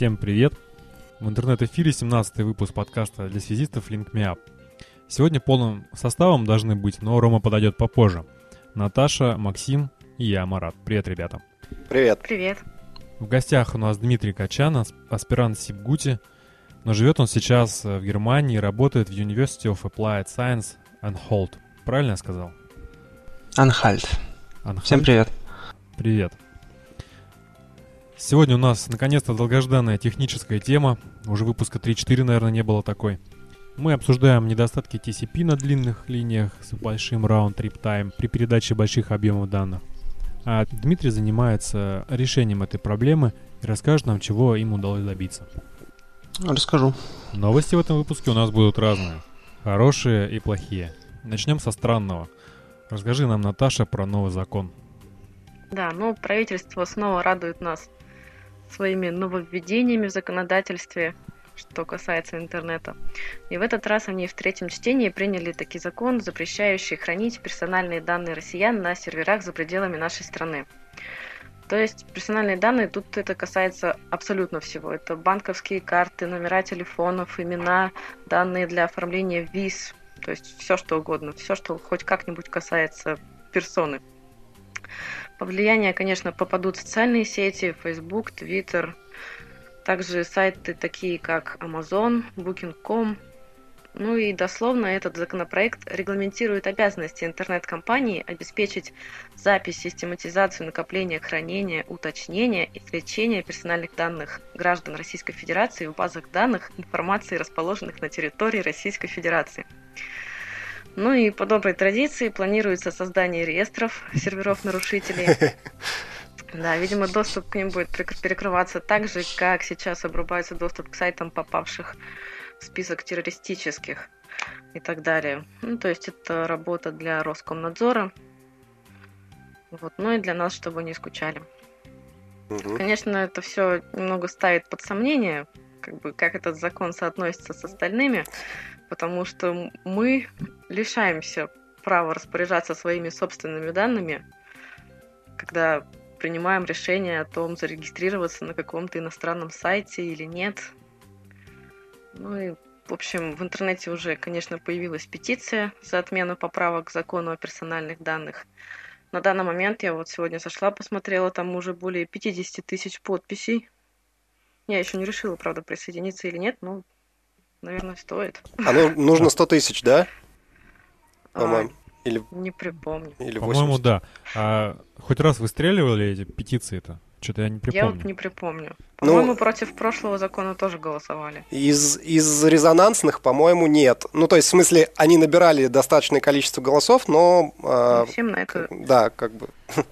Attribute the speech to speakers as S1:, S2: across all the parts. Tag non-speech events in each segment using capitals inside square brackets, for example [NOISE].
S1: Всем привет! В интернет-эфире 17 выпуск подкаста для связистов Link Me Up. Сегодня полным составом должны быть, но Рома подойдет попозже. Наташа, Максим и я, Марат. Привет, ребята.
S2: Привет.
S3: Привет.
S1: В гостях у нас Дмитрий Качан, аспирант Сибгути, но живет он сейчас в Германии и работает в University of Applied Science Anhalt. Правильно я сказал?
S4: Анхальт.
S1: Анхальт.
S4: Всем привет.
S1: Привет. Сегодня у нас наконец-то долгожданная техническая тема. Уже выпуска 3-4, наверное, не было такой. Мы обсуждаем недостатки TCP на длинных линиях с большим round-trip time при передаче больших объемов данных. А Дмитрий занимается решением этой проблемы и расскажет нам, чего им удалось добиться.
S4: Расскажу.
S1: Новости в этом выпуске у нас будут разные. Хорошие и плохие. Начнем со странного. Расскажи нам, Наташа, про новый закон.
S3: Да, ну правительство снова радует нас своими нововведениями в законодательстве, что касается интернета. И в этот раз они в третьем чтении приняли таки закон, запрещающий хранить персональные данные россиян на серверах за пределами нашей страны. То есть персональные данные, тут это касается абсолютно всего. Это банковские карты, номера телефонов, имена, данные для оформления виз, то есть все что угодно, все, что хоть как-нибудь касается персоны. По влиянию, конечно, попадут социальные сети, Facebook, Twitter, также сайты такие, как Amazon, Booking.com. Ну и дословно этот законопроект регламентирует обязанности интернет-компании обеспечить запись, систематизацию, накопление, хранение, уточнение и извлечение персональных данных граждан Российской Федерации в базах данных информации, расположенных на территории Российской Федерации. Ну и по доброй традиции планируется создание реестров серверов нарушителей. [LAUGHS] Да, видимо, доступ к ним будет перекрываться так же, как сейчас обрубается доступ к сайтам, попавших в список террористических и так далее. Ну, то есть это работа для Роскомнадзора. Вот, ну и для нас, чтобы не скучали. Угу. Конечно, это все немного ставит под сомнение, как бы, как этот закон соотносится с остальными, потому что мы лишаемся права распоряжаться своими собственными данными, когда принимаем решение о том, зарегистрироваться на каком-то иностранном сайте или нет. Ну и, в общем, в интернете уже, конечно, появилась петиция за отмену поправок к закону о персональных данных. На данный момент я вот сегодня сошла, посмотрела, там уже более 50 тысяч подписей. Я еще не решила, правда, присоединиться или нет, но, наверное, стоит.
S2: А ну, нужно 100 тысяч, да?
S3: По-моему. Или... Не припомню.
S1: Или По-моему, да. А хоть раз выстреливали эти петиции-то? Что-то я не припомню.
S3: Я вот не припомню. По-моему, ну, против прошлого закона тоже голосовали.
S2: Из, из резонансных, по-моему, нет. Ну, то есть, в смысле, они набирали достаточное количество голосов, но...
S3: Э, Всем на это...
S2: Да, как бы... [LAUGHS]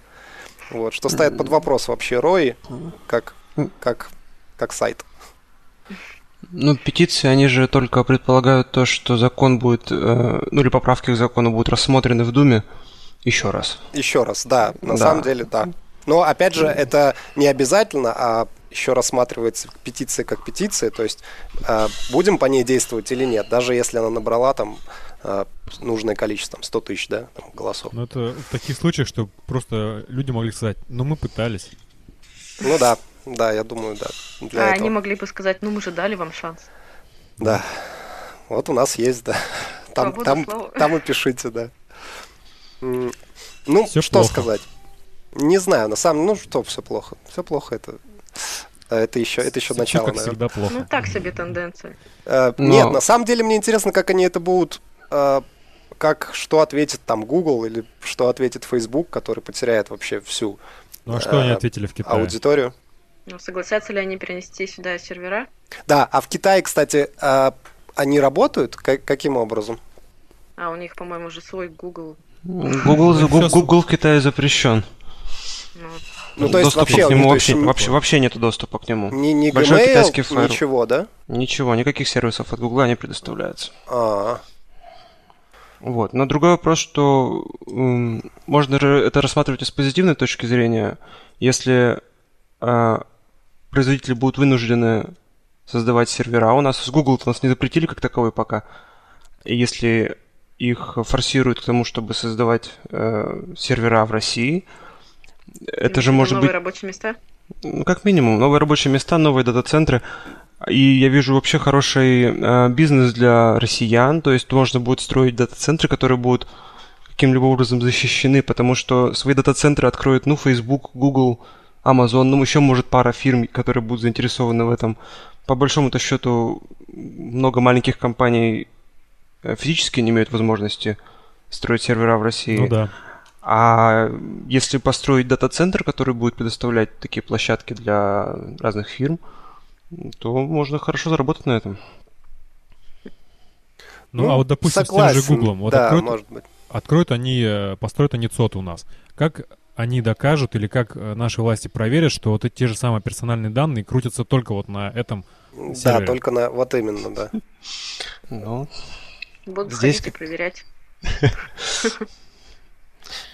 S2: Вот, что ставит под вопрос вообще Рой, как, как, как сайт.
S4: Ну, петиции, они же только предполагают то, что закон будет, э, ну или поправки к закону будут рассмотрены в Думе еще раз.
S2: Еще раз, да, на да. самом деле, да. Но опять же, это не обязательно, а еще рассматривается петиция как петиция, то есть э, будем по ней действовать или нет, даже если она набрала там э, нужное количество, там, 100 тысяч, да, там, голосов.
S1: Ну, это в таких случаях, что просто люди могли сказать, ну, мы пытались.
S2: Ну да, да, я думаю, да.
S3: Для а этого. они могли бы сказать, ну мы же дали вам шанс.
S2: Да. Вот у нас есть, да. Там, там, там и пишите, да. Ну, все что плохо. сказать? Не знаю, на самом деле, ну что, все плохо. Все плохо это. Это еще, это еще
S1: все
S2: начало,
S1: как наверное. всегда плохо.
S3: Ну, так себе тенденция.
S2: Э, Но... Нет, на самом деле мне интересно, как они это будут э, как что ответит там Google или что ответит Facebook, который потеряет вообще всю
S1: ну а что они э, ответили в Китае?
S2: Аудиторию.
S3: Ну, согласятся ли они перенести сюда сервера?
S2: Да, а в Китае, кстати, э, они работают? каким образом?
S3: А, у них, по-моему, уже свой Google.
S4: Google, Google, Google в Китае запрещен.
S2: Ну, ну то есть вообще,
S4: к нему вообще, вообще, вообще нет доступа к нему.
S2: Не, не Большой Gmail, китайский файл. Ничего, да?
S4: Ничего, никаких сервисов от Google не предоставляется.
S2: А.
S4: Вот. Но другой вопрос, что э, можно это рассматривать с позитивной точки зрения, если э, производители будут вынуждены создавать сервера. У нас с Google нас не запретили как таковой пока. И если их форсируют к тому, чтобы создавать э, сервера в России, это же может
S3: новые
S4: быть...
S3: рабочие места?
S4: Ну, как минимум, новые рабочие места, новые дата-центры. И я вижу вообще хороший э, бизнес для россиян, то есть можно будет строить дата-центры, которые будут каким-либо образом защищены, потому что свои дата-центры откроют, ну, Facebook, Google, Amazon, ну, еще, может, пара фирм, которые будут заинтересованы в этом. По большому-то счету, много маленьких компаний э, физически не имеют возможности строить сервера в России.
S1: Ну да.
S4: А если построить дата-центр, который будет предоставлять такие площадки для разных фирм, то можно хорошо заработать на этом.
S1: Ну, ну а вот, допустим,
S2: согласен.
S1: с тем же Гуглом. Вот
S2: да,
S1: откроют,
S2: может быть
S1: откроют они, э, построят они ЦОТ у нас. Как они докажут или как э, наши власти проверят, что вот эти те же самые персональные данные крутятся только вот на этом сервере?
S2: Да, только на... Вот именно, да. [LAUGHS]
S4: Ну,
S3: Будут здесь... ходить и проверять. [LAUGHS]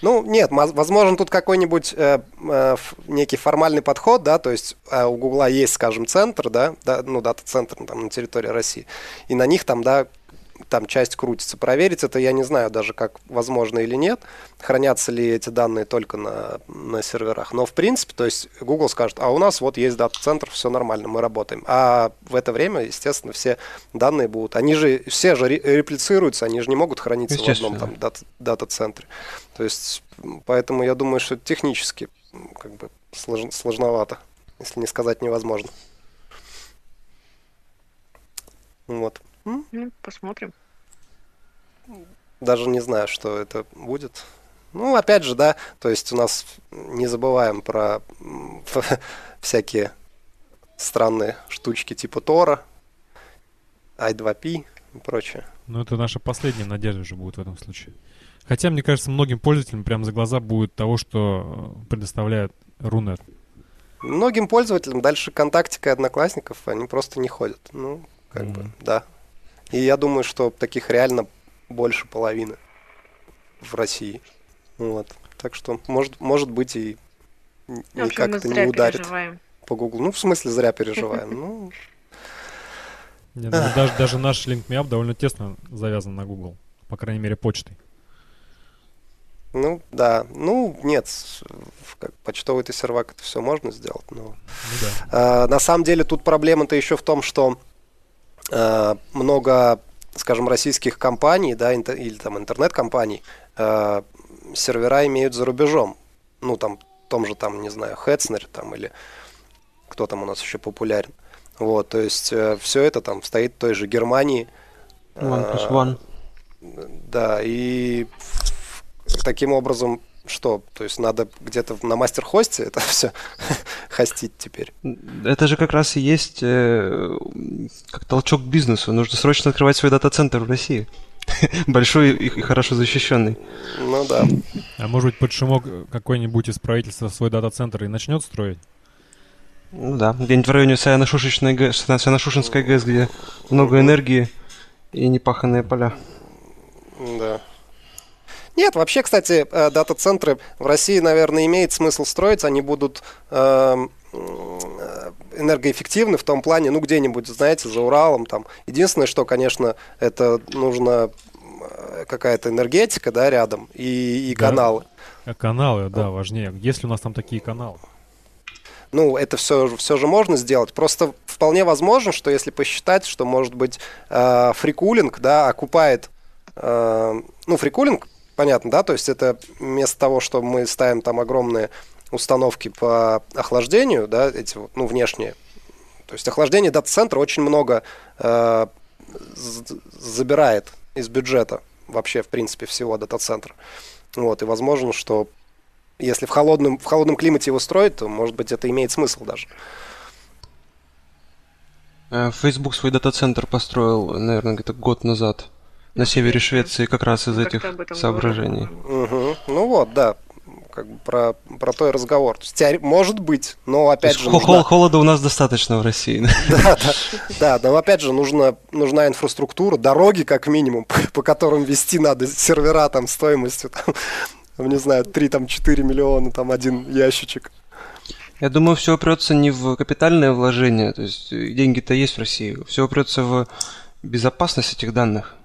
S2: Ну, нет, возможно, тут какой-нибудь э, э, некий формальный подход, да, то есть э, у Гугла есть, скажем, центр, да, да ну, дата-центр там на территории России, и на них там, да, там часть крутится. Проверить это я не знаю даже, как возможно или нет. Хранятся ли эти данные только на, на серверах. Но в принципе, то есть Google скажет, а у нас вот есть дата-центр, все нормально, мы работаем. А в это время, естественно, все данные будут. Они же, все же реплицируются, они же не могут храниться в одном там дата-центре. То есть, поэтому я думаю, что технически как бы слож, сложновато, если не сказать невозможно. Вот.
S3: Ну, посмотрим.
S2: Даже не знаю, что это будет. Ну, опять же, да, то есть у нас не забываем про [LAUGHS] всякие странные штучки типа Тора, i2p и прочее.
S1: Ну, это наша последняя надежда уже будет в этом случае. Хотя, мне кажется, многим пользователям прямо за глаза будет того, что э, предоставляет Рунет.
S2: Многим пользователям дальше контактика и одноклассников они просто не ходят. Ну, как mm-hmm. бы, да. И я думаю, что таких реально больше половины в России. Вот. Так что, может, может быть, и никак это не ударит переживаем. по Гуглу. Ну, в смысле, зря переживаем. [LAUGHS] Ну,
S1: нет, ну, даже, даже наш LinkMeUp довольно тесно завязан на Google. По крайней мере, почтой.
S2: Ну, да. Ну, нет, как почтовый-то сервак это все можно сделать, но... Ну, да. а, на самом деле тут проблема-то еще в том, что много, скажем, российских компаний, да, или там интернет-компаний, э, сервера имеют за рубежом. Ну, там, том же, там, не знаю, Хетснер, там, или кто там у нас еще популярен. Вот, то есть э, все это там стоит в той же Германии.
S4: One plus one.
S2: Да, и таким образом что? То есть надо где-то на мастер-хосте это [LAUGHS] все хостить теперь?
S4: Это же как раз и есть э, как толчок к бизнесу. Нужно срочно открывать свой дата-центр в России. [LAUGHS] Большой и, и хорошо защищенный.
S2: Ну да.
S1: А может быть под шумок какой-нибудь из правительства свой дата-центр и начнет строить?
S4: Ну да, где-нибудь в районе Саяно-Шушинской ГЭС, где много энергии и непаханные поля.
S2: Да. Нет, вообще, кстати, э, дата-центры в России, наверное, имеет смысл строить. Они будут эм, э, энергоэффективны в том плане, ну, где-нибудь, знаете, за Уралом там. Единственное, что, конечно, это нужно э, какая-то энергетика, да, рядом и, и да. каналы.
S1: А каналы, да, важнее. Есть ли у нас там такие каналы?
S2: ну, это все, все же можно сделать. Просто вполне возможно, что если посчитать, что, может быть, э, фрикулинг, да, окупает, э, ну, фрикулинг Понятно, да? То есть это вместо того, что мы ставим там огромные установки по охлаждению, да, эти, ну, внешние. То есть охлаждение дата-центра очень много э, забирает из бюджета вообще, в принципе, всего дата-центра. Вот, и возможно, что если в холодном, в холодном климате его строить, то, может быть, это имеет смысл даже.
S4: Э, Facebook свой дата-центр построил, наверное, где-то год назад на севере Швеции как раз из этих соображений.
S2: Угу. Ну вот, да, как бы про, про то и разговор. То есть, теори... Может быть, но опять же...
S4: Нужна... Холода у нас достаточно в России. [LAUGHS]
S2: Да, да, да, но опять же нужна, нужна инфраструктура, дороги как минимум, по, [LAUGHS] по которым вести надо сервера там стоимостью, там, не знаю, 3-4 миллиона, там один ящичек.
S4: Я думаю, все упрется не в капитальное вложение, то есть деньги-то есть в России, все упрется в безопасность этих данных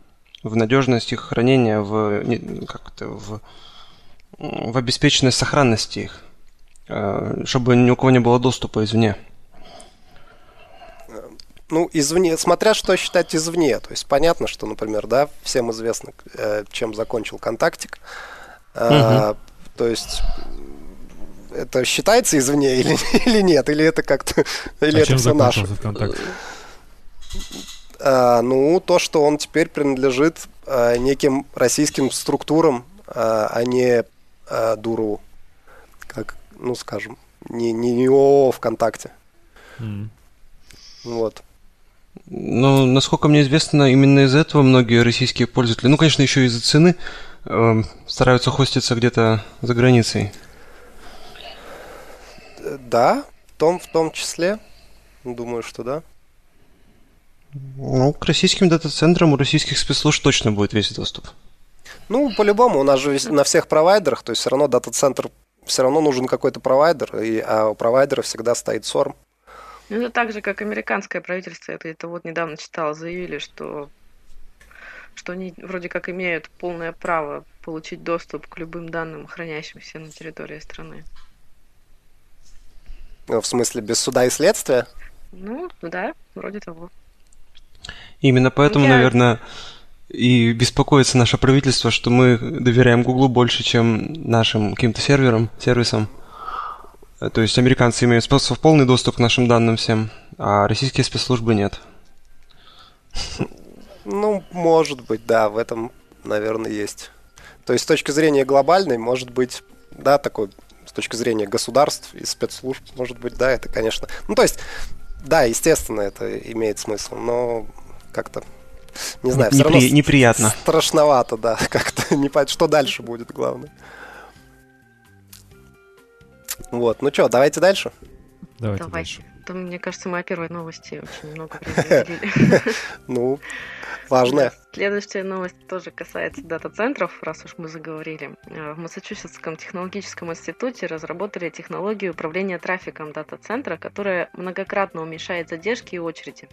S4: в надежность их хранения, в, как это, в, в обеспеченность сохранности их. э, чтобы ни у кого не было доступа извне.
S2: Ну, извне, смотря что считать извне. То есть понятно, что, например, да, всем известно, э, чем закончил контактик. Угу. То есть это считается извне или, [LAUGHS] или нет? Или это как-то... Или
S1: а
S2: это
S1: чем
S2: все наше?
S1: ВКонтакте?
S2: А, ну, то, что он теперь принадлежит а, неким российским структурам, а, а не ДУРУ. Как, ну, скажем, не, не, не ООО ВКонтакте. Mm. Вот.
S4: Ну, насколько мне известно, именно из этого многие российские пользователи, ну, конечно, еще из-за цены, э, стараются хоститься где-то за границей.
S2: Да, в том, в том числе. Думаю, что да.
S4: Ну, к российским дата-центрам у российских спецслужб точно будет весь доступ.
S2: Ну, по-любому, у нас же на всех провайдерах, то есть все равно дата-центр, все равно нужен какой-то провайдер, и, а у провайдера всегда стоит SORM.
S3: Ну, это так же, как американское правительство, это, это вот недавно читал, заявили, что, что они вроде как имеют полное право получить доступ к любым данным, хранящимся на территории страны.
S2: Ну, в смысле, без суда и следствия?
S3: Ну, да, вроде того.
S4: Именно поэтому, Я... наверное, и беспокоится наше правительство, что мы доверяем Гуглу больше, чем нашим каким-то серверам, сервисам. То есть американцы имеют в полный доступ к нашим данным всем, а российские спецслужбы нет.
S2: Ну, может быть, да, в этом, наверное, есть. То есть с точки зрения глобальной, может быть, да, такой, с точки зрения государств и спецслужб, может быть, да, это, конечно... Ну, то есть, да, естественно, это имеет смысл, но как-то не знаю,
S4: все равно неприятно.
S2: Страшновато, да, [LAUGHS] как-то не понять, что дальше будет, главное. Вот, ну что, давайте дальше.
S1: Давайте, давайте. дальше.
S3: То, мне кажется, мы о первой новости очень много [LAUGHS] времени [LAUGHS]
S2: Ну, важная.
S3: Следующая новость тоже касается дата-центров, раз уж мы заговорили. Э, в Массачусетском технологическом институте разработали технологию управления трафиком дата-центра, которая многократно уменьшает задержки и очереди.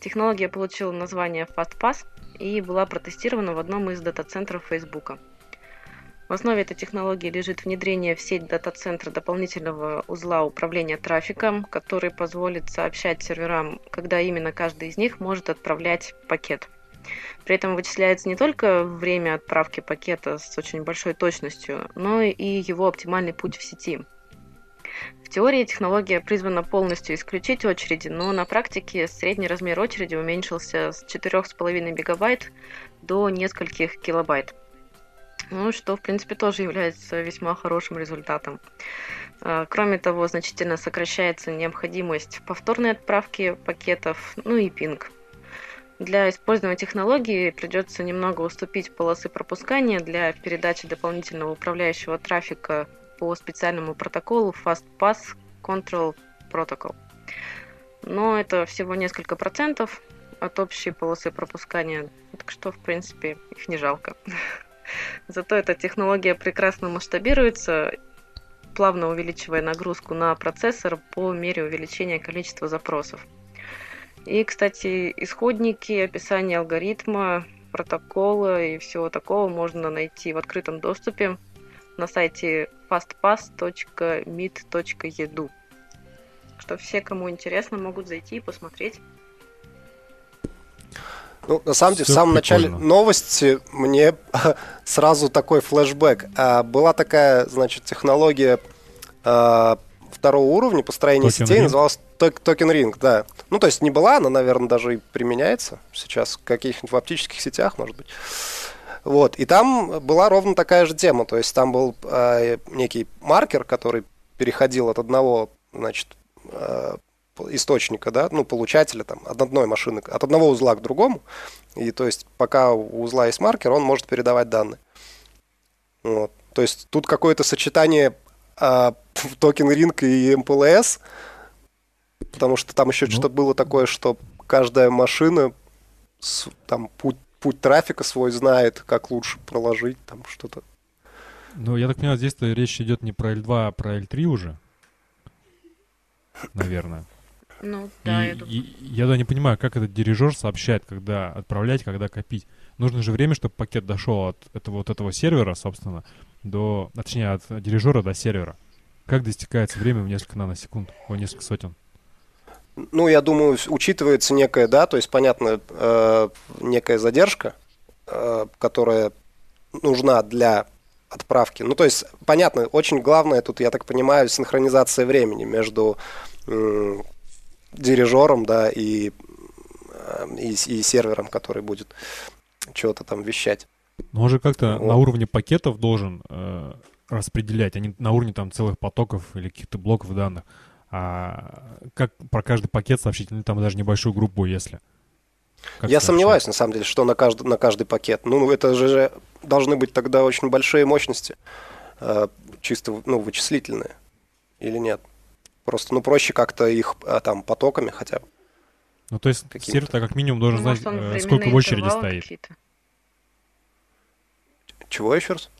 S3: Технология получила название FastPass и была протестирована в одном из дата-центров Facebook. В основе этой технологии лежит внедрение в сеть дата-центра дополнительного узла управления трафиком, который позволит сообщать серверам, когда именно каждый из них может отправлять пакет. При этом вычисляется не только время отправки пакета с очень большой точностью, но и его оптимальный путь в сети – в теории технология призвана полностью исключить очереди, но на практике средний размер очереди уменьшился с 4,5 мегабайт до нескольких килобайт. Ну, что, в принципе, тоже является весьма хорошим результатом. А, кроме того, значительно сокращается необходимость повторной отправки пакетов, ну и пинг. Для использования технологии придется немного уступить полосы пропускания для передачи дополнительного управляющего трафика по специальному протоколу FastPass Control Protocol. Но это всего несколько процентов от общей полосы пропускания, так что, в принципе, их не жалко. [LAUGHS] Зато эта технология прекрасно масштабируется, плавно увеличивая нагрузку на процессор по мере увеличения количества запросов. И, кстати, исходники, описание алгоритма, протокола и всего такого можно найти в открытом доступе на сайте fastpass.mit.edu. Что все, кому интересно, могут зайти и посмотреть.
S2: Ну, на самом деле, в самом прикольно. начале новости мне [LAUGHS] сразу такой флешбэк. А, была такая, значит, технология а, второго уровня построения токен сетей, ring? называлась token ring, да. Ну, то есть не была, она, наверное, даже и применяется сейчас в каких-нибудь в оптических сетях, может быть. Вот. И там была ровно такая же тема. То есть там был э, некий маркер, который переходил от одного, значит, э, источника, да, ну, получателя там, от одной машины, от одного узла к другому. И то есть пока у узла есть маркер, он может передавать данные. Вот. То есть тут какое-то сочетание э, [LAUGHS] token ring и MPLS, потому что там еще ну. что-то было такое, что каждая машина с, там путь путь трафика свой знает, как лучше проложить, там что-то.
S1: Ну, я так понимаю, здесь-то речь идет не про L2, а про L3 уже. Наверное.
S3: Ну, да, и, я думаю.
S1: И, я да не понимаю, как этот дирижер сообщает, когда отправлять, когда копить. Нужно же время, чтобы пакет дошел от этого вот этого сервера, собственно, до, точнее, от дирижера до сервера. Как достигается время в несколько наносекунд, о несколько сотен?
S2: Ну, я думаю, учитывается некая, да, то есть, понятно, э, некая задержка, э, которая нужна для отправки. Ну, то есть, понятно, очень главное тут, я так понимаю, синхронизация времени между э, дирижером, да, и, э, и, и сервером, который будет что-то там вещать.
S1: Ну, он же как-то вот. на уровне пакетов должен э, распределять, а не на уровне там целых потоков или каких-то блоков данных. А как про каждый пакет сообщить, ну, там даже небольшую группу, если.
S2: Как Я сомневаюсь, на самом деле, что на каждый, на каждый пакет. Ну, это же должны быть тогда очень большие мощности, э, чисто ну, вычислительные. Или нет? Просто, ну, проще как-то их а, там потоками хотя бы.
S1: Ну, то есть сервер как минимум должен ну, знать, э, сколько в очереди стоит.
S2: Чего еще раз?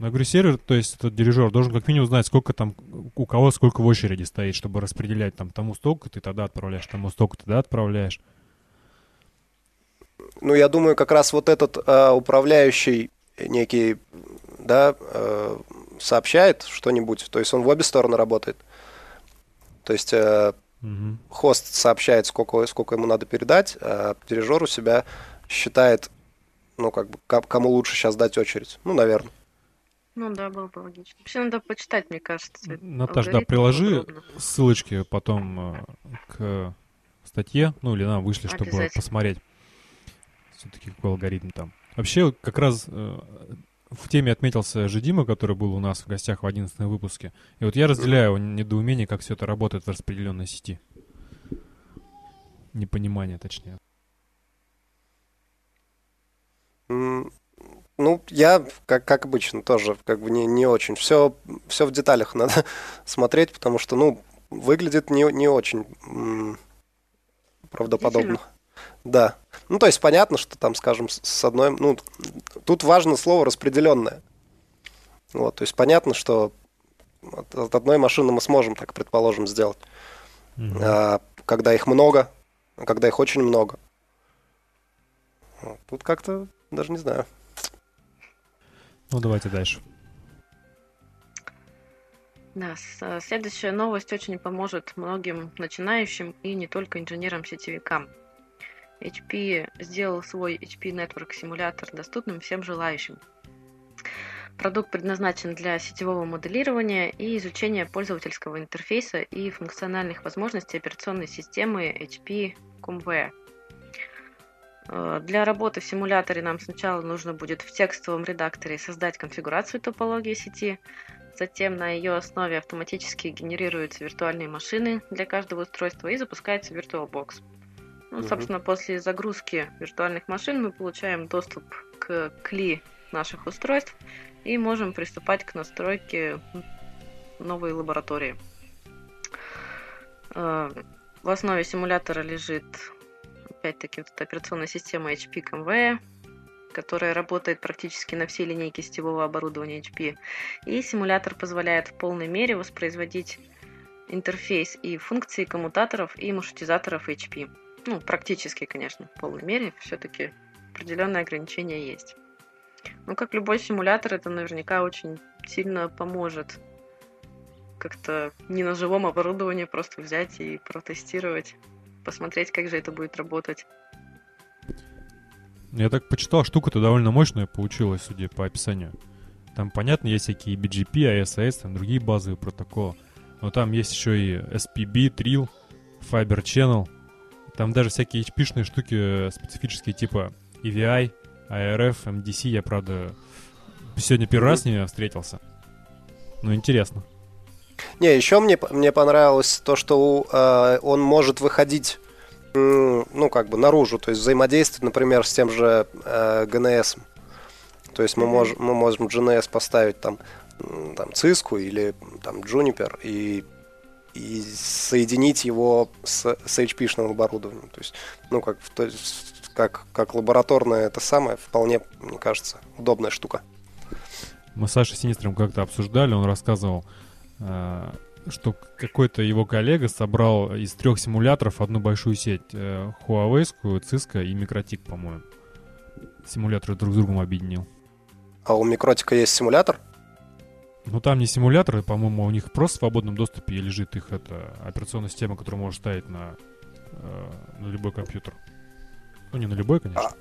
S1: Ну, я говорю, сервер, то есть этот дирижер должен как минимум знать, сколько там, у кого сколько в очереди стоит, чтобы распределять там тому столько ты тогда отправляешь, тому столько ты тогда отправляешь.
S2: Ну, я думаю, как раз вот этот э, управляющий некий, да, э, сообщает что-нибудь, то есть он в обе стороны работает. То есть э, угу. хост сообщает, сколько, сколько ему надо передать, а дирижер у себя считает, ну, как бы, кому лучше сейчас дать очередь. Ну, наверное.
S3: Ну да, было бы логично. Вообще надо почитать, мне кажется.
S1: Наташ, да, приложи подробно. ссылочки потом э, к статье, ну или нам вышли, чтобы посмотреть все-таки какой алгоритм там. Вообще, как раз э, в теме отметился же Дима, который был у нас в гостях в 11 выпуске. И вот я разделяю недоумение, как все это работает в распределенной сети. Непонимание, точнее.
S2: Ну, я, как, как обычно, тоже как бы не, не очень. Все, все в деталях [LAUGHS] надо смотреть, потому что, ну, выглядит не, не очень правдоподобно. Да. Ну, то есть понятно, что там, скажем, с одной... Ну, тут важно слово распределенное. Вот, то есть понятно, что от одной машины мы сможем, так предположим, сделать. Mm-hmm. А, когда их много, когда их очень много. Вот, тут как-то даже не знаю.
S1: Ну, давайте дальше.
S3: Да, э, следующая новость очень поможет многим начинающим и не только инженерам-сетевикам. HP сделал свой HP Network симулятор доступным всем желающим. Продукт предназначен для сетевого моделирования и изучения пользовательского интерфейса и функциональных возможностей операционной системы HP ComWare. Э, для работы в симуляторе нам сначала нужно будет в текстовом редакторе создать конфигурацию топологии сети, затем на ее основе автоматически генерируются виртуальные машины для каждого устройства и запускается VirtualBox. Ну, собственно, после загрузки виртуальных машин мы получаем доступ к кли наших устройств и можем приступать к настройке новой лаборатории. Э, в основе симулятора лежит опять-таки, вот эта операционная система HP ComWare, которая работает практически на всей линейке сетевого оборудования HP. И симулятор позволяет в полной мере воспроизводить интерфейс и функции коммутаторов и маршрутизаторов HP. Ну, практически, конечно, в полной мере. Все-таки определенные ограничения есть. Но как любой симулятор, это наверняка очень сильно поможет как-то не на живом оборудовании просто взять и протестировать посмотреть, как же это будет работать.
S1: Я так почитал, штука-то довольно мощная получилась, судя по описанию. Там, понятно, есть всякие BGP, ISS, там другие базовые протоколы. Но там есть еще и SPB, Trill, Fiber Channel. Там даже всякие HP-шные штуки э, специфические, типа EVI, IRF, MDC. Я, правда, сегодня первый раз с ними встретился. Ну, интересно.
S2: Не, еще мне, мне понравилось то, что э, он может выходить ну, как бы наружу, то есть взаимодействовать, например, с тем же э, GNS. То есть мы, мож, мы можем GNS поставить там, там Cisco или там Juniper и, и соединить его с, с HP-шным оборудованием. То есть, ну, как, то есть, как, как лабораторное это самое, вполне, мне кажется, удобная штука.
S1: Мы с Сашей Синистром как-то обсуждали, он рассказывал, что какой-то его коллега собрал из трех симуляторов одну большую сеть. Э, Huawei, Cisco и Микротик, по-моему. Симуляторы друг с другом объединил.
S2: А у Микротика есть симулятор?
S1: Ну там не симуляторы, по-моему, у них просто в свободном доступе лежит их это операционная система, которую можешь ставить на, э, на любой компьютер. Ну не на любой, конечно.
S2: А,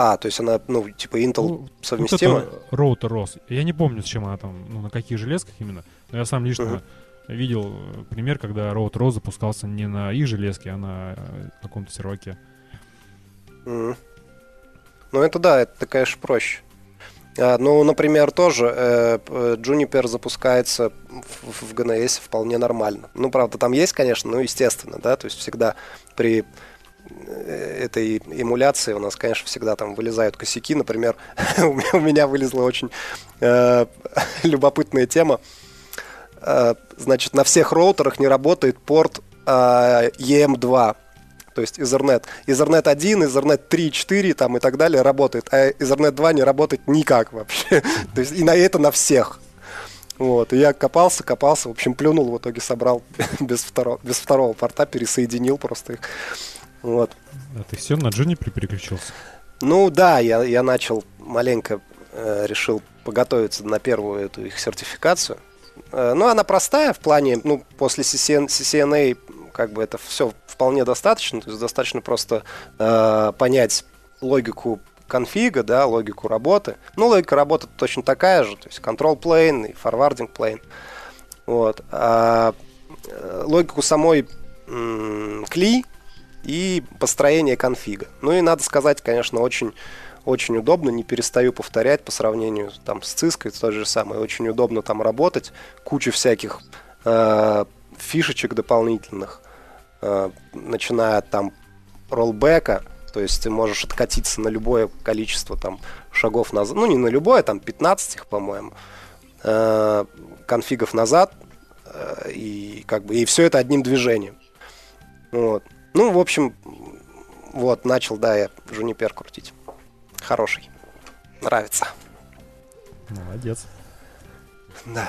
S2: а то есть она, ну, типа Intel ну, совместима? Вот
S1: роутер ROS. Я не помню, с чем она там, ну, на каких железках именно. Но я сам лично uh-huh. видел э, пример, когда роутер ROS запускался не на их железке, а на э, каком-то серваке.
S2: Mm. Ну, это да, это, конечно, проще. А, ну, например, тоже э, Juniper запускается в, GNS вполне нормально. Ну, правда, там есть, конечно, ну, естественно, да, то есть всегда при этой эмуляции у нас, конечно, всегда там вылезают косяки. Например, [LAUGHS] у меня вылезла очень э, [LAUGHS] любопытная тема. Э, значит, на всех роутерах не работает порт э, EM2 то есть Ethernet. Ethernet 1, Ethernet 3, 4 там и так далее работает, а Ethernet 2 не работает никак вообще. [LAUGHS] То есть и на это на всех. Вот, и я копался, копался, в общем, плюнул, в итоге собрал без второго, без второго порта, пересоединил просто их. Вот.
S1: А ты все на Juniper переключился?
S2: Ну да, я, я начал маленько, э, решил поготовиться на первую эту их сертификацию. Э, ну, она простая в плане, ну, после CCN, CCNA как бы это все вполне достаточно, то есть достаточно просто э, понять логику конфига, да, логику работы. Ну, логика работы точно такая же, то есть control plane и forwarding plane. Вот. А э, логику самой кли и построение конфига. Ну и надо сказать, конечно, очень очень удобно, не перестаю повторять по сравнению там, с Cisco, то же самое, очень удобно там работать, куча всяких э, фишечек дополнительных, Э, начиная от там роллбека, то есть ты можешь откатиться на любое количество там шагов назад, ну не на любое, там 15 их, по-моему, э, конфигов назад, э, и как бы и все это одним движением. Вот. Ну, в общем, вот, начал, да, я Жунипер крутить. Хороший. Нравится.
S1: Молодец.
S2: Да.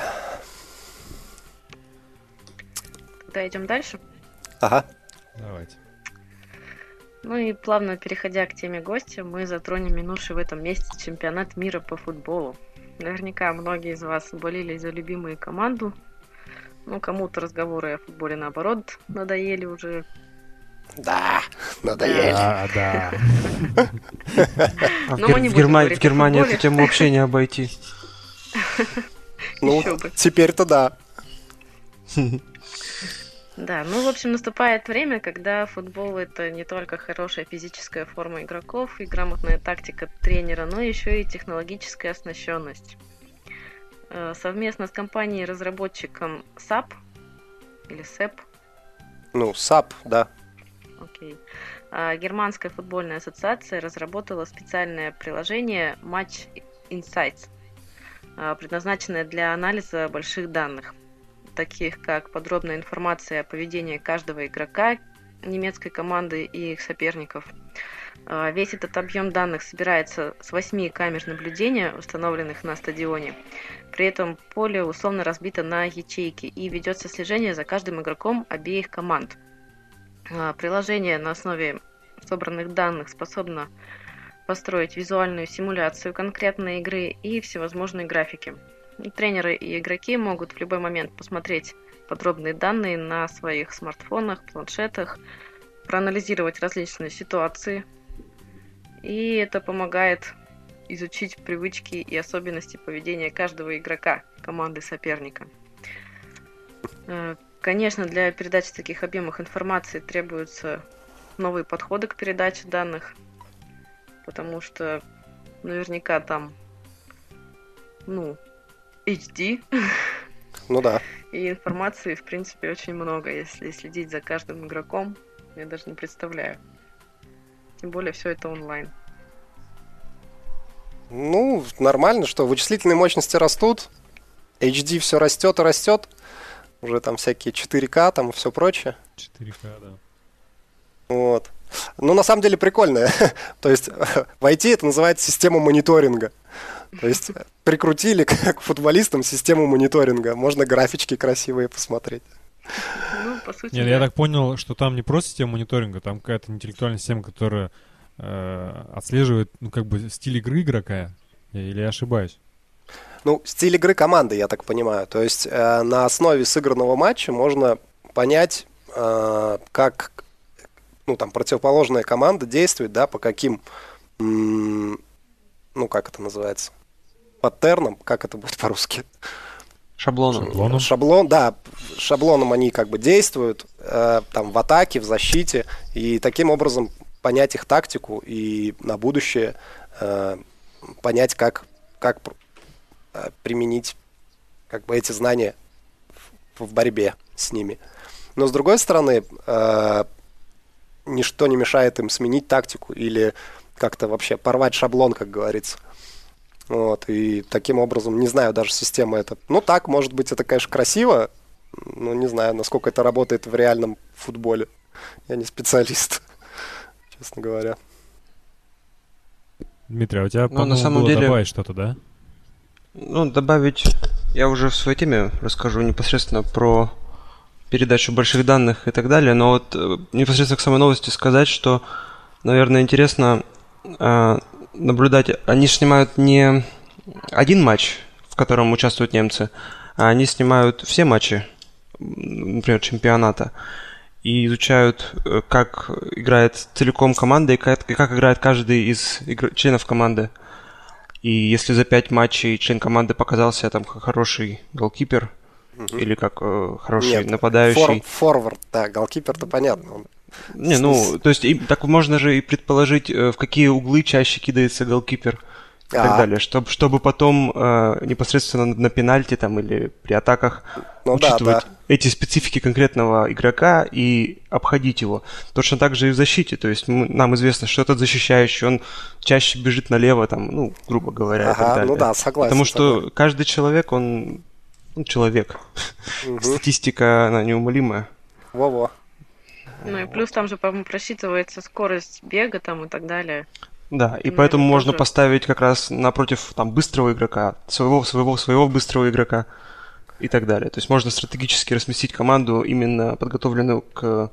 S3: Тогда идем дальше.
S2: Ага.
S1: Давайте.
S3: Ну и плавно переходя к теме гостя, мы затронем минувший в этом месяце чемпионат мира по футболу. Наверняка многие из вас болели за любимую команду. Ну, кому-то разговоры о футболе, наоборот, надоели уже.
S2: Да, надоели.
S1: Да, да.
S4: А в Германии эту тему вообще не обойти. [LAUGHS]
S2: Ну, теперь-то да.
S3: Да, ну, в общем, наступает время, когда футбол это не только хорошая физическая форма игроков и грамотная тактика тренера, но еще и технологическая оснащенность. Э, совместно с компанией-разработчиком SAP или SEP.
S2: Ну, SAP, да.
S3: Окей. А, Германская футбольная ассоциация разработала специальное приложение Match Insights, а, предназначенное для анализа больших данных таких как подробная информация о поведении каждого игрока немецкой команды и их соперников. А, весь этот объем данных собирается с 8 камер наблюдения, установленных на стадионе. При этом поле условно разбито на ячейки и ведется слежение за каждым игроком обеих команд. А, приложение на основе собранных данных способно построить визуальную симуляцию конкретной игры и всевозможные графики. Тренеры и игроки могут в любой момент посмотреть подробные данные на своих смартфонах, планшетах, проанализировать различные ситуации. И это помогает изучить привычки и особенности поведения каждого игрока команды соперника. Конечно, для передачи таких объемов информации требуются новые подходы к передаче данных, потому что наверняка там ну, HD.
S2: Ну да.
S3: И информации, в принципе, очень много, если следить за каждым игроком. Я даже не представляю. Тем более все это онлайн.
S2: Ну, нормально, что вычислительные мощности растут, HD все растет и растет. Уже там всякие 4К там и все прочее.
S1: 4К, да.
S2: Вот. Ну, на самом деле прикольно. [LAUGHS] То есть в IT это называется система мониторинга. То есть прикрутили к футболистам систему мониторинга. Можно графички красивые посмотреть.
S3: Ну, по сути,
S1: Нет, да. я так понял, что там не просто система мониторинга, там какая-то интеллектуальная система, которая э, отслеживает, ну, как бы, стиль игры игрока. Или я ошибаюсь?
S2: Ну, стиль игры команды, я так понимаю. То есть э, на основе сыгранного матча можно понять, э, как ну, там, противоположная команда действует, да, по каким, ну, как это называется, паттернам, как это будет по-русски?
S4: Шаблоном.
S2: Шаблоном. Шаблон, да, шаблоном они как бы действуют, э, там, в атаке, в защите, и таким образом понять их тактику и на будущее э, понять, как, как применить как бы эти знания в, в борьбе с ними. Но с другой стороны, э, ничто не мешает им сменить тактику или как-то вообще порвать шаблон, как говорится. Вот, и таким образом, не знаю, даже система это... Ну, так, может быть, это, конечно, красиво, но не знаю, насколько это работает в реальном футболе. Я не специалист, [LAUGHS] честно говоря.
S1: Дмитрий, а у тебя, ну, на самом было деле... добавить что-то, да?
S4: Ну, добавить... Я уже в своей теме расскажу непосредственно про передачу больших данных и так далее, но вот э, непосредственно к самой новости сказать, что, наверное, интересно э, наблюдать. Они снимают не один матч, в котором участвуют немцы, а они снимают все матчи, например, чемпионата, и изучают, э, как играет целиком команда и как, и как играет каждый из игр... членов команды. И если за пять матчей член команды показался там хороший голкипер, угу. или как э, хороший Нет, нападающий.
S2: Фор, форвард, да, голкипер-то понятно.
S4: Не, ну, то есть и, так можно же и предположить, э, в какие углы чаще кидается голкипер и а. так далее, чтобы, чтобы потом э, непосредственно на, на пенальти там или при атаках ну, учитывать да, да. эти специфики конкретного игрока и обходить его. Точно так же и в защите, то есть мы, нам известно, что этот защищающий, он чаще бежит налево, там, ну, грубо говоря, ага, и так далее.
S2: Ну да, согласен.
S4: Потому что согласен. каждый человек, он ну, человек. Угу. Статистика, она неумолимая.
S2: Во-во.
S3: Ну и плюс там же, по-моему, просчитывается скорость бега там и так далее.
S4: Да, и поэтому можно тоже... поставить как раз напротив там быстрого игрока, своего, своего, своего быстрого игрока и так далее. То есть можно стратегически разместить команду, именно подготовленную к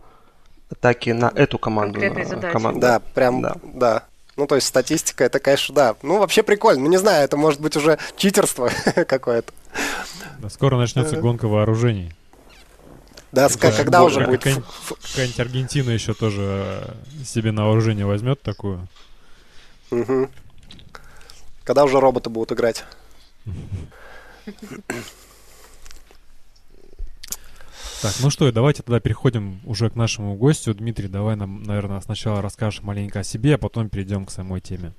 S4: атаке на эту команду.
S3: На
S2: команду. Да, прям, да. да. Ну, то есть статистика, это, конечно, да. Ну, вообще прикольно. Ну, не знаю, это может быть уже читерство [LAUGHS] какое-то.
S1: Да, скоро начнется гонка вооружений.
S2: Да, это когда уже будет...
S1: Какая-нибудь Аргентина еще тоже себе на вооружение возьмет такую.
S2: Угу. Когда уже роботы будут играть?
S1: Так, ну что, давайте тогда переходим уже к нашему гостю. Дмитрий, давай нам, наверное, сначала расскажешь маленько о себе, а потом перейдем к самой теме.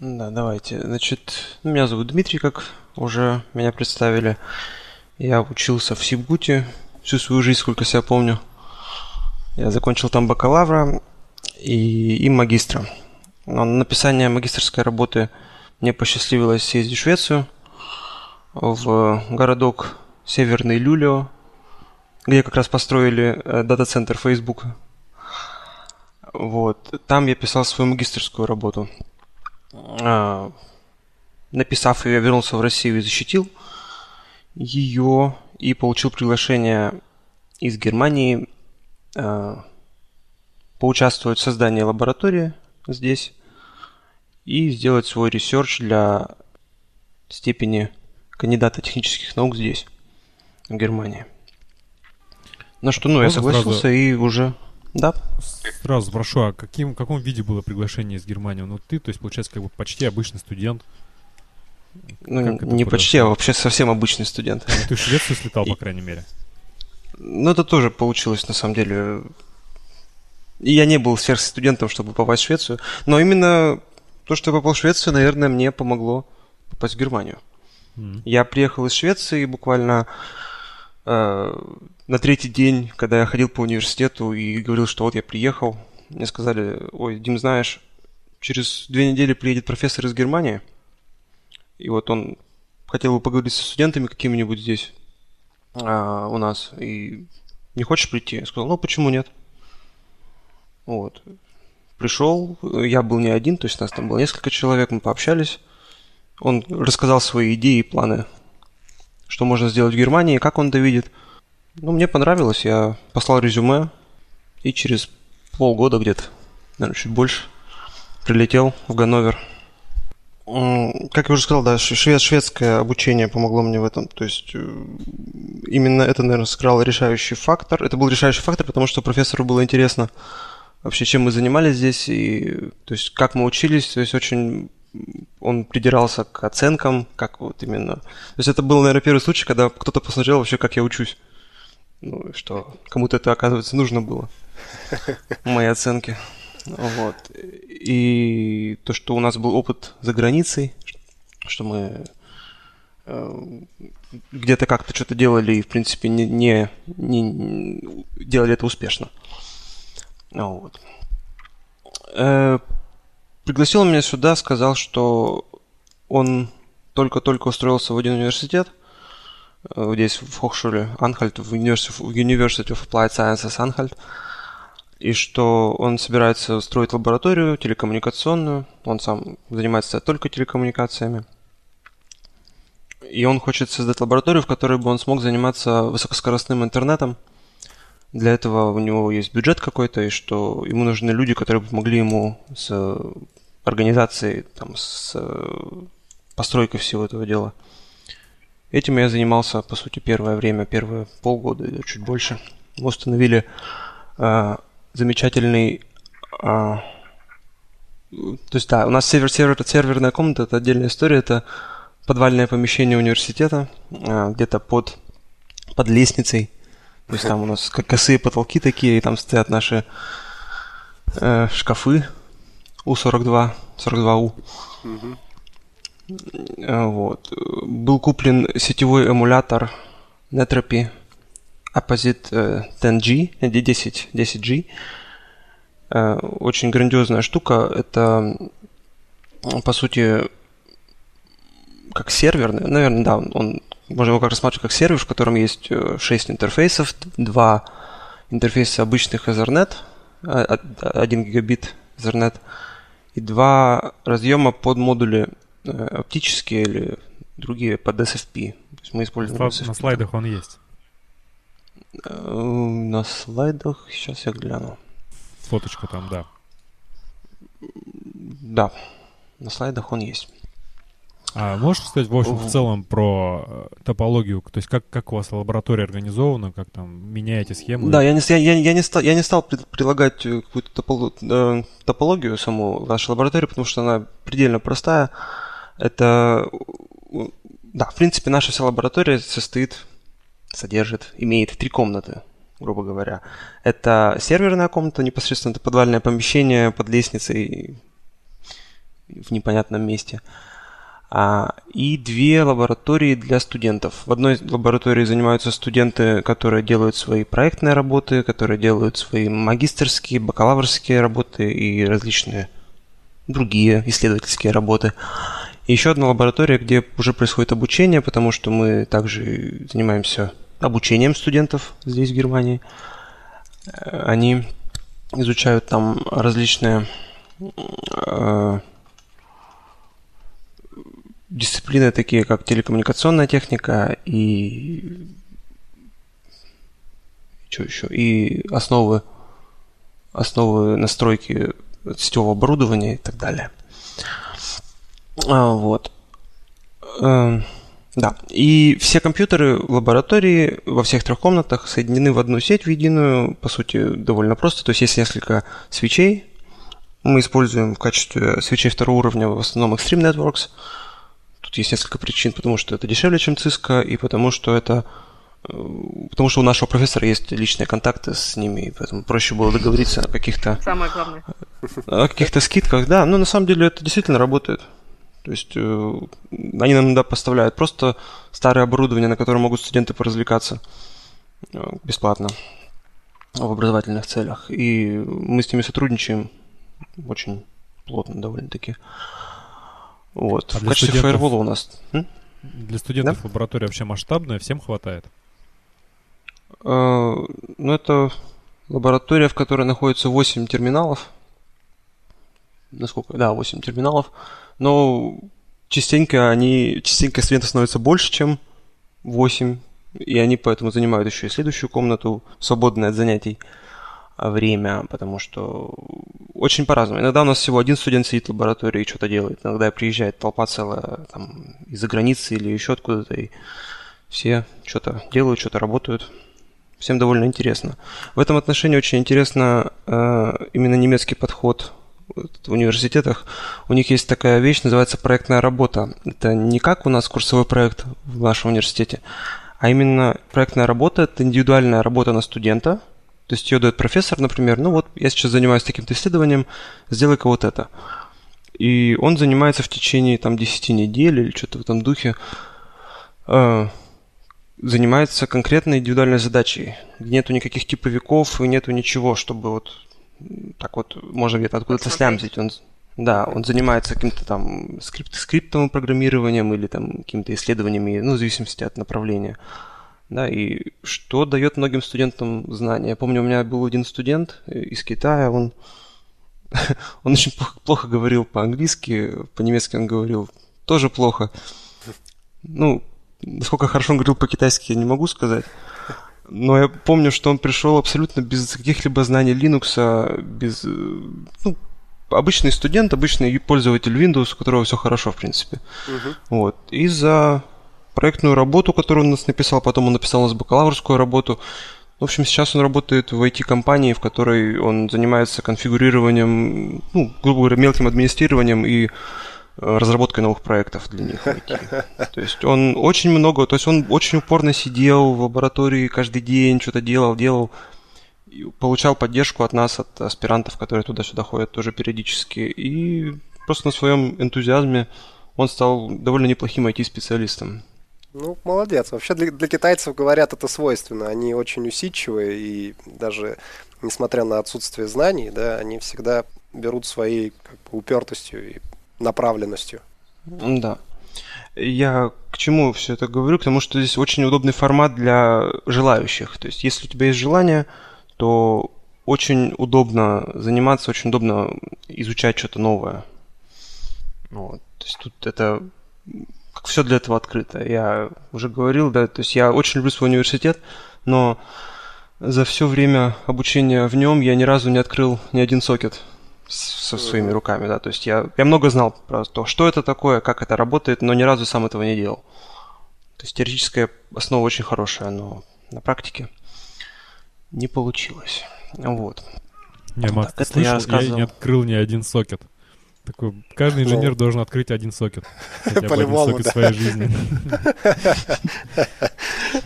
S4: Да, давайте. Значит, меня зовут Дмитрий, как уже меня представили. Я учился в Сибгуте всю свою жизнь, сколько себя помню. Я закончил там бакалавра и, и магистра. На написание магистрской работы мне посчастливилось съездить в Швецию, в городок Северный Люлио, где как раз построили э, дата-центр Facebook. Вот. Там я писал свою магистрскую работу. А, написав ее, я вернулся в Россию и защитил ее и получил приглашение из Германии а, поучаствовать в создании лаборатории здесь и сделать свой research для степени кандидата технических наук здесь, в Германии. На что, ну, Можно я согласился сразу... и уже да.
S1: Сразу спрошу, а каким, в каком виде было приглашение из Германии? Ну, ты, то есть, получается, как бы почти обычный студент.
S4: Ну, не почти, а вообще совсем обычный студент.
S1: Ну, ты в Швецию слетал, по крайней мере.
S4: Ну, это тоже получилось, на самом деле. Я не был сверхстудентом, чтобы попасть в Швецию, но именно то, что я попал в Швецию, наверное, мне помогло попасть в Германию. Mm. Я приехал из Швеции буквально э, на третий день, когда я ходил по университету и говорил, что вот я приехал, мне сказали, ой, Дим, знаешь, через две недели приедет профессор из Германии, и вот он хотел бы поговорить со студентами какими-нибудь здесь а, у нас, и не хочешь прийти? Я сказал, ну почему нет? Вот. Пришел, я был не один, то есть нас там было несколько человек, мы пообщались. Он рассказал свои идеи и планы, что можно сделать в Германии, как он это видит – ну, мне понравилось, я послал резюме, и через полгода где-то, наверное, чуть больше, прилетел в Ганновер. Как я уже сказал, да, швед, шведское обучение помогло мне в этом. То есть э, именно это, наверное, сыграл решающий фактор. Это был решающий фактор, потому что профессору было интересно вообще, чем мы занимались здесь, и то есть как мы учились. То есть очень он придирался к оценкам, как вот именно. То есть это был, наверное, первый случай, когда кто-то посмотрел вообще, как я учусь. Ну, что кому-то это, оказывается, нужно было. [LAUGHS] Мои оценки. Вот. И то, что у нас был опыт за границей, что мы э, где-то как-то что-то делали и, в принципе, не, не, не делали это успешно. Вот. Э, пригласил меня сюда, сказал, что он только-только устроился в один университет, э, здесь в Хохшуле, Анхальт, в University of Applied Sciences Анхальт, и что он собирается строить лабораторию телекоммуникационную, он сам занимается только телекоммуникациями, и он хочет создать лабораторию, в которой бы он смог заниматься высокоскоростным интернетом. Для этого у него есть бюджет какой-то, и что ему нужны люди, которые помогли ему с организацией, там, с постройкой всего этого дела. Этим я занимался, по сути, первое время, первые полгода или чуть больше. Мы установили э, замечательный... Э, то есть, да, у нас сервер, сервер, серверная комната, это отдельная история, это подвальное помещение университета, э, где-то под, под лестницей. То есть там у нас косые потолки такие, и там стоят наши э, шкафы У-42, 42У. Угу. Вот. Был куплен сетевой эмулятор Netropy Opposite 10G, 10, 10G. Очень грандиозная штука. Это, по сути, как серверный. Наверное, да, он, можно его как рассматривать как сервер, в котором есть 6 интерфейсов, два интерфейса обычных Ethernet, 1 гигабит Ethernet, и два разъема под модули Э, оптические или другие под SFP. То есть мы используем
S1: на, SFP. На слайдах он есть.
S4: Э, на слайдах, сейчас я гляну.
S1: Фоточка там, да.
S4: Да, на слайдах он есть.
S1: А можешь сказать, в общем, в целом про э, топологию, то есть как, как у вас лаборатория организована, как там меняете схему?
S4: Да, я не, я, я, не, стал, я не стал прилагать какую-то топологию, топологию саму нашу лабораторию, потому что она предельно простая. Это, да, в принципе, наша вся лаборатория состоит, содержит, имеет три комнаты, грубо говоря. Это серверная комната, непосредственно это подвальное помещение под лестницей в непонятном месте. А, и две лаборатории для студентов. В одной лаборатории занимаются студенты, которые делают свои проектные работы, которые делают свои магистрские, бакалаврские работы и различные другие исследовательские работы. И еще одна лаборатория, где уже происходит обучение, потому что мы также занимаемся обучением студентов здесь, в Германии. Они изучают там различные э, дисциплины, такие как телекоммуникационная техника и что еще? И основы, основы настройки сетевого оборудования и так далее. А, вот. Эм, да. И все компьютеры в лаборатории во всех трех комнатах соединены в одну сеть, в единую. По сути, довольно просто. То есть есть несколько свечей. Мы используем в качестве свечей второго уровня в основном Extreme Networks. Тут есть несколько причин, потому что это дешевле, чем Cisco, и потому что это э, Потому что у нашего профессора есть личные контакты с ними, и поэтому проще было договориться о каких-то...
S3: Самое главное.
S4: О каких-то скидках, да. Но на самом деле это действительно работает. То есть э, они нам иногда поставляют просто старое оборудование, на котором могут студенты поразвлекаться э, бесплатно в образовательных целях. И мы с ними сотрудничаем очень плотно довольно-таки. Вот.
S1: А в качестве студентов... фаервола у нас... М? Для студентов да? лаборатория вообще масштабная, всем хватает?
S4: Э, ну, это лаборатория, в которой находится 8 терминалов. Насколько? Да, 8 терминалов но частенько они, частенько студентов становится больше, чем 8, и они поэтому занимают еще и следующую комнату, свободную от занятий. Время, потому что очень по-разному. Иногда у нас всего один студент сидит в лаборатории и что-то делает. Иногда приезжает толпа целая там, из-за границы или еще откуда-то, и все что-то делают, что-то работают. Всем довольно интересно. В этом отношении очень интересно э, именно немецкий подход в университетах. У них есть такая вещь, называется проектная работа. Это не как у нас курсовой проект в нашем университете, а именно проектная работа – это индивидуальная работа на студента – то есть ее дает профессор, например, ну вот я сейчас занимаюсь таким-то исследованием, сделай-ка вот это. И он занимается в течение там 10 недель или что-то в этом духе, э, занимается конкретной индивидуальной задачей, нету никаких типовиков и нету ничего, чтобы вот так вот можно где-то откуда-то слямзить. Он, да, он занимается каким-то там скрипт, скриптовым программированием или там какими-то исследованиями, ну, в зависимости от направления. Да, и что дает многим студентам знания. Я помню, у меня был один студент из Китая, он, [LAUGHS] он очень плохо, плохо говорил по-английски, по-немецки он говорил тоже плохо. Ну, насколько хорошо он говорил по-китайски, я не могу сказать. Но я помню, что он пришел абсолютно без каких-либо знаний Linux, без... Ну, обычный студент, обычный пользователь Windows, у которого все хорошо, в принципе. Uh-huh. Вот. И за проектную работу, которую он нас написал, потом он написал у нас бакалаврскую работу. В общем, сейчас он работает в IT-компании, в которой он занимается конфигурированием, ну, грубо говоря, мелким администрированием и э, разработкой новых проектов для них. [LAUGHS] То есть он очень много, то есть он очень упорно сидел в лаборатории каждый день, что-то делал, делал, получал поддержку от нас, от аспирантов, которые туда-сюда ходят тоже периодически, и просто на своем энтузиазме он стал довольно неплохим IT-специалистом.
S2: Ну, молодец. Вообще для, для китайцев, говорят, это свойственно. Они очень усидчивые, и даже несмотря на отсутствие знаний, да, они всегда берут своей как бы, упертостью и направленностью.
S4: Да. Я к чему все это говорю? К тому, что здесь очень удобный формат для желающих. То есть, если у тебя есть желание, то очень удобно заниматься, очень удобно изучать что-то новое. Вот. То есть тут это все для этого открыто. Я уже говорил, да, то есть я очень люблю свой университет, но за все время обучения в нем я ни разу не открыл ни один сокет со своими руками, да, то есть я, я много знал про то, что это такое, как это работает, но ни разу сам этого не делал. То есть теоретическая основа очень хорошая, но на практике не получилось. Вот.
S1: Не, Макс, так, ты слышал, я, рассказывал... я не открыл ни один сокет. Такой, каждый инженер ну, должен открыть один сокет. По-любому, сокет да. своей жизни.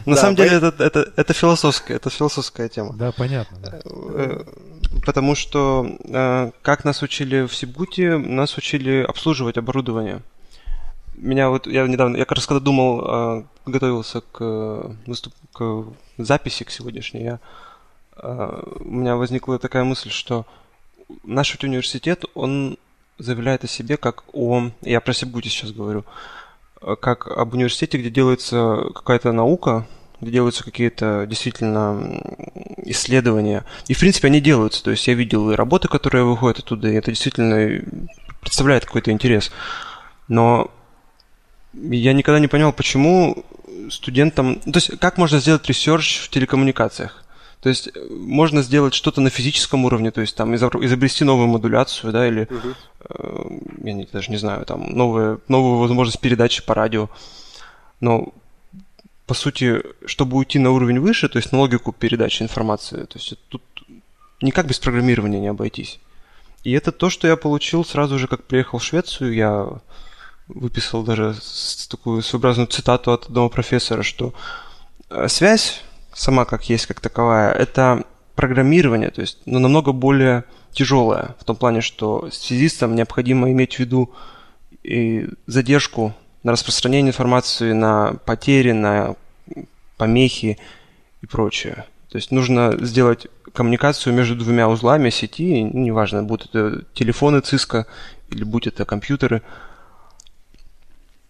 S4: На самом деле это, философская, это философская тема.
S1: Да, понятно. Да. Э,
S4: потому что э, как нас учили в Сибуте, нас учили обслуживать оборудование. Меня вот, я недавно, я как раз когда думал, э, готовился к, выступ, к записи к сегодняшней, я, у меня возникла такая мысль, что наш университет, он заявляет о себе как о... Я про Сибгути сейчас говорю. Э, как об университете, где делается какая-то наука, где делаются какие-то действительно исследования. И, в принципе, они делаются. То есть я видел и работы, которые выходят оттуда, и это действительно представляет какой-то интерес. Но я никогда не понял, почему студентам... То есть как можно сделать research в телекоммуникациях? То есть э, можно сделать что-то на физическом уровне, то есть там изобрести новую модуляцию, да, или, uh-huh. э, я не, даже не знаю, там новые, новую возможность передачи по радио. Но, по сути, чтобы уйти на уровень выше, то есть на логику передачи информации, то есть тут никак без программирования не обойтись. И это то, что я получил сразу же, как приехал в Швецию. Я выписал даже такую своеобразную цитату от одного профессора, что э, связь сама как есть, как таковая, это программирование, то есть ну, намного более тяжелое, в том плане, что связистам необходимо иметь в виду и задержку на распространение информации, на потери, на помехи и прочее. То есть нужно сделать коммуникацию между двумя узлами сети, неважно, будут это телефоны Cisco или будь это компьютеры.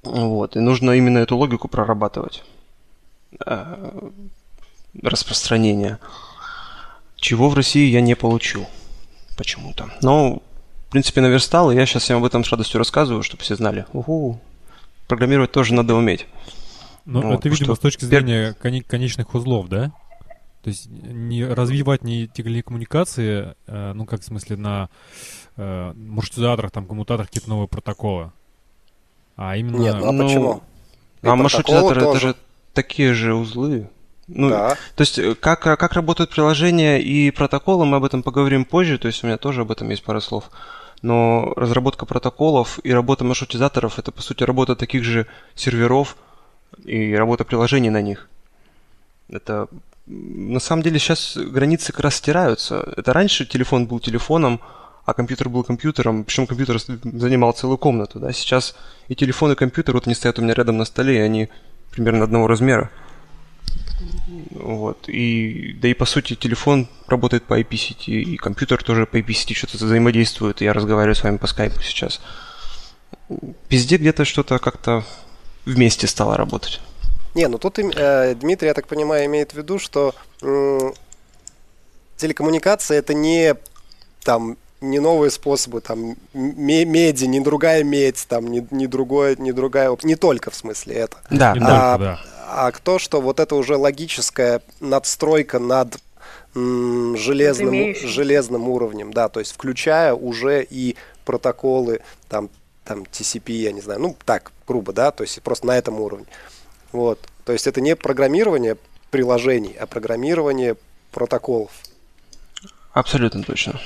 S4: Вот, и нужно именно эту логику прорабатывать. Распространения, чего в России я не получил почему-то. Но, в принципе, наверстал, и я сейчас всем об этом с радостью рассказываю, чтобы все знали. Угу, программировать тоже надо уметь.
S1: Ну, вот, это, видимо, что... с точки зрения кон- конечных узлов, да? То есть не развивать не телекоммуникации, э, ну как в смысле на э, маршрутизаторах, там коммутаторах какие-то новые протоколы, а именно...
S2: Нет, ну а
S4: Ну,
S2: почему? И
S4: А маршрутизаторы это
S2: тоже.
S4: же такие же узлы. Ну,
S2: Да.
S4: То есть, э, как, как работают приложения и протоколы, мы об этом поговорим позже, то есть у меня тоже об этом есть пара слов. Но разработка протоколов и работа маршрутизаторов – это, по сути, работа таких же серверов и работа приложений на них. Это, на самом деле, сейчас границы как раз стираются. Это раньше телефон был телефоном, а компьютер был компьютером, причем компьютер занимал целую комнату. Да? Сейчас и телефон, и компьютер, вот они стоят у меня рядом на столе, и они примерно одного размера. Вот. И, да и по сути телефон работает по IP-сети, и компьютер тоже по IP-сети что-то взаимодействует. Я разговариваю с вами по скайпу сейчас. Везде где-то что-то как-то вместе стало работать.
S2: Не, ну тут э, Дмитрий, я так понимаю, имеет в виду, что м, телекоммуникация это не там не новые способы, там ме- меди, не другая медь, там не, не другое, не другая, не только в смысле это,
S4: Да,
S1: Не
S4: да.
S2: А то, что вот это уже логическая надстройка над железным, железным уровнем, да, то есть включая уже и протоколы, там, там TCP, я не знаю, ну так, грубо, да, то есть просто на этом уровне. Вот. То есть это не программирование приложений, а программирование протоколов.
S4: Абсолютно точно.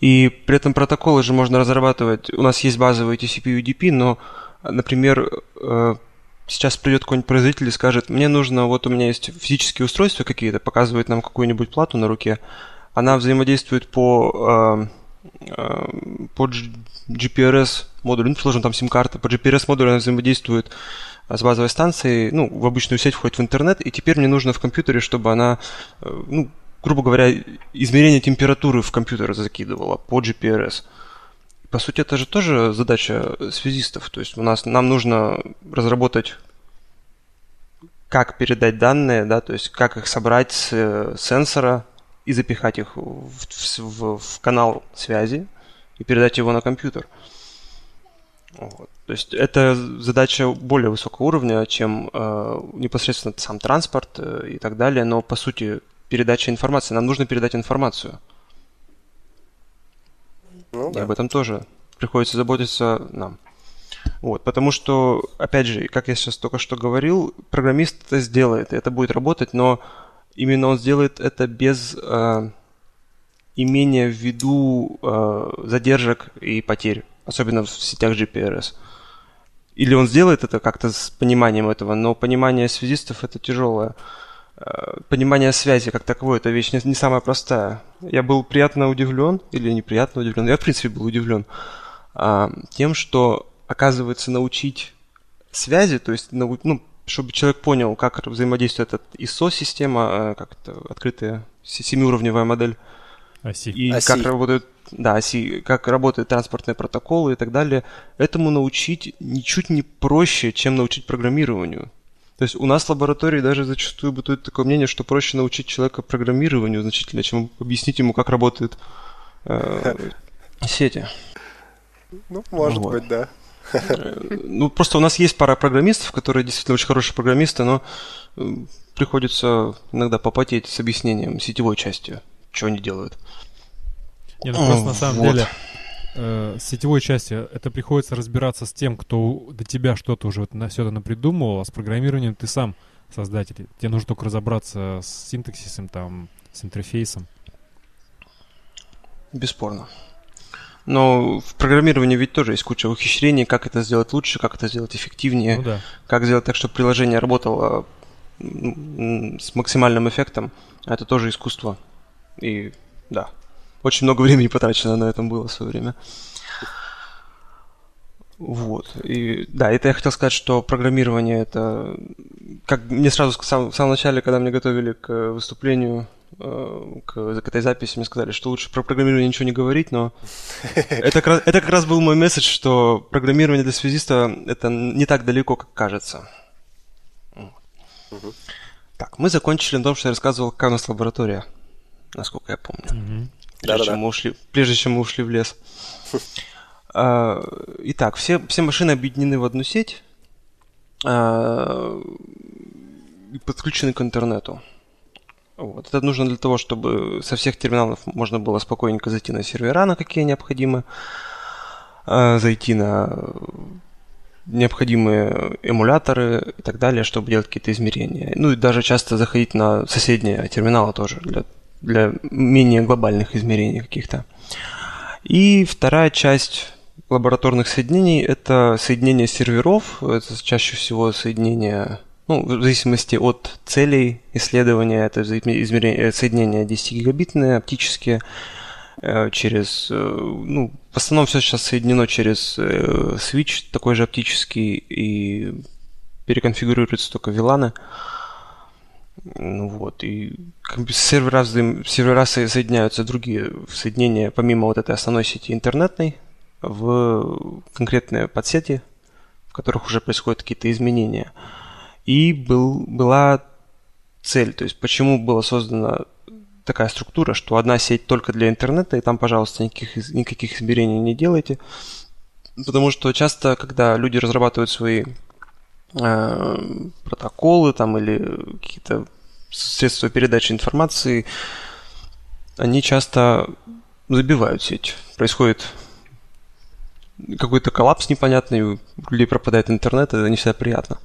S4: И при этом протоколы же можно разрабатывать. У нас есть базовые TCP и UDP, но, например, э, сейчас придет какой-нибудь производитель и скажет, мне нужно, вот у меня есть физические устройства какие-то, показывает нам какую-нибудь плату на руке, она взаимодействует по, э, э, по G- GPRS модулю, ну, предположим, там сим-карта, по GPRS модулю она взаимодействует с базовой станцией, ну, в обычную сеть входит в интернет, и теперь мне нужно в компьютере, чтобы она, э, ну, грубо говоря, измерение температуры в компьютер закидывала по GPRS. По сути, это же тоже задача связистов. То есть у нас нам нужно разработать, как передать данные, да, то есть как их собрать с э, сенсора и запихать их в- в- в канал связи и передать его на компьютер. Вот. То есть это задача более высокого уровня, чем э, непосредственно сам транспорт э, и так далее, но по сути передача информации. Нам нужно передать информацию.
S2: Ну
S4: И
S2: да.
S4: об этом тоже приходится заботиться нам. Вот, потому что, опять же, как я сейчас только что говорил, программист это сделает, и это будет работать, но именно он сделает это без э, имения в виду э, задержек и потерь, особенно в сетях GPRS. Или он сделает это как-то с пониманием этого, но понимание связистов это тяжелое. Э, Понимание связи как таковой это вещь не, не самая простая. Я был приятно удивлен, или неприятно удивлен, я в принципе был удивлен а, тем, что оказывается научить связи, то есть нау- ну, чтобы человек понял, как взаимодействует эта ISO-система, э, как это открытая се- семиуровневая модель,
S1: Оси.
S4: и
S2: Оси.
S4: как работают, да, оси, как работают транспортные протоколы и так далее, этому научить ничуть не проще, чем научить программированию. То есть у нас в лаборатории даже зачастую бытует такое мнение, что проще научить человека программированию значительно, чем объяснить ему, как работают э, сети.
S2: Ну, может
S4: Вот.
S2: быть, да.
S4: Ну, просто у нас есть пара программистов, которые действительно очень хорошие программисты, но э, приходится иногда попотеть с объяснением сетевой части, что они делают.
S1: Не, ну просто на самом
S4: Вот.
S1: деле э, сетевой части это приходится разбираться с тем, кто до тебя что-то уже вот на все это напридумывал, а с программированием ты сам создатель. Тебе нужно только разобраться с синтаксисом, там, с интерфейсом.
S4: Бесспорно. Но в программировании ведь тоже есть куча ухищрений, как это сделать лучше, как это сделать эффективнее,
S1: Ну да.
S4: как сделать так, чтобы приложение работало с максимальным эффектом. А Это тоже искусство. И да, очень много времени потрачено на этом было в свое время. Вот. И да, это я хотел сказать, что программирование это... Как мне сразу в самом, в самом начале, когда меня готовили к выступлению, э, к, к этой записи, мне сказали, что лучше про программирование ничего не говорить, но [LAUGHS] это как, раз, это как раз был мой месседж, что программирование для связиста это не так далеко, как кажется. Так, мы закончили на том, что я рассказывал, какая у нас лаборатория, насколько я помню. Прежде, чем мы ушли, прежде чем мы ушли в лес. А, Итак, все, все машины объединены в одну сеть а, и подключены к интернету. Вот. Это нужно для того, чтобы со всех терминалов можно было спокойненько зайти на сервера, на какие необходимы, э, зайти на необходимые эмуляторы и так далее, чтобы делать какие-то измерения. Ну и даже часто заходить на соседние терминалы тоже для, для менее глобальных измерений каких-то. И вторая часть лабораторных соединений – это соединение серверов. Это чаще всего соединение, ну, в зависимости от целей исследования, это измерение, соединения 10-гигабитные, оптические, э, через, э, ну, в основном все сейчас соединено через э, switch, такой же оптический, и переконфигурируются только VLAN. Ну вот, и сервера, сервера соединяются другие соединения, помимо вот этой основной сети интернетной, в конкретные подсети, в которых уже происходят какие-то изменения. И был, была цель, то есть почему была создана такая структура, что одна сеть только для интернета, и там, пожалуйста, никаких, никаких измерений не делайте. Потому что часто, когда люди разрабатывают свои протоколы там, или какие-то средства передачи информации, они часто забивают сеть. Происходит какой-то коллапс непонятный, у людей пропадает интернет, это не всегда приятно.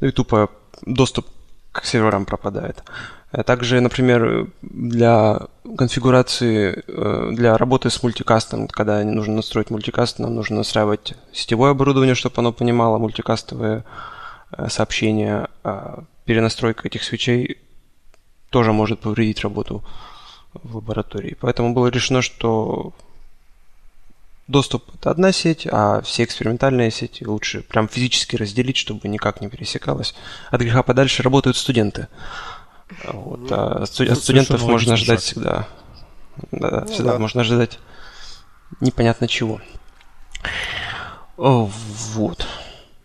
S4: Ну и тупо доступ к серверам пропадает. А также, например, для конфигурации, э, для работы с мультикастом, когда нужно настроить мультикаст, нам нужно настраивать сетевое оборудование, чтобы оно понимало мультикастовые э, сообщения. А перенастройка этих свечей тоже может повредить работу в лаборатории. Поэтому было решено, что доступ – это одна сеть, а все экспериментальные сети лучше прям физически разделить, чтобы никак не пересекалось. От греха подальше работают студенты. Вот, а от студентов можно ждать шаг. всегда. Да, ну, всегда да. можно ожидать непонятно чего. О, вот.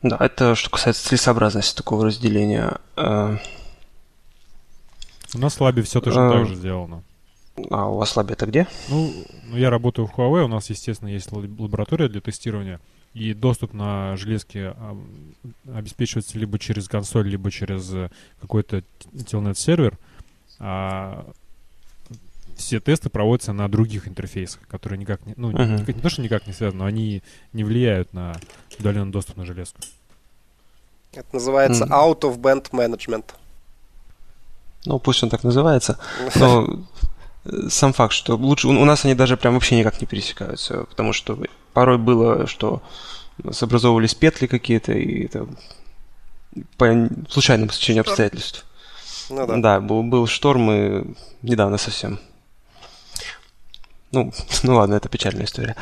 S4: Да, это что касается целесообразности такого разделения.
S1: А, У нас в лабе все тоже а, так же сделано.
S4: А у вас лабе это где?
S1: Ну, ну, я работаю в Huawei, у нас, естественно, есть лаборатория для тестирования, и доступ на железки обеспечивается либо через консоль, либо через э, какой-то телнет-сервер. А все тесты проводятся на других интерфейсах, которые никак не, ну, uh-huh. не, не то, что никак не связаны, но они не влияют на удаленный доступ на железку.
S2: Это называется mm. out of band management.
S4: Ну, пусть он так называется. [LAUGHS] Но сам факт, что лучше у нас они даже прям вообще никак не пересекаются, потому что порой было, что образовывались петли какие-то, и это по случайному стечению обстоятельств. Ну, да. да, был, был шторм и недавно совсем. Ну, [LAUGHS] ну ладно, это печальная история.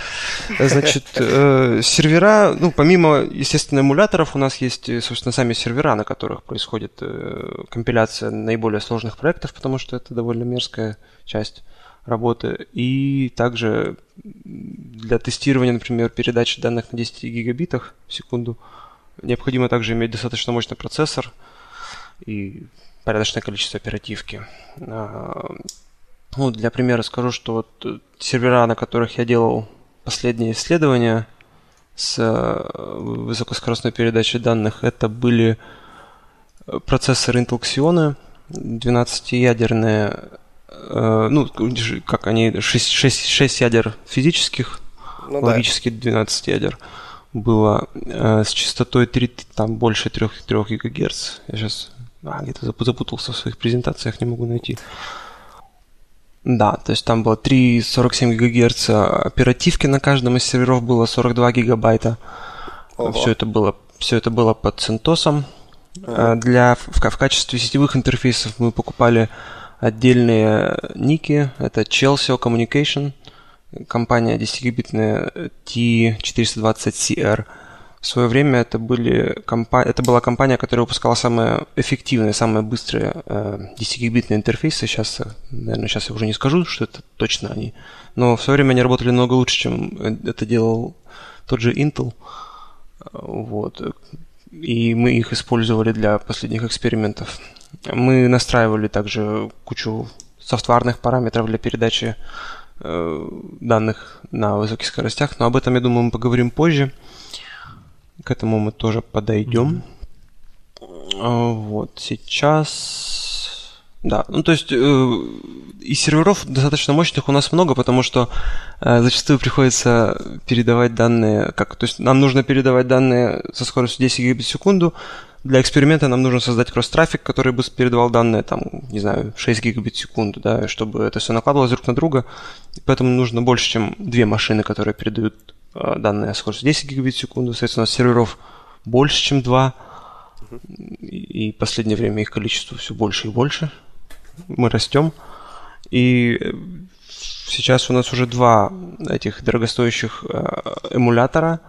S4: Значит, э, сервера, ну, помимо, естественно, эмуляторов, у нас есть, собственно, сами сервера, на которых происходит э, компиляция наиболее сложных проектов, потому что это довольно мерзкая часть работы. И также для тестирования, например, передачи данных на 10 гигабитах в секунду необходимо также иметь достаточно мощный процессор и порядочное количество оперативки. А, ну, для примера скажу, что вот э, сервера, на которых я делал последние исследования с э, высокоскоростной передачей данных, это были э, процессоры Intel Xeon, 12-ядерные, ну, как они, 6, 6, 6 ядер физических, ну, логически да. 12 ядер было с частотой 3, там больше 3, 3 ГГц. Я сейчас а, где-то запутался в своих презентациях, не могу найти. Да, то есть там было 3,47 ГГц оперативки на каждом из серверов было 42 гигабайта. Все это было, все это было под CentOS. Ага. Для, в, в качестве сетевых интерфейсов мы покупали отдельные ники. Это Chelsea Communication, компания 10-гигабитная T420CR. В свое время это, были компа... это была компания, которая выпускала самые эффективные, самые быстрые э, 10-гигабитные интерфейсы. Сейчас, наверное, сейчас я уже не скажу, что это точно они. Но в свое время они работали намного лучше, чем это делал тот же Intel. Вот. И мы их использовали для последних экспериментов. Мы настраивали также кучу софтварных параметров для передачи э, данных на высоких скоростях, но об этом, я думаю, мы поговорим позже. К этому мы тоже подойдем. Mm-hmm. Вот, сейчас... Да, ну то есть э, и серверов достаточно мощных у нас много, потому что э, зачастую приходится передавать данные, как, то есть нам нужно передавать данные со скоростью 10 гигабит в секунду. Для эксперимента нам нужно создать кросс-трафик, который бы передавал данные, там, не знаю, 6 гигабит в секунду, да, чтобы это все накладывалось друг на друга. Поэтому нужно больше, чем две машины, которые передают э, данные со скоростью 10 гигабит в секунду. Соответственно, серверов больше, чем два. И, и в последнее время их количество все больше и больше мы растем. И э, сейчас у нас уже два этих дорогостоящих э, эмулятора,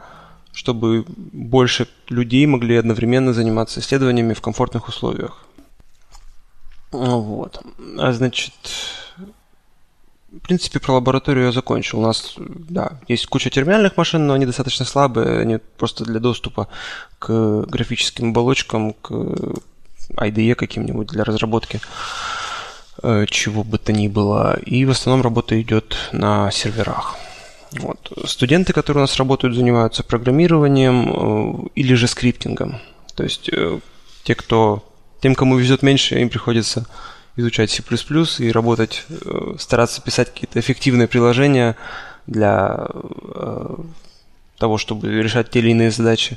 S4: чтобы больше людей могли одновременно заниматься исследованиями в комфортных условиях. Вот. А значит, в принципе, про лабораторию я закончил. У нас, да, есть куча терминальных машин, но они достаточно слабые, они просто для доступа к графическим оболочкам, к IDE каким-нибудь для разработки. Э, чего бы то ни было. И в основном работа идет на серверах. Вот. Студенты, которые у нас работают, занимаются программированием э, или же скриптингом. То есть э, те, кто, тем, кому везет меньше, им приходится изучать C++ и работать, стараться писать какие-то эффективные приложения для того, чтобы решать те или иные задачи.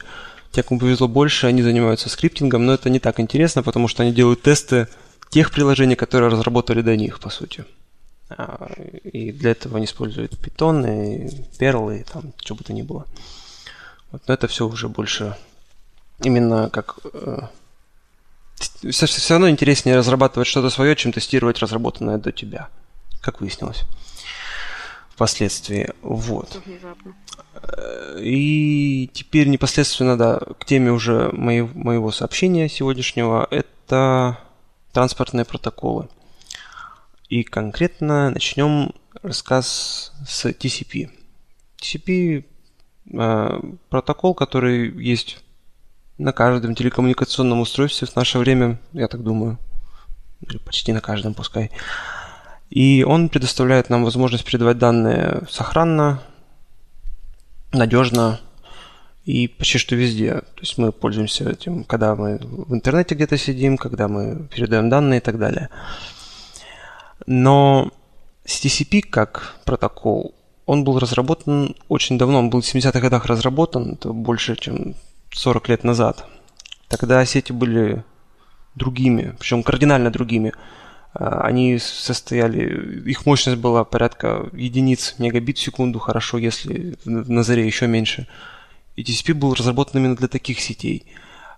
S4: Те, кому повезло больше, они занимаются скриптингом, но это не так интересно, потому что они делают тесты тех приложений, которые разработали до них, по сути. А, и для этого они используют Perl и там что бы то ни было. Вот, но это все уже больше именно как... Э, все, все равно интереснее разрабатывать что-то свое, чем тестировать разработанное до тебя, как выяснилось впоследствии. Вот. Э, и теперь непосредственно да, к теме уже моего, моего сообщения сегодняшнего. Это транспортные протоколы. И конкретно начнем рассказ с TCP. TCP э, протокол, который есть на каждом телекоммуникационном устройстве в наше время, я так думаю, или почти на каждом, пускай. И он предоставляет нам возможность передавать данные сохранно, надежно, и почти что везде. То есть мы пользуемся этим, когда мы в интернете где-то сидим, когда мы передаем данные и так далее. Но TCP как протокол, он был разработан очень давно, он был в 70-х годах разработан, это больше, чем 40 лет назад. Тогда сети были другими, причем кардинально другими. А, они состояли, их мощность была порядка единиц мегабит в секунду, хорошо, если на заре еще меньше. И TCP был разработан именно для таких сетей.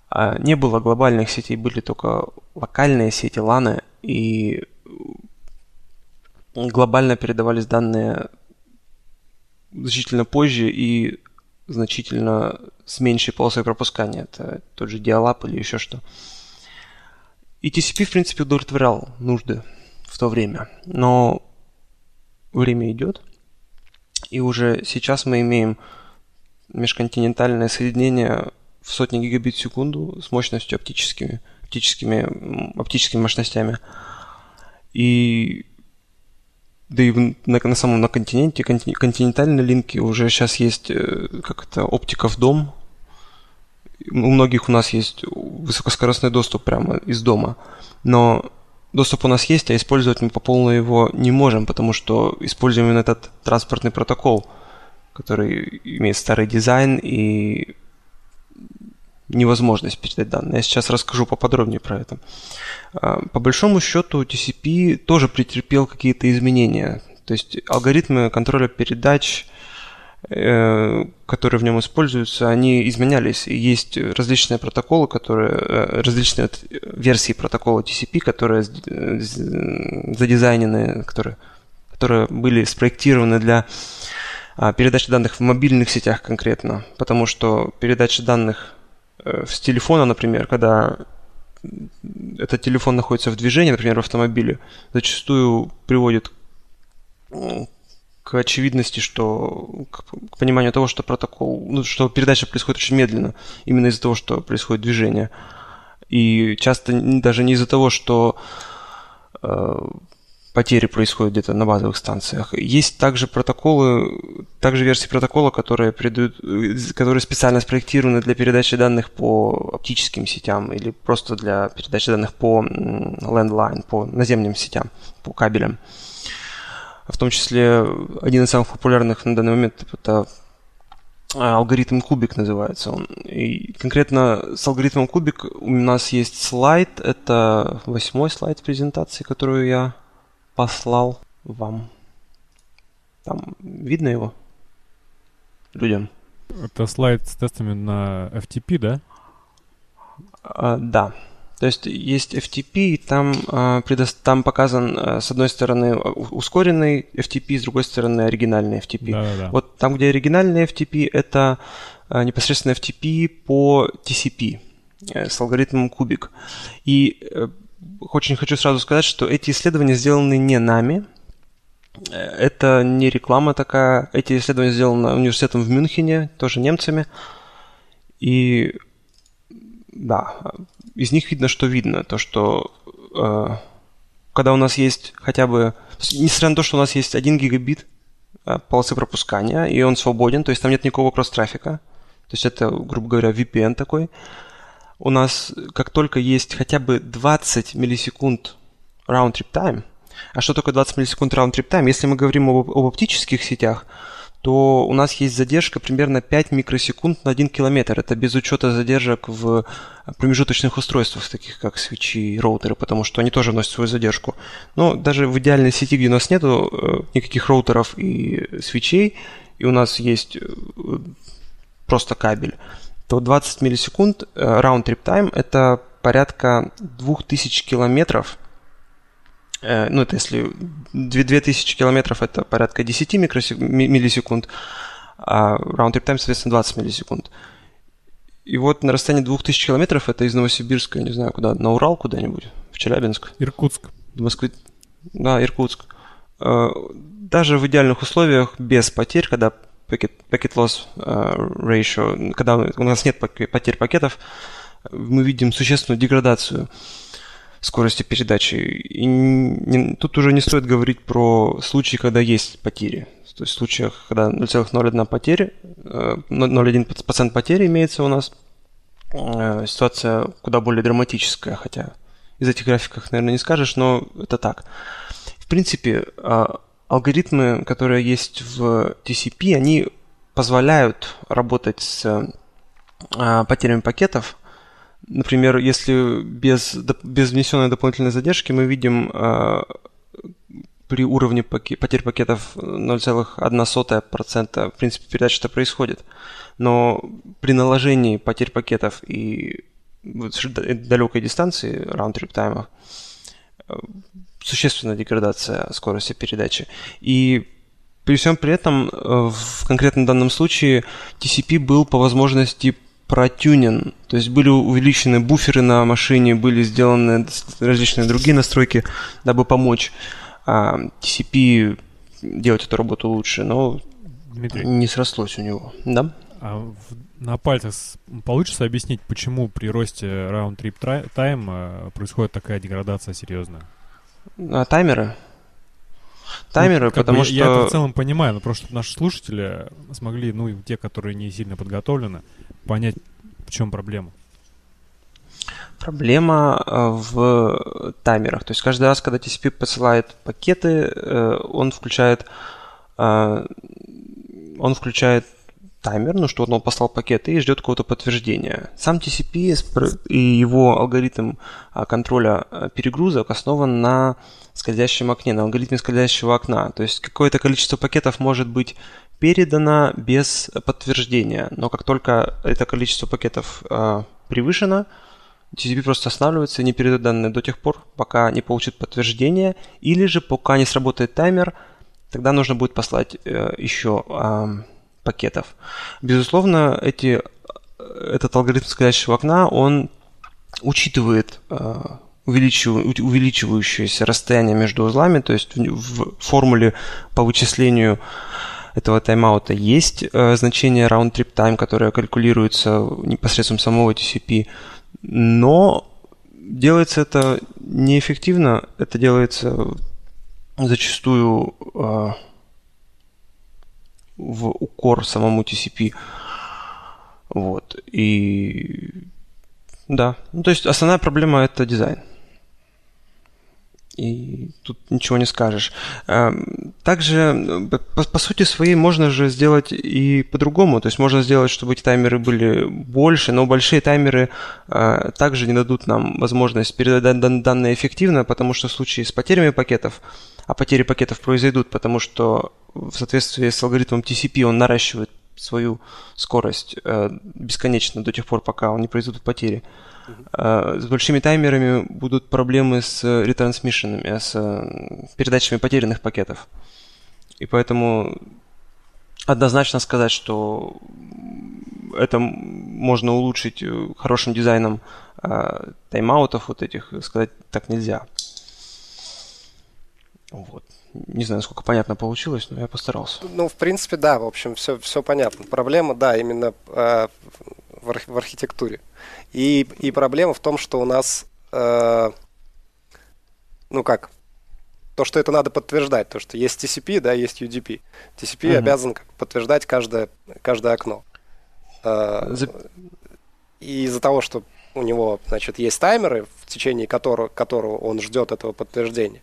S4: А не было глобальных сетей, были только локальные сети LAN, и глобально передавались данные значительно позже и значительно с меньшей полосой пропускания. Это тот же Dialab или еще что. И TCP, в принципе, удовлетворял нужды в то время. Но время идет, и уже сейчас мы имеем межконтинентальное соединение в сотни гигабит в секунду с мощностью оптическими, оптическими, оптическими мощностями. И да и на, на самом на континенте, континентальные линки уже сейчас есть э, как это оптика в дом. У многих у нас есть высокоскоростный доступ прямо из дома. Но доступ у нас есть, а использовать мы по полной его не можем, потому что используем именно этот транспортный протокол – который имеет старый дизайн и невозможность передать данные. Я сейчас расскажу поподробнее про это. А, по большому счету TCP тоже претерпел какие-то изменения. То есть алгоритмы контроля передач, э, которые в нем используются, они изменялись. И есть различные протоколы, которые, э, различные версии протокола TCP, которые задизайнены, которые, которые были спроектированы для а, передача данных в мобильных сетях конкретно, потому что передача данных э, с телефона, например, когда этот телефон находится в движении, например, в автомобиле, зачастую приводит к очевидности, что к пониманию того, что протокол, ну, что передача происходит очень медленно, именно из-за того, что происходит движение. И часто даже не из-за того, что э, потери происходят где-то на базовых станциях. Есть также протоколы, также версии протокола, которые, придают, которые специально спроектированы для передачи данных по оптическим сетям или просто для передачи данных по landline, по наземным сетям, по кабелям. В том числе один из самых популярных на данный момент это а, алгоритм кубик называется он. И конкретно с алгоритмом кубик у нас есть слайд. Это восьмой слайд презентации, которую я послал вам. Там видно его людям?
S1: Это слайд с тестами на FTP, да?
S4: А, да. То есть есть FTP, и там, а, предо... там показан а, с одной стороны ускоренный FTP, с другой стороны оригинальный FTP.
S1: Да, да, да.
S4: Вот там, где оригинальный FTP, это а, непосредственно FTP по TCP э, с алгоритмом кубик. И э, очень хочу сразу сказать, что эти исследования сделаны не нами. Это не реклама такая. Эти исследования сделаны университетом в Мюнхене, тоже немцами. И да, из них видно, что видно. То, что э, когда у нас есть хотя бы... Несмотря на то, что у нас есть 1 гигабит э, полосы пропускания, и он свободен, то есть там нет никакого кросс-трафика. То есть это, грубо говоря, VPN такой у нас как только есть хотя бы 20 миллисекунд round-trip time, а что такое 20 миллисекунд round-trip time? Если мы говорим об, об оптических сетях, то у нас есть задержка примерно 5 микросекунд на 1 километр. Это без учета задержек в промежуточных устройствах, таких как свечи и роутеры, потому что они тоже носят свою задержку. Но даже в идеальной сети, где у нас нет э, никаких роутеров и свечей, и у нас есть э, просто кабель, то 20 миллисекунд э, round trip time это порядка 2000 километров. Э, ну, это если 2000 километров это порядка 10 миллисекунд, а round trip time, соответственно, 20 миллисекунд. И вот на расстоянии 2000 километров это из Новосибирска, я не знаю, куда, на Урал куда-нибудь, в Челябинск.
S1: Иркутск.
S4: В Москве. Да, Иркутск. Э, даже в идеальных условиях, без потерь, когда packet, packet loss uh, ratio, когда у нас нет потерь пакетов, мы видим существенную деградацию скорости передачи. И не, тут уже не стоит говорить про случаи, когда есть потери. То есть в случаях, когда 0,01 потери, 0,1% потери имеется у нас, э, ситуация куда более драматическая, хотя из этих графиков, наверное, не скажешь, но это так. В принципе, а, алгоритмы, которые есть в TCP, они позволяют работать с э, потерями пакетов. Например, если без, без внесенной дополнительной задержки мы видим э, при уровне потерь пакетов 0,1% в принципе передача это происходит. Но при наложении потерь пакетов и далекой дистанции, round-trip таймов, существенная деградация скорости передачи. И при всем при этом э, в конкретном данном случае TCP был по возможности протюнен, то есть были увеличены буферы на машине, были сделаны различные другие настройки, дабы помочь а, TCP делать эту работу лучше, но Дмитрий, не срослось у него, да?
S1: А в, на пальцах получится объяснить, почему при росте trip time э, происходит такая деградация серьезная?
S4: А, таймеры? Таймеры, ну, потому бы, что...
S1: Я это в целом понимаю, но просто наши слушатели смогли, ну, те, которые не сильно подготовлены, понять, в чем проблема.
S4: Проблема э, в таймерах. То есть каждый раз, когда TCP посылает пакеты, э, он включает э, он включает таймер, ну что он послал пакет и ждет какого-то подтверждения. Сам TCP и его алгоритм а, контроля а, перегрузок основан на скользящем окне, на алгоритме скользящего окна. То есть какое-то количество пакетов может быть передано без подтверждения, но как только это количество пакетов э, превышено, TCP просто останавливается и не передает данные до тех пор, пока не получит подтверждение, или же пока не сработает таймер, тогда нужно будет послать э, еще пакетов. Безусловно, эти, этот алгоритм скользящего окна, он учитывает э, увеличивающееся расстояние между узлами, то есть в формуле по вычислению этого тайм-аута есть э, значение round-trip time, которое калькулируется непосредством самого TCP, но делается это неэффективно, это делается зачастую э, в укор самому TCP. Вот. И да. Ну, то есть основная проблема это дизайн. И тут ничего не скажешь. Эм, также, по, по сути своей, можно же сделать и по-другому. То есть можно сделать, чтобы эти таймеры были больше, но большие таймеры э, также не дадут нам возможность передать данные эффективно, потому что в случае с потерями пакетов, а потери пакетов произойдут, потому что в соответствии с алгоритмом TCP он наращивает свою скорость э, бесконечно до тех пор, пока он не произведут потери. Uh-huh. С большими таймерами будут проблемы с ретрансмишенами, с э, передачами потерянных пакетов. И поэтому однозначно сказать, что это можно улучшить э, хорошим дизайном э, тайм-аутов вот этих, сказать так нельзя. Вот. Не знаю, насколько понятно получилось, но я постарался.
S2: Ну, в принципе, да, в общем, все, все понятно. Проблема, да, именно э, в, арх- в архитектуре. И, и проблема в том, что у нас, э, ну как, то, что это надо подтверждать, то, что есть TCP, да, есть UDP. TCP угу. обязан подтверждать каждое, каждое окно. Э, За... И из-за того, что у него, значит, есть таймеры, в течение которого, которого он ждет этого подтверждения,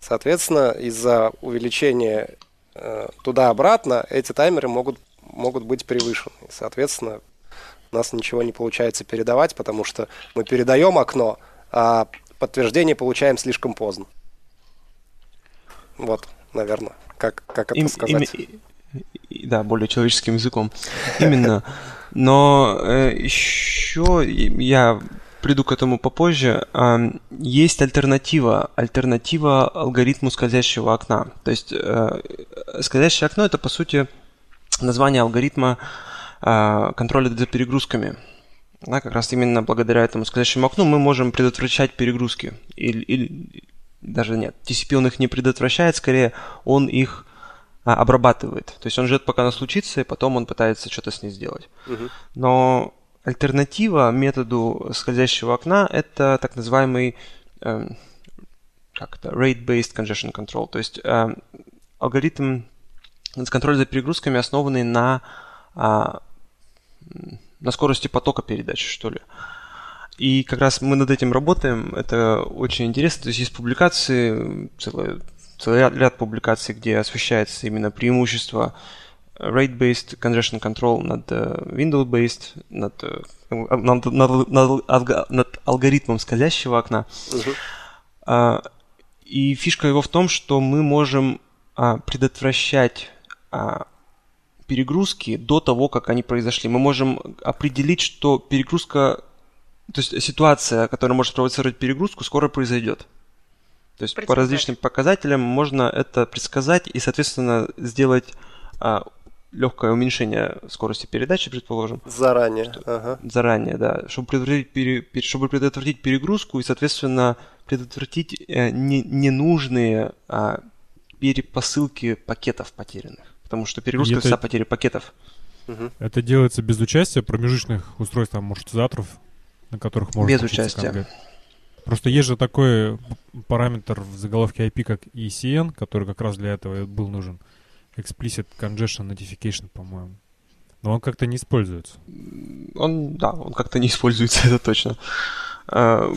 S2: Соответственно, из-за увеличения э, туда-обратно эти таймеры могут, могут быть превышены. Соответственно, у нас ничего не получается передавать, потому что мы передаем окно, а подтверждение получаем слишком поздно. Вот, наверное, как, как это Им, сказать. Им,
S4: да, более человеческим языком. Именно. Но э, еще я приду к этому попозже, есть альтернатива, альтернатива алгоритму скользящего окна. То есть э, скользящее окно это по сути название алгоритма а, контроля за перегрузками. Да, как раз именно благодаря этому скользящему окну мы можем предотвращать перегрузки. Или, или даже нет, TCP он их не предотвращает, скорее он их а, обрабатывает. То есть он ждет, пока она случится, и потом он пытается что-то с ней сделать. Угу. Но Альтернатива методу скользящего окна – это так называемый э, как это, rate-based congestion control, то есть э, алгоритм контроля за перегрузками, основанный на, э, на скорости потока передачи, что ли. И как раз мы над этим работаем, это очень интересно, то есть есть публикации, целый, целый ряд, ряд публикаций, где освещается именно преимущество rate-based congestion control над uh, window-based, над, uh, над, над, над, над алгоритмом скользящего окна. Uh-huh. Uh, и фишка его в том, что мы можем uh, предотвращать uh, перегрузки до того, как они произошли. Мы можем определить, что перегрузка, то есть ситуация, которая может провоцировать перегрузку, скоро произойдет. То есть по различным показателям можно это предсказать и, соответственно, сделать легкое уменьшение скорости передачи, предположим.
S2: Заранее. Что, ага.
S4: Заранее, да. Чтобы предотвратить, пере, чтобы предотвратить перегрузку и, соответственно, предотвратить э, не, ненужные а, перепосылки пакетов потерянных. Потому что перегрузка это, всегда потери пакетов.
S1: Это делается без участия промежуточных устройств, там, маршрутизаторов, на которых можно
S4: Без участия. Конкрет.
S1: Просто есть же такой параметр в заголовке IP, как ECN, который как раз для этого был нужен. Explicit Congestion Notification, по-моему. Но он как-то не используется.
S4: Он, да, он как-то не [LAUGHS] используется, это точно. А,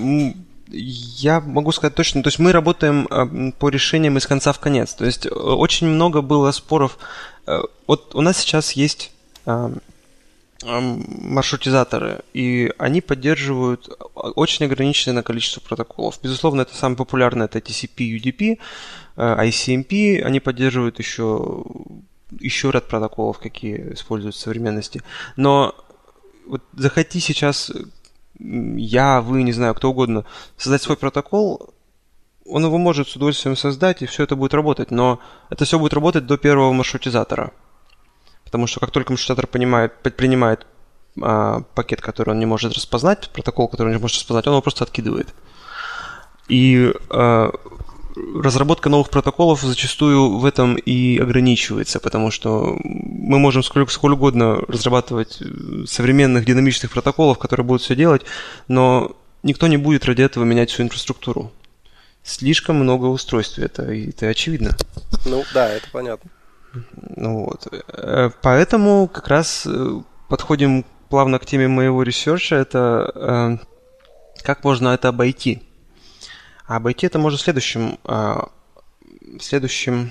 S4: я могу сказать точно, то есть мы работаем а, по решениям из конца в конец. То есть э, очень много было споров. Э, вот у нас сейчас есть а, маршрутизаторы, и они поддерживают очень ограниченное количество протоколов. Безусловно, это самый популярный, это TCP, UDP, ICMP, они поддерживают еще, еще ряд протоколов, какие используются в современности. Но вот захоти сейчас я, вы, не знаю, кто угодно, создать свой протокол, он его может с удовольствием создать, и все это будет работать, но это все будет работать до первого маршрутизатора. Потому что как только маршрутизатор понимает, принимает а, пакет, который он не может распознать, протокол, который он не может распознать, он его просто откидывает. И а, разработка новых протоколов зачастую в этом и ограничивается, потому что мы можем сколько, сколько угодно разрабатывать э, современных динамичных протоколов, которые будут все делать, но никто не будет ради этого менять всю инфраструктуру. слишком много устройств, это, это очевидно.
S2: Ну да, это понятно.
S4: Ну вот. Э, поэтому как раз э, подходим плавно к теме моего research а, это э, как можно это обойти. А обойти это можно следующим, э, следующим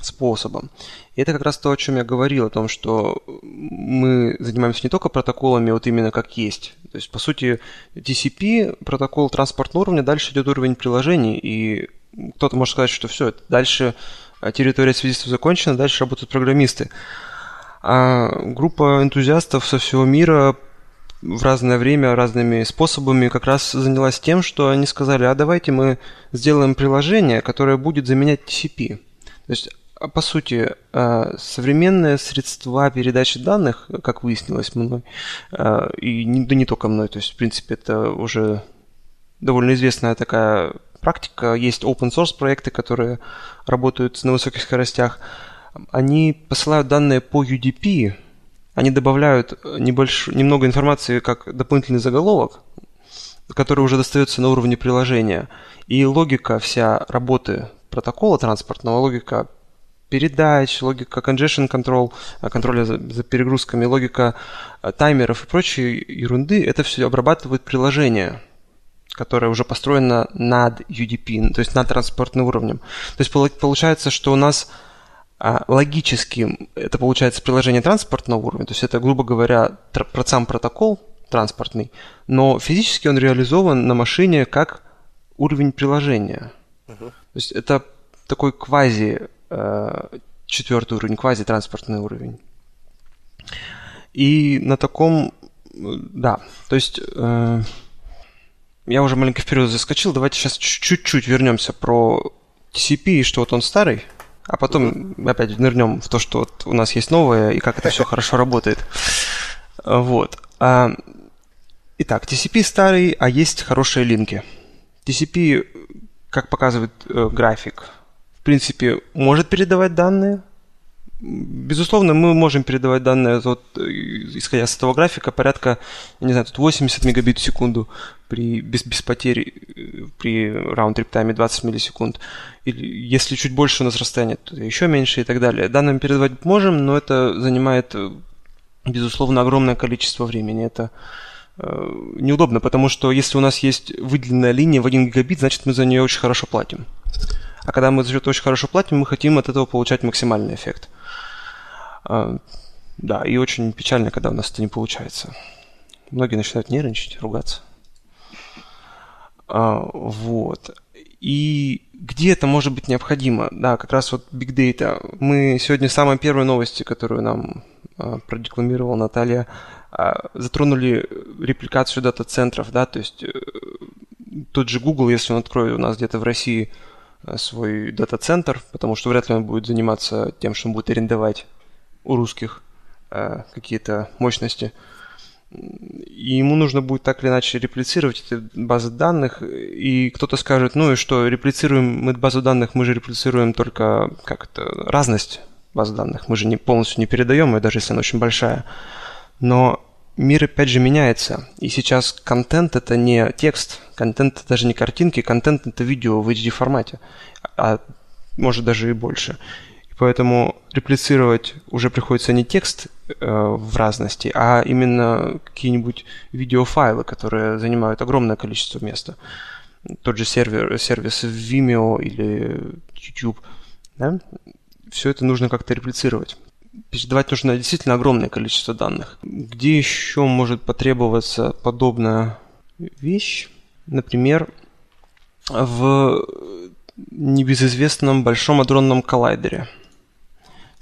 S4: способом. И это как раз то, о чем я говорил, о том, что мы занимаемся не только протоколами вот именно как есть. То есть, по сути, TCP, протокол транспортного уровня, дальше идет уровень приложений, и кто-то может сказать, что все, дальше а, территория связистов закончена, дальше работают программисты. А группа энтузиастов со всего мира в разное время, разными способами как раз занялась тем, что они сказали, а давайте мы сделаем приложение, которое будет заменять TCP. То есть а, по сути, а, современные средства передачи данных, как выяснилось мной, а, и не, да не только мной, то есть, в принципе, это уже довольно известная такая практика. Есть open source проекты, которые работают на высоких скоростях. Они посылают данные по UDP, они добавляют небольш... немного информации как дополнительный заголовок, который уже достается на уровне приложения. И логика вся работы протокола транспортного, логика передач, логика congestion control, э, контроля за, за перегрузками, логика э, таймеров и прочей ерунды, это все обрабатывает приложение, которое уже построено над UDP, то есть над транспортным уровнем. То есть получается, что у нас а, логически это получается приложение транспортного уровня, то есть это, грубо говоря, тр- сам протокол транспортный, но физически он реализован на машине как уровень приложения. Uh-huh. То есть это такой квази Э, четвертый уровень, квазитранспортный уровень. И на таком, да, то есть э, я уже маленько вперед заскочил, давайте сейчас чуть-чуть вернемся про TCP и что вот он старый, а потом опять нырнем в то, что вот у нас есть новое и как это все хорошо работает. Вот. А, итак, TCP старый, а есть хорошие линки. TCP, как показывает э, график, в принципе, может передавать данные. Безусловно, мы можем передавать данные, вот, исходя с этого графика, порядка, я не знаю, тут 80 мегабит в секунду при, без, без потерь при раунд-трип тайме 20 миллисекунд. Или если чуть больше у нас расстояние, то еще меньше и так далее. Данные передавать можем, но это занимает, безусловно, огромное количество времени. Это э, неудобно, потому что если у нас есть выделенная линия в 1 гигабит, значит мы за нее очень хорошо платим. А когда мы за счет очень хорошо платим, мы хотим от этого получать максимальный эффект. Да, и очень печально, когда у нас это не получается. Многие начинают нервничать, ругаться. А, вот. И где это может быть необходимо? Да, как раз вот Big Data. Мы сегодня самые первые новости, которую нам а, продекламировала Наталья, затронули репликацию дата-центров, да, то есть э, тот же Google, если он откроет у нас где-то в России Э, свой дата-центр, потому что вряд ли он будет заниматься тем, что он будет арендовать у русских э, какие-то мощности. И ему нужно будет так или иначе реплицировать эти базы данных, и кто-то скажет, ну и что, реплицируем мы базу данных, мы же реплицируем только как это, разность баз данных, мы же не полностью не передаем ее, даже если она очень большая. Но мир опять же меняется. И сейчас контент это не текст, контент это даже не картинки, контент это видео в HD формате, а может даже и больше. Поэтому реплицировать уже приходится не текст э, в разности, а именно какие-нибудь видеофайлы, которые занимают огромное количество места. Тот же сервер, сервис Vimeo или YouTube. Да? Все это нужно как-то реплицировать передавать нужно действительно огромное количество данных. Где еще может потребоваться подобная вещь? Например, в небезызвестном Большом адронном коллайдере.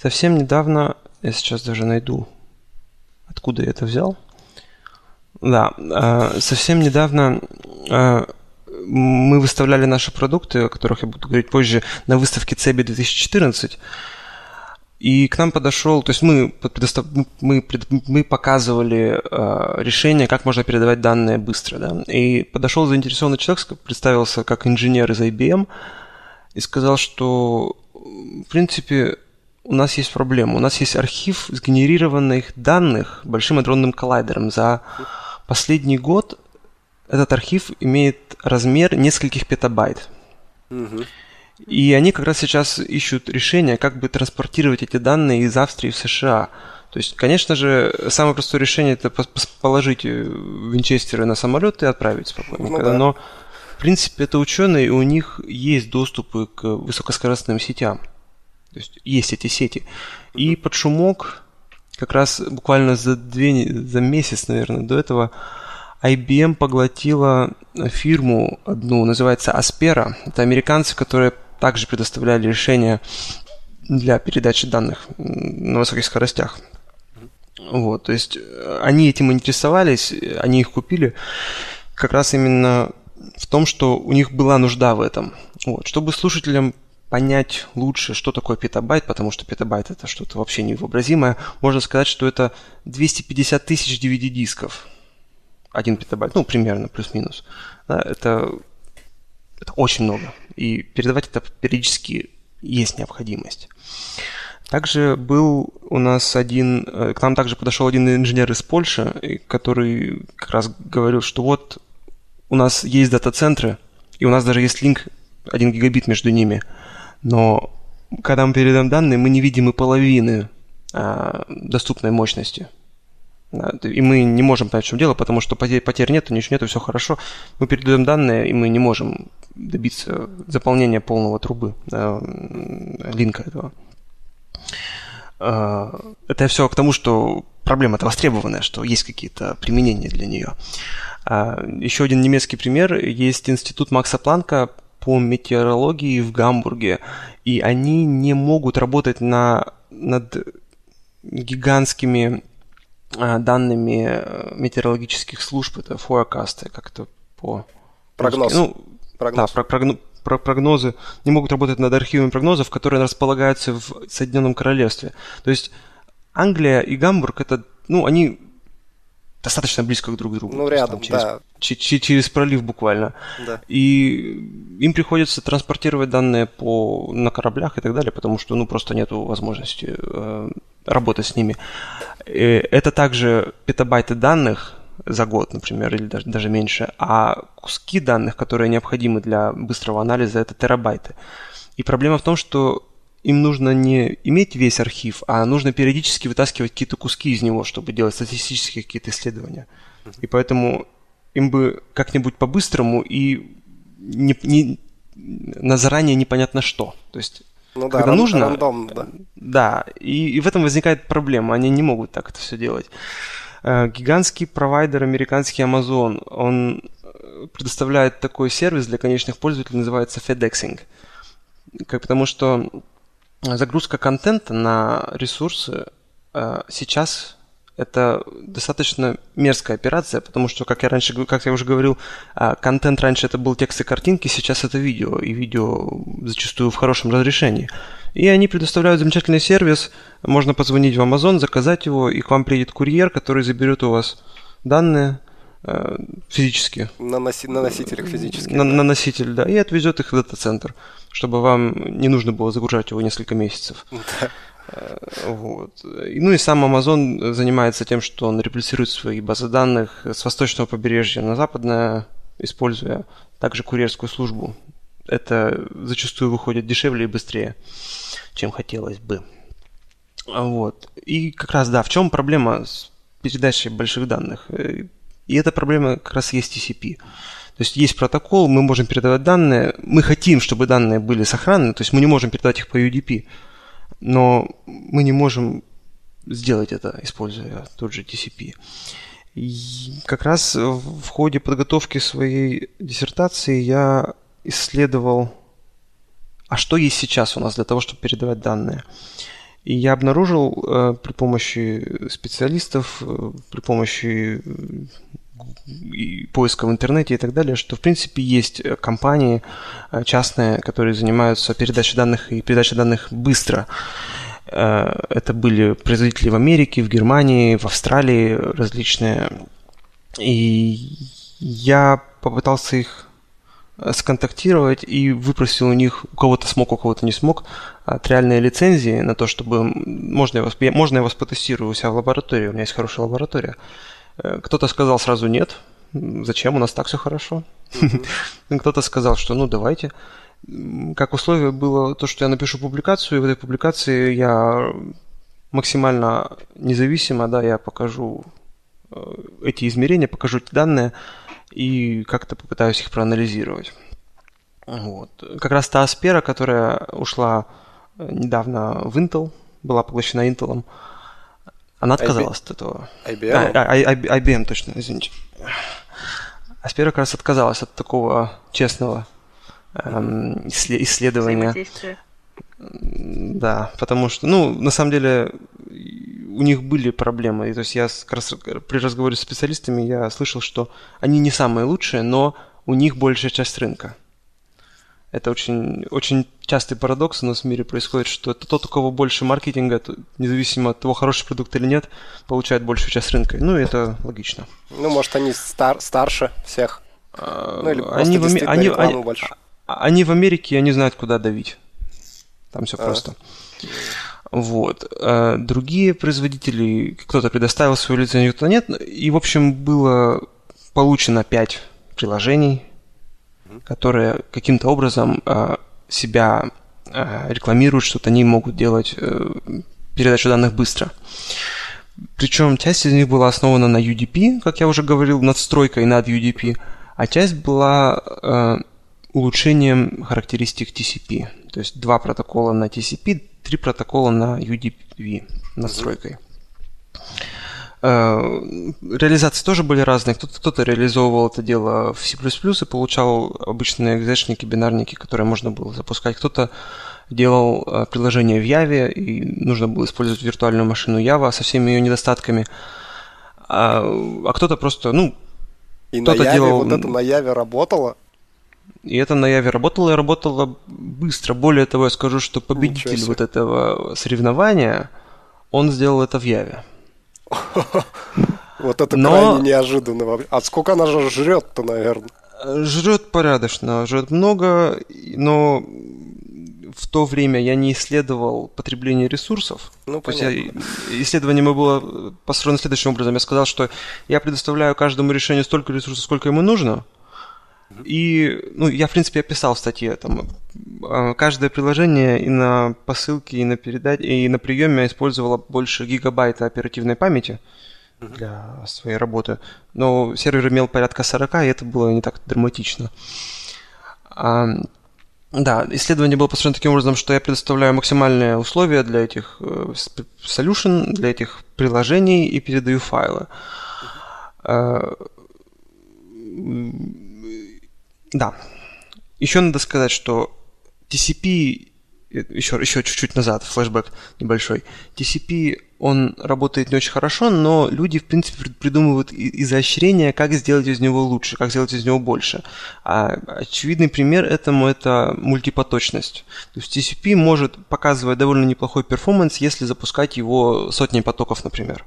S4: Совсем недавно, я сейчас даже найду, откуда я это взял. Да, э, совсем недавно э, мы выставляли наши продукты, о которых я буду говорить позже, на выставке CEBI 2014. И к нам подошел, то есть мы, мы, мы показывали э, решение, как можно передавать данные быстро. Да? И подошел заинтересованный человек, представился как инженер из IBM, и сказал, что в принципе у нас есть проблема. У нас есть архив сгенерированных данных большим адронным коллайдером. За последний год этот архив имеет размер нескольких петабайт. Угу. И они как раз сейчас ищут решение, как бы транспортировать эти данные из Австрии в США. То есть, конечно же, самое простое решение это положить э, винчестеры на самолет и отправить спокойненько. Ну, да. Но, в принципе, это ученые, и у них есть доступы к высокоскоростным сетям. То есть есть эти сети. И под шумок, как раз буквально за, две, за месяц, наверное, до этого, IBM поглотила фирму одну, называется Aspera. Это американцы, которые также предоставляли решения для передачи данных на высоких скоростях. Вот, то есть э, они этим интересовались, они их купили как раз именно в том, что у них была нужда в этом. Вот, чтобы слушателям понять лучше, что такое петабайт, потому что петабайт это что-то вообще невообразимое, можно сказать, что это 250 тысяч DVD-дисков. Один петабайт, ну, примерно, плюс-минус. Да, это, это очень много. И передавать это периодически есть необходимость. Также был у нас один, э, к нам также подошел один инженер из Польши, который как раз говорил, что вот у нас есть дата-центры, и у нас даже есть линк 1 гигабит между ними, но когда мы передаем данные, мы не видим и половины а, доступной мощности. И мы не можем понять, в чем дело, потому что потерь, потерь нет, ничего нет, все хорошо. Мы передаем данные, и мы не можем добиться заполнения полного трубы, э, линка этого. Э, это все к тому, что проблема-то востребованная, что есть какие-то применения для нее. Э, еще один немецкий пример. Есть институт Макса Планка по метеорологии в Гамбурге, и они не могут работать на, над гигантскими а, данными э, метеорологических служб, это форкасты, как-то по...
S2: Прогноз.
S4: Ну, прогноз. Да, про, про, прогнозы, не могут работать над архивами прогнозов, которые располагаются в Соединенном Королевстве. То есть Англия и Гамбург, это, ну, они достаточно близко друг к другу.
S2: Ну, рядом,
S4: там, через,
S2: да.
S4: через пролив буквально.
S2: Да.
S4: И им приходится транспортировать данные по, на кораблях и так далее, потому что, ну, просто нет возможности э, работать с ними. Э, это также петабайты данных за год, например, или даже, даже меньше, а куски данных, которые необходимы для быстрого анализа, это терабайты. И проблема в том, что им нужно не иметь весь архив, а нужно периодически вытаскивать какие-то куски из него, чтобы делать статистические какие-то исследования. И поэтому им бы как-нибудь по-быстрому и не, не, на заранее непонятно что. То есть
S2: ну да, когда ран- нужно, рандом, да.
S4: Да, и, и в этом возникает проблема. Они не могут так это все делать. Э, гигантский провайдер американский Amazon, он э, предоставляет такой сервис для конечных пользователей, называется FedExing. Как, потому что загрузка контента на ресурсы э, сейчас это достаточно мерзкая операция, потому что, как я раньше, как я уже говорил, э, контент раньше это был текст и картинки, сейчас это видео, и видео зачастую в хорошем разрешении. И они предоставляют замечательный сервис, можно позвонить в Amazon, заказать его, и к вам приедет курьер, который заберет у вас данные, физически.
S2: На, носи- на носителях физически.
S4: На, да. на носитель, да, и отвезет их в дата-центр чтобы вам не нужно было загружать его несколько месяцев. Э, вот. Ну и сам Amazon занимается тем, что он реплицирует свои базы данных с восточного побережья на западное, используя также курьерскую службу. Это зачастую выходит дешевле и быстрее, чем хотелось бы. Вот. И как раз, да, в чем проблема с передачей больших данных? Э, и эта проблема как раз есть TCP. То есть есть протокол, мы можем передавать данные, мы хотим, чтобы данные были сохранны, то есть мы не можем передавать их по UDP, но мы не можем сделать это, используя тот же TCP. И как раз в ходе подготовки своей диссертации я исследовал, а что есть сейчас у нас для того, чтобы передавать данные. И я обнаружил э, при помощи специалистов, э, при помощи и поиска в интернете и так далее, что в принципе есть э, компании э, частные, которые занимаются передачей данных и передачей данных быстро. Э, это были производители в Америке, в Германии, в Австралии различные. И я попытался их сконтактировать и выпросил у них, у кого-то смог, у кого-то не смог, от реальные лицензии на то, чтобы можно я вас, можно я вас потестирую у себя в лаборатории, у меня есть хорошая лаборатория. Э, кто-то сказал сразу нет, зачем, у нас так все хорошо. [LAUGHS] Кто-то сказал, что ну давайте. Как условие было то, что я напишу публикацию, и в этой публикации я максимально независимо, да, я покажу э, эти измерения, покажу эти данные и как-то попытаюсь их проанализировать. Вот. Как раз та Аспера, которая ушла э, недавно в Intel, была поглощена Intel, она отказалась IB... от этого.
S2: IBM?
S4: А, а, IBM, точно, извините. Аспера как раз отказалась от такого честного эм, исследования. Да, потому что, ну, на самом деле, у них были проблемы. И, то есть я как раз при разговоре с специалистами я слышал, что они не самые лучшие, но у них большая часть рынка. Это очень, очень частый парадокс у нас в мире происходит, что это тот, у кого больше маркетинга, независимо от того, хороший продукт или нет, получает большую часть рынка. Ну, и это логично.
S2: Ну, может, они стар, старше всех.
S4: А, ну, или они, в, они, они, они в Америке, они знают, куда давить. Там все а. просто. Вот. А другие производители, кто-то предоставил свою лицензию, кто-то нет. И, в общем, было получено 5 приложений, которые каким-то образом а, себя а, рекламируют, что они могут делать э, передачу данных быстро. Причем часть из них была основана на UDP, как я уже говорил, надстройкой над UDP, а часть была э, улучшением характеристик TCP. То есть два протокола на TCP, три протокола на UDP настройкой. Э, реализации тоже были разные. Кто-то, кто-то реализовывал это дело в C++ и получал обычные экзешники, бинарники, которые можно было запускать. Кто-то делал э, приложение в Java, и нужно было использовать виртуальную машину Java со всеми ее недостатками. А, а кто-то просто, ну,
S2: и кто-то на Java делал... вот это на Java работало?
S4: И это на Яве работало и работало быстро. Более того, я скажу, что победитель вот этого соревнования, он сделал это в Яве. [LAUGHS]
S2: Вот это крайне неожиданно. А сколько она же жрет-то, наверное?
S4: Жрет порядочно, жрет много, но в то время я не исследовал потребление ресурсов. Ну, то есть я, исследование мое было построено следующим образом. Я сказал, что я предоставляю каждому решению столько ресурсов, сколько ему нужно – и, ну, я, в принципе, описал в статье, там, а, каждое приложение и на посылке, и на передаче, и на приеме использовало больше гигабайта оперативной памяти для своей работы. Но сервер имел порядка 40, и это было не так драматично. А, да, исследование было построено таким образом, что я предоставляю максимальные условия для этих э, solution, для этих приложений и передаю файлы. Uh, да. Еще надо сказать, что TCP, еще, еще чуть-чуть назад, флешбэк небольшой. TCP, он работает не очень хорошо, но люди, в принципе, придумывают изощрения, как сделать из него лучше, как сделать из него больше. А очевидный пример этому – это мультипоточность. То есть TCP может показывать довольно неплохой перформанс, если запускать его сотни потоков, например.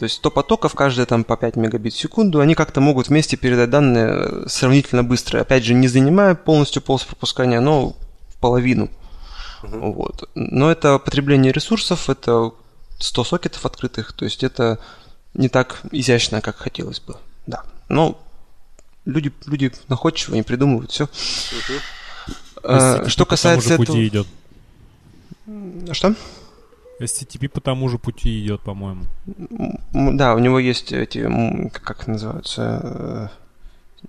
S4: То есть 100 потоков, каждые там по 5 мегабит в секунду, они как-то могут вместе передать данные сравнительно быстро. Опять же, не занимая полностью полос пропускания, но в половину. Uh-huh. Вот. Но это потребление ресурсов, это 100 сокетов открытых, то есть это не так изящно, как хотелось бы. Да. Но люди, люди находчивые, они придумывают все. Uh-huh.
S1: А, что касается этого... идет.
S4: Что?
S1: SCTP по тому же пути идет, по-моему.
S4: Да, у него есть эти, как называются,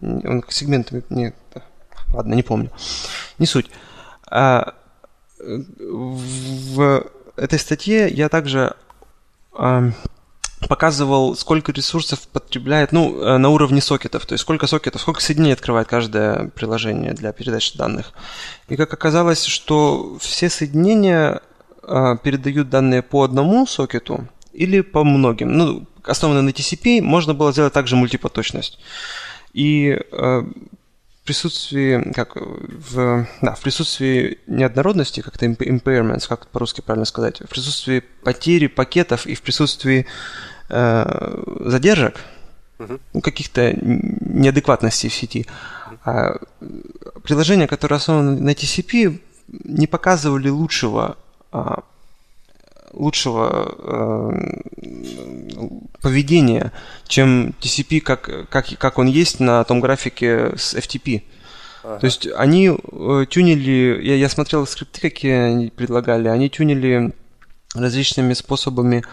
S4: э, он сегментами, не, ладно, не помню, не суть. А, в этой статье я также а, показывал, сколько ресурсов потребляет, ну, э, на уровне сокетов, то есть сколько сокетов, сколько соединений открывает каждое приложение для передачи данных. И как оказалось, что все соединения передают данные по одному сокету или по многим. Ну, основанно на TCP, можно было сделать также мультипоточность. И э, в присутствии, как в, да, в присутствии неоднородности, как-то impairments, как по-русски правильно сказать, в присутствии потери пакетов и в присутствии э, задержек, ну, каких-то неадекватностей в сети, а приложения, которые основаны на TCP, не показывали лучшего а, лучшего э, поведения, чем TCP, как, как, как он есть на том графике с FTP. Ага. То есть они э, тюнили, я, я смотрел скрипты, какие они предлагали, они тюнили различными способами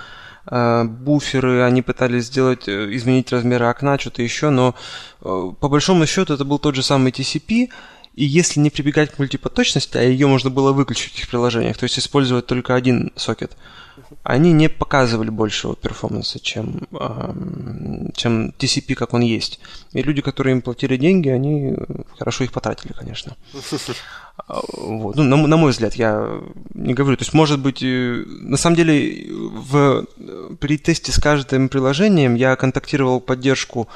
S4: э, буферы, они пытались сделать, э, изменить размеры окна, что-то еще, но э, по большому счету это был тот же самый TCP, и если не прибегать к мультипоточности, а ее можно было выключить в этих приложениях, то есть использовать только один сокет, они не показывали большего перформанса, чем, чем TCP, как он есть. И люди, которые им платили деньги, они хорошо их потратили, конечно. [LAUGHS] Вот. Ну, на, на мой взгляд, я не говорю. То есть, может быть, э, на самом деле, в, при тесте с каждым приложением я контактировал поддержку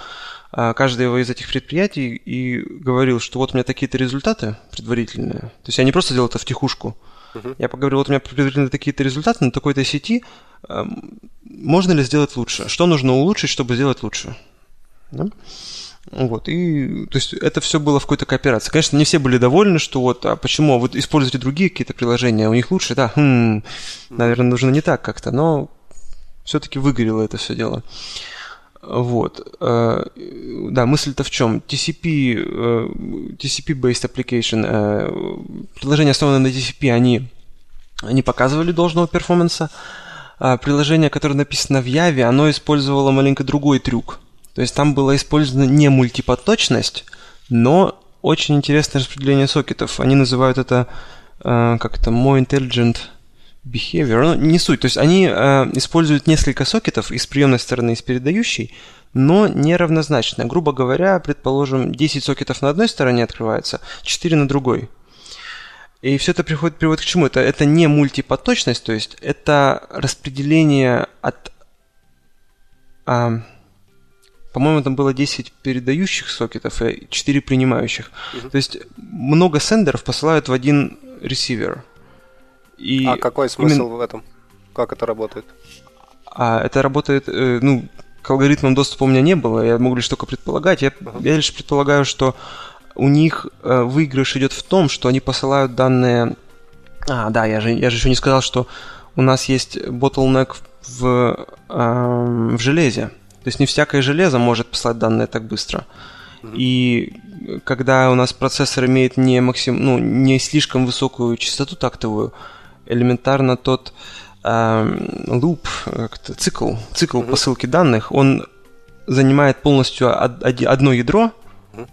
S4: каждого из этих предприятий и говорил, что вот у меня такие-то результаты предварительные. То есть я не просто делал это в тихушку. Uh-huh. Я поговорил, вот у меня предварительно такие-то результаты на такой-то сети. Можно ли сделать лучше? Что нужно улучшить, чтобы сделать лучше? Да? Вот, и, то есть, это все было в какой-то кооперации. Конечно, не все были довольны, что вот, а почему, вы используете другие какие-то приложения, у них лучше, да, хм, наверное, нужно не так как-то, но все-таки выгорело это все дело. Вот. Э, да, мысль-то в чем? TCP, э, TCP-based application, э, приложения, основанные на TCP, они не показывали должного перформанса. А приложение, которое написано в Java, оно использовало маленько другой трюк. То есть там была использована не мультипоточность, но очень интересное распределение сокетов. Они называют это как это more intelligent behavior, ну, не суть. То есть они э, используют несколько сокетов из приемной стороны и из передающей, но неравнозначно. Грубо говоря, предположим, 10 сокетов на одной стороне открывается, 4 на другой. И все это приходит, приводит к чему? Это, это не мультипоточность, то есть это распределение от... А, по-моему, там было 10 передающих сокетов и 4 принимающих. Uh-huh. То есть много сендеров посылают в один ресивер.
S2: И а какой смысл именно... в этом? Как это работает?
S4: А это работает, э, ну, к алгоритмам доступа у меня не было, я могу лишь только предполагать. Я, uh-huh. я лишь предполагаю, что у них э, выигрыш идет в том, что они посылают данные... А, да, я же, я же еще не сказал, что у нас есть bottleneck в, э, в железе. То есть не всякое железо может послать данные так быстро. Uh-huh. И когда у нас процессор имеет не, максим, ну, не слишком высокую частоту тактовую, элементарно тот луп, э, цикл, цикл mm-hmm. посылки данных, он занимает полностью одно ядро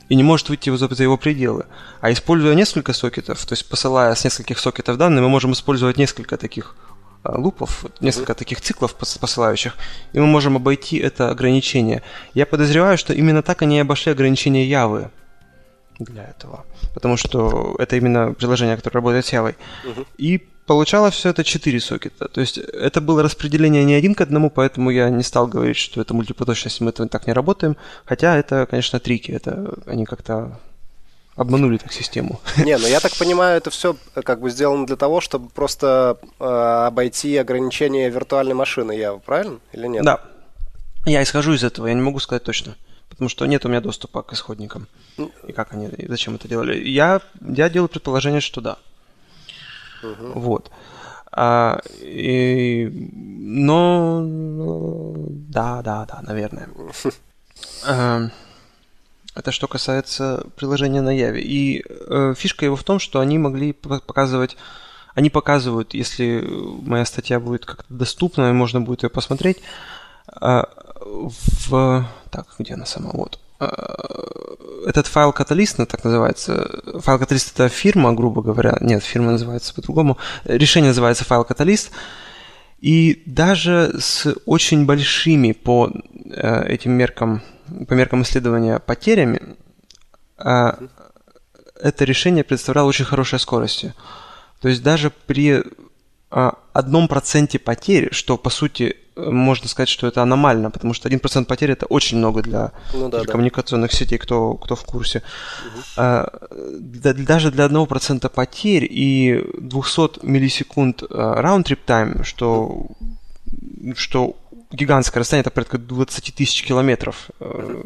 S4: и не может выйти за его пределы. А используя несколько сокетов, то есть посылая с нескольких сокетов данные, мы можем использовать несколько таких а, лупов, несколько mm-hmm. таких циклов посылающих, и мы можем обойти это ограничение. Я подозреваю, что именно так они обошли ограничение Явы для этого. Потому что это именно приложение, которое работает с Явой. Mm-hmm. И получалось все это 4 сокета. То есть это было распределение не один к одному, поэтому я не стал говорить, что это мультипоточность, мы так не работаем. Хотя это, конечно, трики. Это они как-то обманули так систему. [LAUGHS]
S2: Не, ну я так понимаю, это все как бы сделано для того, чтобы просто э, обойти ограничения виртуальной машины, я правильно или нет?
S4: Да. Я исхожу из этого, я не могу сказать точно. Потому что нет у меня доступа к исходникам. Ну, и как они, и зачем это делали. Я, я делаю предположение, что да. Угу. Вот. А, и, но да, да, да, наверное. А, [LAUGHS] это что касается приложения на Яве. И э, фишка его в том, что они могли показывать, они показывают, если моя статья будет как-то доступна, и можно будет ее посмотреть, э, в... Так, где она сама? Вот. Э, этот файл каталист, ну, так называется, файл каталист это фирма, грубо говоря, нет, фирма называется по-другому, решение называется файл каталист, и даже с очень большими по э, этим меркам, по меркам исследования потерями, э, это решение представляло очень хорошие скорости. То есть даже при одном проценте потери, что по сути можно сказать, что это аномально, потому что 1% потерь это очень много для ну, да, коммуникационных да. сетей, кто, кто в курсе. Угу. А, да, даже для 1% потерь и 200 миллисекунд round-trip time, что, что гигантское расстояние, это порядка 20 тысяч километров угу.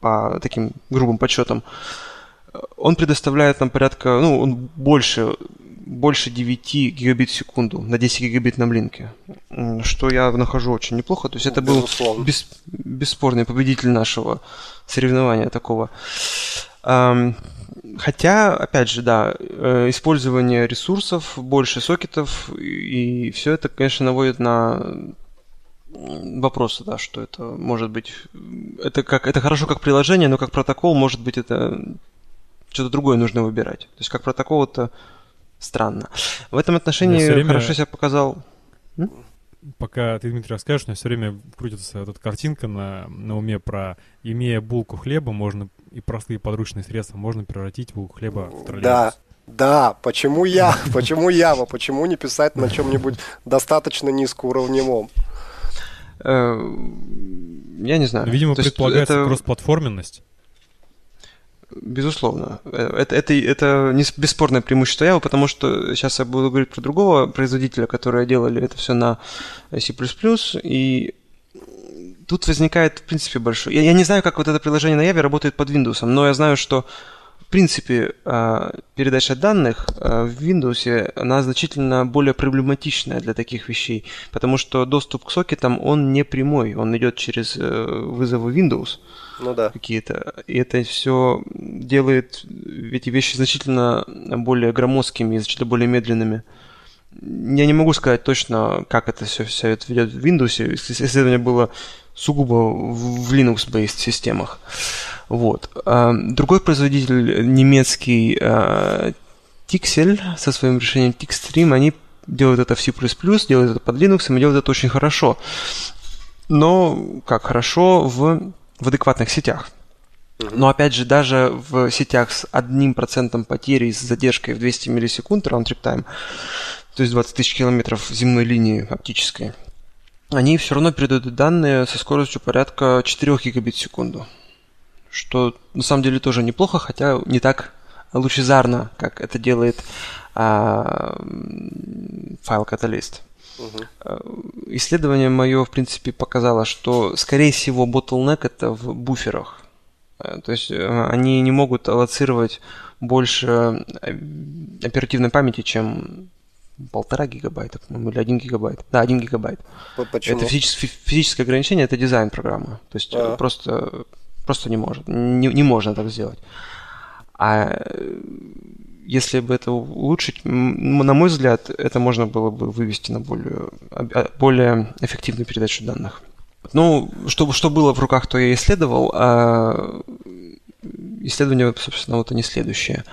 S4: по таким грубым подсчетам, он предоставляет нам порядка, ну, он больше, больше 9 гигабит в секунду на 10 гигабитном линке, что я нахожу очень неплохо. То есть это был бес, бесспорный победитель нашего соревнования такого. Хотя, опять же, да, э, использование ресурсов, больше сокетов, и все это, конечно, наводит на вопросы, да, что это может быть... Это, как, это хорошо как приложение, но как протокол, может быть, это что-то другое нужно выбирать. То есть как протокол это странно. В этом отношении время... хорошо себя показал...
S1: Пока ты, Дмитрий, расскажешь, у меня все время крутится эта картинка на, на уме про имея булку хлеба, можно и простые подручные средства можно превратить булку хлеба в троллейбус.
S2: Да, да, почему я? [LAUGHS] Почему Ява? Почему не писать на чем-нибудь достаточно низкоуровневом?
S4: Э, я не знаю.
S1: Видимо, предполагается кроссплатформенность.
S4: Безусловно. Э, это, это, это не бесспорное преимущество Java, потому что сейчас я буду говорить про другого производителя, которые делали это все на C++, и тут возникает, в принципе, большой... Я, я не знаю, как вот это приложение на Java работает под Windows, но я знаю, что принципе, а, передача данных а, в Windows, она значительно более проблематичная для таких вещей, потому что доступ к сокетам, он не прямой, он идет через э, вызовы Windows
S2: ну, да.
S4: какие-то. И это все делает эти вещи значительно более громоздкими, значительно более медленными. Я не могу сказать точно, как это все, все это ведет в Windows. Исследование было сугубо в Linux-based системах. Вот. А, другой производитель немецкий Tixel со своим решением Tixstream, они делают это в C++, делают это под Linux и делают это очень хорошо. Но как хорошо в, в адекватных сетях. Но опять же, даже в сетях с одним процентом потери с задержкой в 200 миллисекунд round-trip time, то есть 20 тысяч километров земной линии оптической, они все равно передают данные со скоростью порядка 4 гигабит в секунду что на самом деле тоже неплохо, хотя не так лучезарно, как это делает а, файл каталист. Угу. Исследование мое, в принципе, показало, что, скорее всего, bottleneck это в буферах. Э, то есть э, они не могут аллоцировать больше оперативной памяти, чем полтора гигабайта, по-моему, или один гигабайт. Да, один гигабайт.
S2: Почему?
S4: Это физическое, физическое ограничение, это дизайн программы. То есть а. просто Просто не может. Не, не можно так сделать. А если бы это улучшить, на мой взгляд, это можно было бы вывести на более, а, более эффективную передачу данных. Ну, что, что было в руках, то я исследовал, а исследование, собственно, вот они следующее.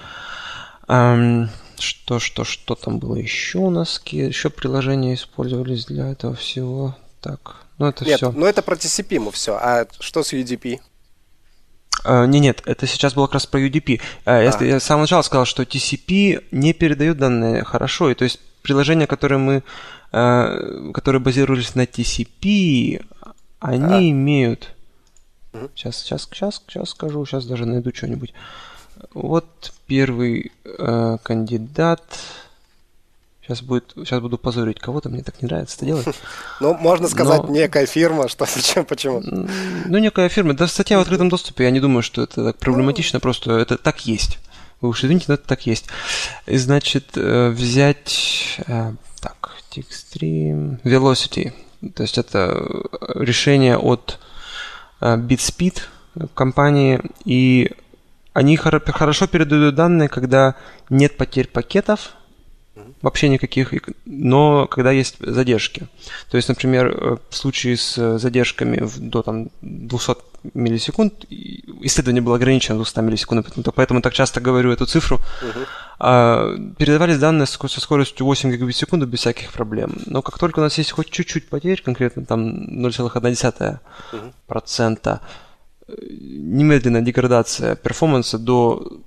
S4: Что, что, что там было еще у нас? Еще приложения использовались для этого всего? Так, ну это
S2: Нет,
S4: все.
S2: ну это про TCP все. А что с UDP?
S4: Uh, не, нет, это сейчас было как раз про UDP. Uh, а. я, я с самого начала сказал, что TCP не передает данные хорошо, и то есть приложения, которые мы, uh, которые базировались на TCP, они а. имеют. Сейчас, сейчас, сейчас, сейчас скажу, сейчас даже найду что-нибудь. Вот первый э, кандидат. Сейчас, будет, сейчас буду позорить кого-то, мне так не нравится это делать. [LAUGHS]
S2: Ну, можно сказать, Но... некая фирма, что зачем, почему?
S4: Ну, некая фирма. Да, статья в открытом доступе, я не думаю, что это так проблематично, просто это так есть. Вы уж извините, но это так есть. И, значит, э, взять... Э, так, Tixstream... Velocity. То есть это решение от э, BitSpeed компании, и они хорошо передают данные, когда нет потерь пакетов, вообще никаких, но когда есть задержки. То есть, например, э, в случае с задержками до там, 200 миллисекунд, исследование было ограничено 200 миллисекунд, поэтому так часто говорю эту цифру, uh-huh. передавались данные со скоростью 8 гигабит в секунду без всяких проблем. Но как только у нас есть хоть чуть-чуть потерь, конкретно там 0,1%, uh-huh. процента, э, немедленная деградация перформанса до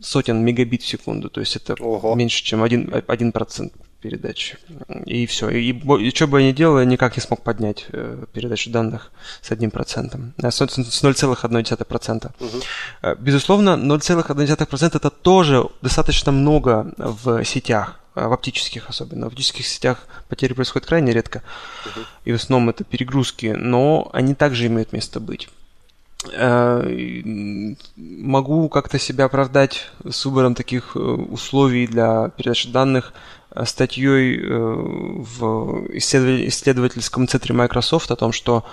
S4: сотен мегабит в секунду, то есть это Ого. меньше, чем 1%, 1% передачи. И все. И, и что бы я ни делал, я никак не смог поднять э, передачу данных с 1%. А с, с 0,1%. Угу. Э, безусловно, 0,1% это тоже достаточно много в сетях э, в оптических особенно. В оптических сетях потери происходят крайне редко. Угу. И в основном это перегрузки, но они также имеют место быть. Э, могу как-то себя оправдать с выбором таких условий для передачи данных статьей в исследовательском центре Microsoft о том, что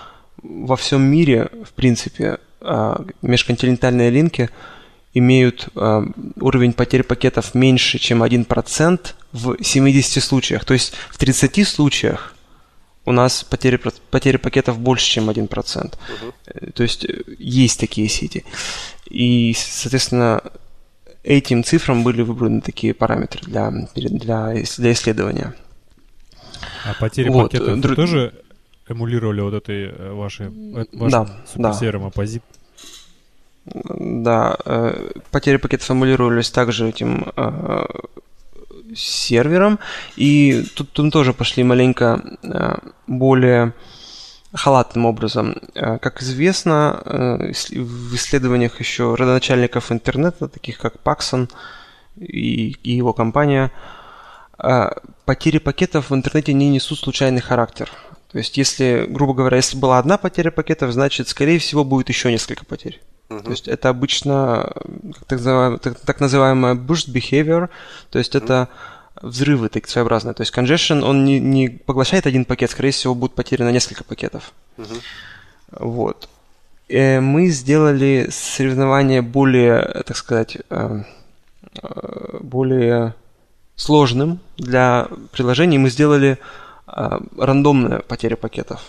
S4: во всем мире, в принципе, межконтинентальные линки имеют уровень потери пакетов меньше, чем 1% в 70 случаях. То есть в 30 случаях у нас потери, потери пакетов больше, чем 1%. Угу. То есть э, есть такие сети. И, соответственно, этим цифрам были выбраны такие параметры для, для, для исследования.
S1: А потери вот. пакетов Дру... тоже эмулировали вот этой э, вашей, вашим да, суперсервером да. оппозит?
S4: Да, потери пакетов эмулировались также этим сервером. И тут, тут тоже пошли маленько э, более халатным образом. Э, как известно, э, в исследованиях еще родоначальников интернета, таких как и, и его компания, потери пакетов в интернете не несут случайный характер. То есть, если, грубо говоря, если была одна потеря пакетов, значит, скорее всего, будет еще несколько потерь. Uh-huh. То есть это обычно так называемая, так, так называемая burst behavior, то есть uh-huh. это взрывы так своеобразные. То есть congestion, он не, не поглощает один пакет, скорее всего, будет потеряно несколько пакетов. Uh-huh. Вот. И э, мы сделали соревнование более, так сказать, э, э, более сложным для приложений. Мы сделали рандомные потери пакетов.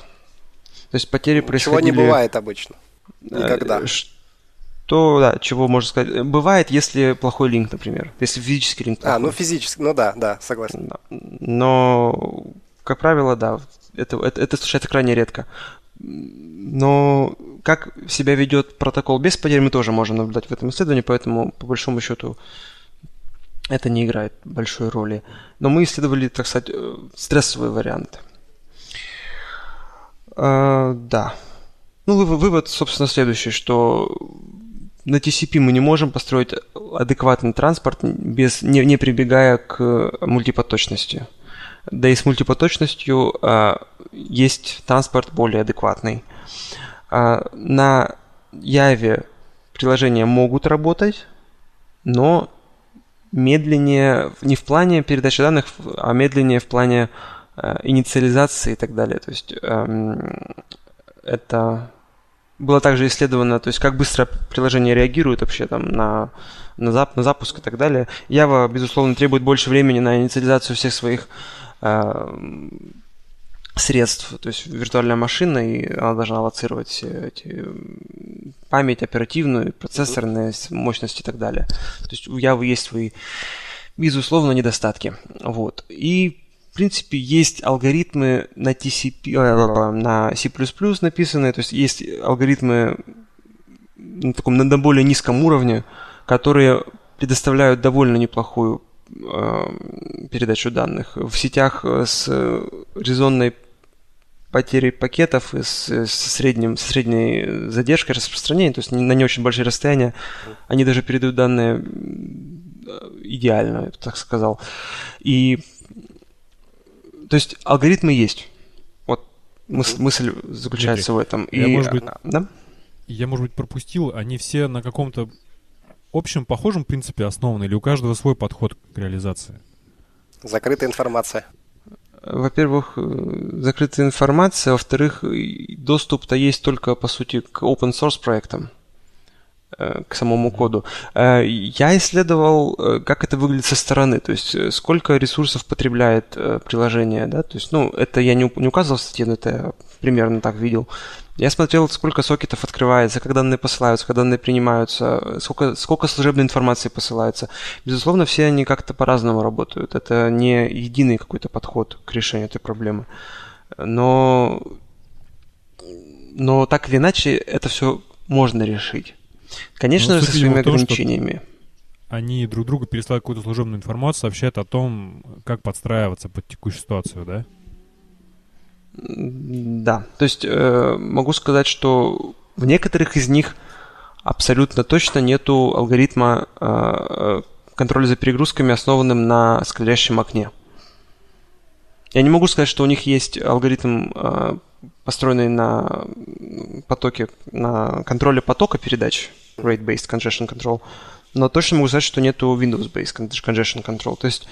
S4: То есть потери происходили...
S2: Чего не бывает обычно. Никогда
S4: то, да, чего можно сказать. Бывает, если плохой линк, например. Если физический линк
S2: плохой. А, ну физически, ну да, да, согласен.
S4: Но, как правило, да, это, это, это случается крайне редко. Но как себя ведет протокол без потерь, мы тоже можем наблюдать в этом исследовании, поэтому, по большому счету, это не играет большой роли. Но мы исследовали, так сказать, э, стрессовый вариант. А, да. Ну, вывод, собственно, следующий, что на TCP мы не можем построить адекватный транспорт, без, не, не прибегая к мультипоточности. Да и с мультипоточностью а, есть транспорт более адекватный. А, на Яве приложения могут работать, но медленнее не в плане передачи данных, а медленнее в плане а, инициализации и так далее. То есть эм, это было также исследовано, то есть как быстро приложение реагирует вообще там на, на, зап, на запуск и так далее. Java, безусловно, требует больше времени на инициализацию всех своих э, средств. То есть виртуальная машина, и она должна аллоцировать эти память оперативную, процессорные мощности и так далее. То есть у Java есть свои, безусловно, недостатки. Вот. И принципе, есть алгоритмы на TCP, э, на C++ написанные, то есть есть алгоритмы на таком на более низком уровне, которые предоставляют довольно неплохую э, передачу данных. В сетях с резонной потерей пакетов и с средним, с средней задержкой распространения, то есть на не очень большие расстояния, они даже передают данные идеально, я бы так сказал. И то есть алгоритмы есть. Вот мыс- мысль заключается Дмитрий, в этом.
S1: Я, И, может быть, да? я, может быть, пропустил, они все на каком-то общем, похожем принципе основаны, или у каждого свой подход к реализации?
S2: Закрытая информация.
S4: Во-первых, э, закрытая информация, во-вторых, доступ-то есть только, по сути, к open source проектам. Э, к самому коду. Э, я исследовал, э, как это выглядит со стороны, то есть сколько ресурсов потребляет приложение, да, то есть, ну, это я не, не указывал в статье, но это я примерно так видел. Я смотрел, сколько сокетов открывается, как данные посылаются, как данные принимаются, сколько, сколько служебной информации посылается. Безусловно, все они как-то по-разному работают. Это не единый какой-то подход к решению этой проблемы. Но, но так или иначе, это все можно решить. Конечно же, со своими ограничениями.
S1: Они друг другу переслали какую-то служебную информацию, сообщают о том, как подстраиваться под текущую ситуацию, да?
S4: Да. То есть э, могу сказать, что в некоторых из них абсолютно точно нету алгоритма э, контроля за перегрузками, основанным на скользящем окне. Я не могу сказать, что у них есть алгоритм э, построенный на потоке, на контроле потока передач, rate-based congestion control, но точно могу сказать, что нету Windows-based congestion control. То есть,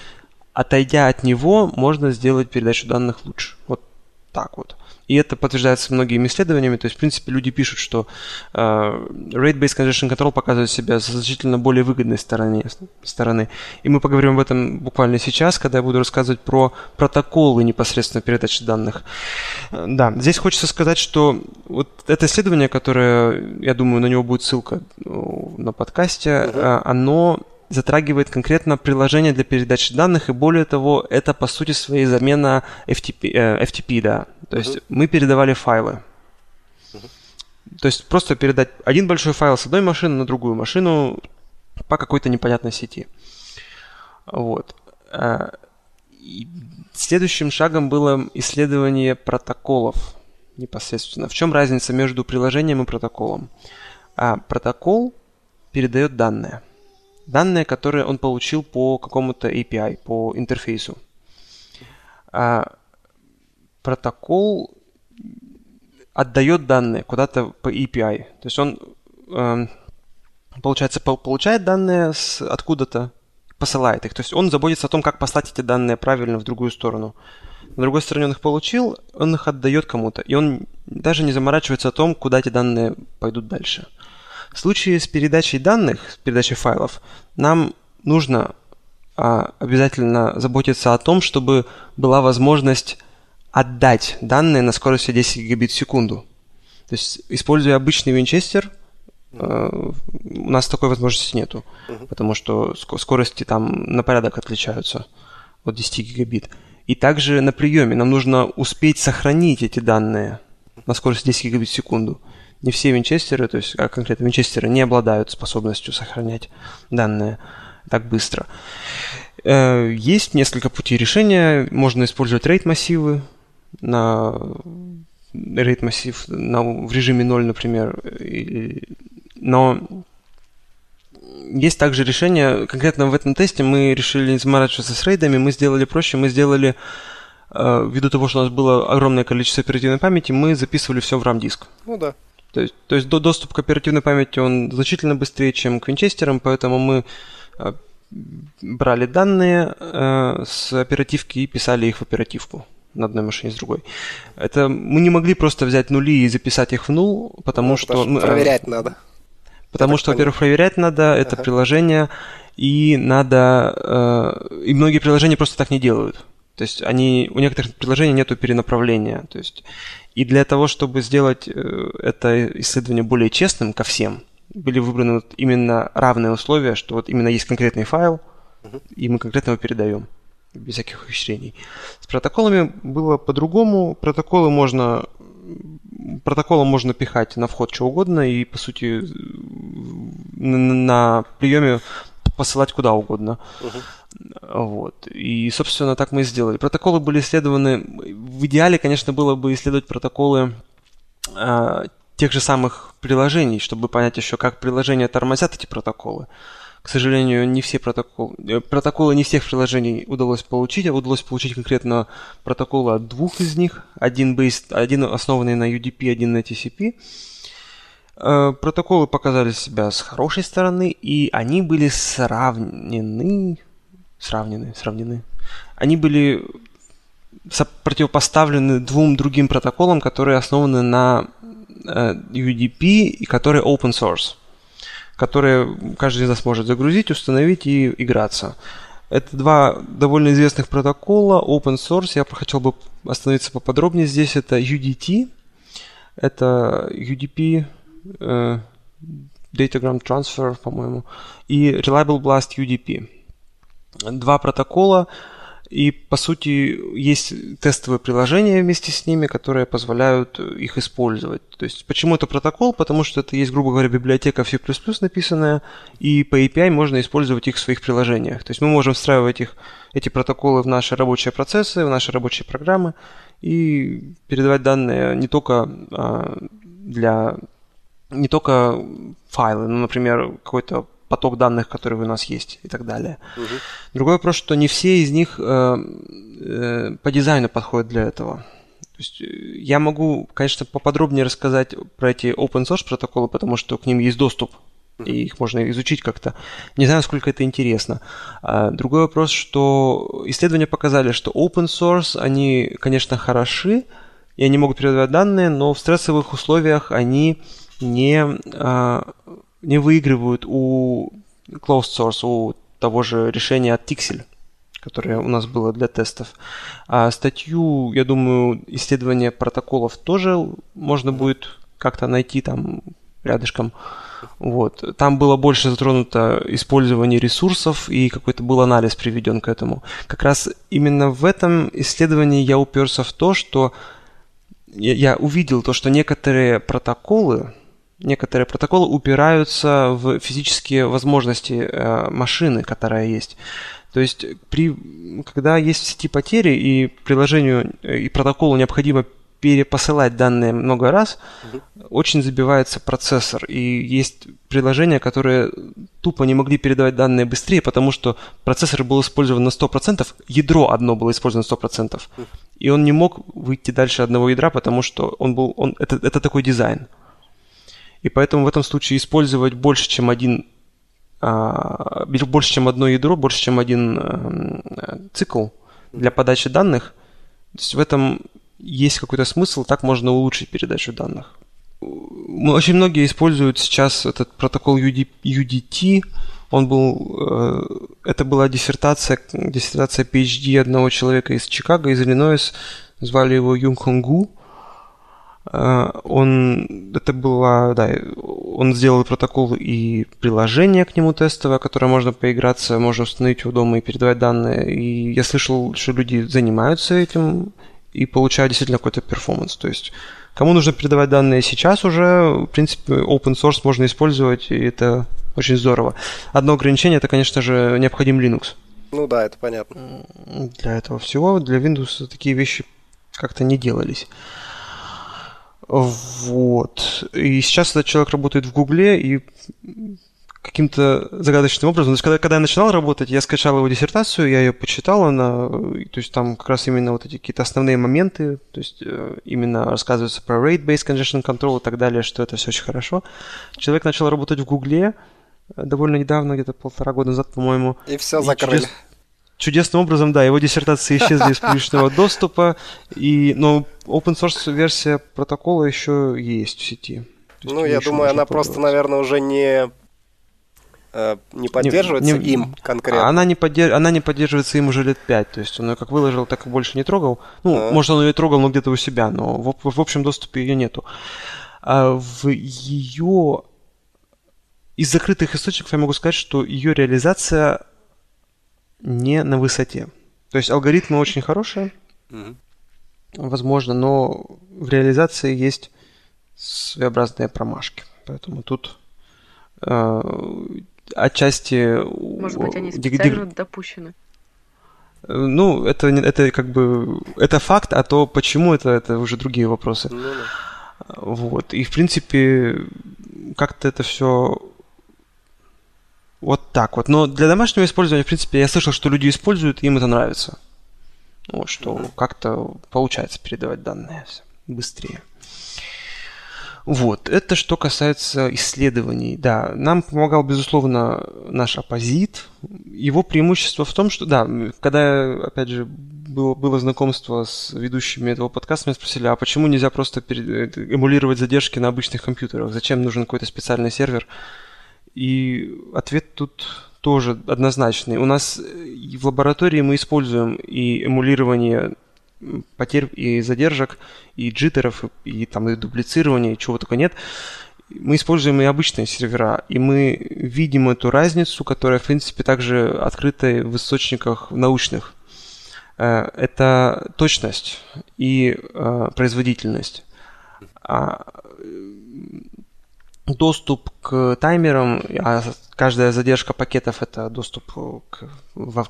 S4: отойдя от него, можно сделать передачу данных лучше. Вот так вот. И это подтверждается многими исследованиями. То есть, в принципе, люди пишут, что э, Rate-Based Congestion Control показывает себя с значительно более выгодной стороне, стороны. И мы поговорим об этом буквально сейчас, когда я буду рассказывать про протоколы непосредственно передачи данных. Э, да, здесь хочется сказать, что вот это исследование, которое, я думаю, на него будет ссылка ну, на подкасте, uh-huh. оно затрагивает конкретно приложение для передачи данных, и более того, это по сути своей замена FTP, э, FTP да. То uh-huh. есть мы передавали файлы. Uh-huh. То есть просто передать один большой файл с одной машины на другую машину по какой-то непонятной сети. Вот. Э, и следующим шагом было исследование протоколов непосредственно. В чем разница между приложением и протоколом? А протокол передает данные данные, которые он получил по какому-то API, по интерфейсу. А протокол отдает данные куда-то по API. То есть он, э, получается, получает данные откуда-то, посылает их. То есть он заботится о том, как послать эти данные правильно в другую сторону. На другой стороне он их получил, он их отдает кому-то. И он даже не заморачивается о том, куда эти данные пойдут дальше. В случае с передачей данных, с передачей файлов, нам нужно а, обязательно заботиться о том, чтобы была возможность отдать данные на скорости 10 гигабит в секунду. То есть, используя обычный винчестер, э, у нас такой возможности нету, uh-huh. потому что скорости там на порядок отличаются от 10 гигабит. И также на приеме нам нужно успеть сохранить эти данные на скорости 10 гигабит в секунду не все винчестеры, то есть а конкретно винчестеры, не обладают способностью сохранять данные так быстро. Э, есть несколько путей решения. Можно использовать RAID-массивы на RAID массив на, в режиме 0, например. Но есть также решение, конкретно в этом тесте мы решили не заморачиваться с рейдами, мы сделали проще, мы сделали, э, ввиду того, что у нас было огромное количество оперативной памяти, мы записывали все в RAM-диск.
S2: Ну да.
S4: То есть, то есть доступ к оперативной памяти он значительно быстрее, чем к винчестерам, поэтому мы э, брали данные э, с оперативки и писали их в оперативку на одной машине с другой. Это мы не могли просто взять нули и записать их в нул, потому ну, что... Потому
S2: что проверять мы, надо.
S4: Потому что, во-первых, проверять надо, это ага. приложение, и надо... Э, и многие приложения просто так не делают. То есть они, у некоторых приложений нету перенаправления. То есть и для того, чтобы сделать э, это исследование более честным ко всем, были выбраны вот именно равные условия, что вот именно есть конкретный файл, и мы конкретно его передаем, без всяких ухищрений. С протоколами было по-другому. Протоколы можно протоколом можно пихать на вход что угодно и, по сути, на, на приеме посылать куда угодно. Uh-huh. Вот. И, собственно, так мы и сделали. Протоколы были исследованы... В идеале, конечно, было бы исследовать протоколы э, тех же самых приложений, чтобы понять еще, как приложения тормозят эти протоколы. К сожалению, не все протоколы, э, протоколы не всех приложений удалось получить, а удалось получить конкретно протоколы от двух из них. Один, based, один основанный на UDP, один на TCP. Э, протоколы показали себя с хорошей стороны, и они были сравнены сравнены, сравнены. Они были противопоставлены двум другим протоколам, которые основаны на э, UDP и которые open source, которые каждый из нас может загрузить, установить и играться. Это два довольно известных протокола open source. Я хотел бы остановиться поподробнее здесь. Это UDT, это UDP э, Datagram Transfer, по-моему, и Reliable Blast UDP два протокола, и, по сути, есть тестовые приложения вместе с ними, которые позволяют их использовать. То есть, почему это протокол? Потому что это есть, грубо говоря, библиотека C++ написанная, и по API можно использовать их в своих приложениях. То есть, мы можем встраивать их, эти протоколы в наши рабочие процессы, в наши рабочие программы, и передавать данные не только а, для не только файлы, ну, например, какой-то поток данных, которые у нас есть и так далее. Угу. Другой вопрос, что не все из них э, э, по дизайну подходят для этого. есть я могу, конечно, поподробнее рассказать про эти open source протоколы, потому что к ним есть доступ и их можно изучить как-то. Не знаю, насколько это интересно. А, другой вопрос, что исследования показали, что open source, они, конечно, хороши, и они могут передавать данные, но в стрессовых условиях они не, а, не выигрывают у closed source, у того же решения от Tixel, которое у нас было для тестов. А статью, я думаю, исследования протоколов тоже можно будет как-то найти там рядышком. Вот. Там было больше затронуто использование ресурсов, и какой-то был анализ приведен к этому. Как раз именно в этом исследовании я уперся в то, что я увидел то, что некоторые протоколы, некоторые протоколы упираются в физические возможности э, машины, которая есть. То есть, при, когда есть в сети потери и приложению э, и протоколу необходимо перепосылать данные много раз, угу. очень забивается процессор. И есть приложения, которые тупо не могли передавать данные быстрее, потому что процессор был использован на 100%, ядро одно было использовано на 100%. Угу. И он не мог выйти дальше одного ядра, потому что он был, он, это, это такой дизайн. И поэтому в этом случае использовать больше, чем один а, больше, чем одно ядро, больше, чем один а, цикл для подачи данных, то есть в этом есть какой-то смысл, так можно улучшить передачу данных. Очень многие используют сейчас этот протокол UDT. Он был, э, это была диссертация, диссертация PhD одного человека из Чикаго, из Иллинойс. Звали его Юнг Хонгу. Э, он, это было, да, он сделал протокол и приложение к нему тестовое, которое можно поиграться, можно установить его дома и передавать данные. И я слышал, что люди занимаются этим, и получают действительно какой-то перформанс. То есть кому нужно передавать данные сейчас уже, в принципе, open source можно использовать, и это очень здорово. Одно ограничение, это, конечно же, необходим Linux.
S2: Ну да, это понятно.
S4: Для этого всего, для Windows такие вещи как-то не делались. Вот. И сейчас этот человек работает в Гугле, и каким-то загадочным образом. То есть, когда, когда я начинал работать, я скачал его диссертацию, я ее почитал, она, то есть там как раз именно вот эти какие-то основные моменты, то есть э, именно рассказывается про rate-based congestion control и так далее, что это все очень хорошо. Человек начал работать в Гугле э, довольно недавно, где-то полтора года назад, по-моему.
S2: И все закрыли. Чудес...
S4: Чудесным образом, да, его диссертации исчезли из публичного доступа, и, но open source версия протокола еще есть в сети.
S2: Ну, я думаю, она просто, наверное, уже не Э, не поддерживается не, не, им конкретно.
S4: Она не, поддерж... она не поддерживается им уже лет пять. То есть он ее как выложил, так и больше не трогал. Ну, а. может, он ее трогал, но где-то у себя, но в, в, в общем доступе ее нету. А в ее... Из закрытых источников я могу сказать, что ее реализация не на высоте. То есть алгоритмы очень хорошие, угу. возможно, но в реализации есть своеобразные промашки. Поэтому тут э, отчасти...
S3: Может быть, они специально допущены?
S4: Ну, это, это как бы... Это факт, а то почему это, это уже другие вопросы. Ну, да. Вот. И, в принципе, как-то это все вот так вот. Но для домашнего использования, в принципе, я слышал, что люди используют, им это нравится. Вот, что как-то получается передавать данные быстрее. Вот, это что касается исследований. Да, нам помогал, безусловно, наш оппозит. Его преимущество в том, что, да, когда, опять же, было, было знакомство с ведущими этого подкаста, меня спросили, а почему нельзя просто э, эмулировать задержки на обычных компьютерах? Зачем нужен какой-то специальный сервер? И ответ тут тоже однозначный. У нас в лаборатории мы используем и эмулирование потерь и задержек, и джиттеров, и, там и дублицирования, и чего только нет. Мы используем и обычные сервера, и мы видим эту разницу, которая, в принципе, также открыта в источниках научных. Э, это точность и э, производительность. Доступ к таймерам, а каждая задержка пакетов это доступ к,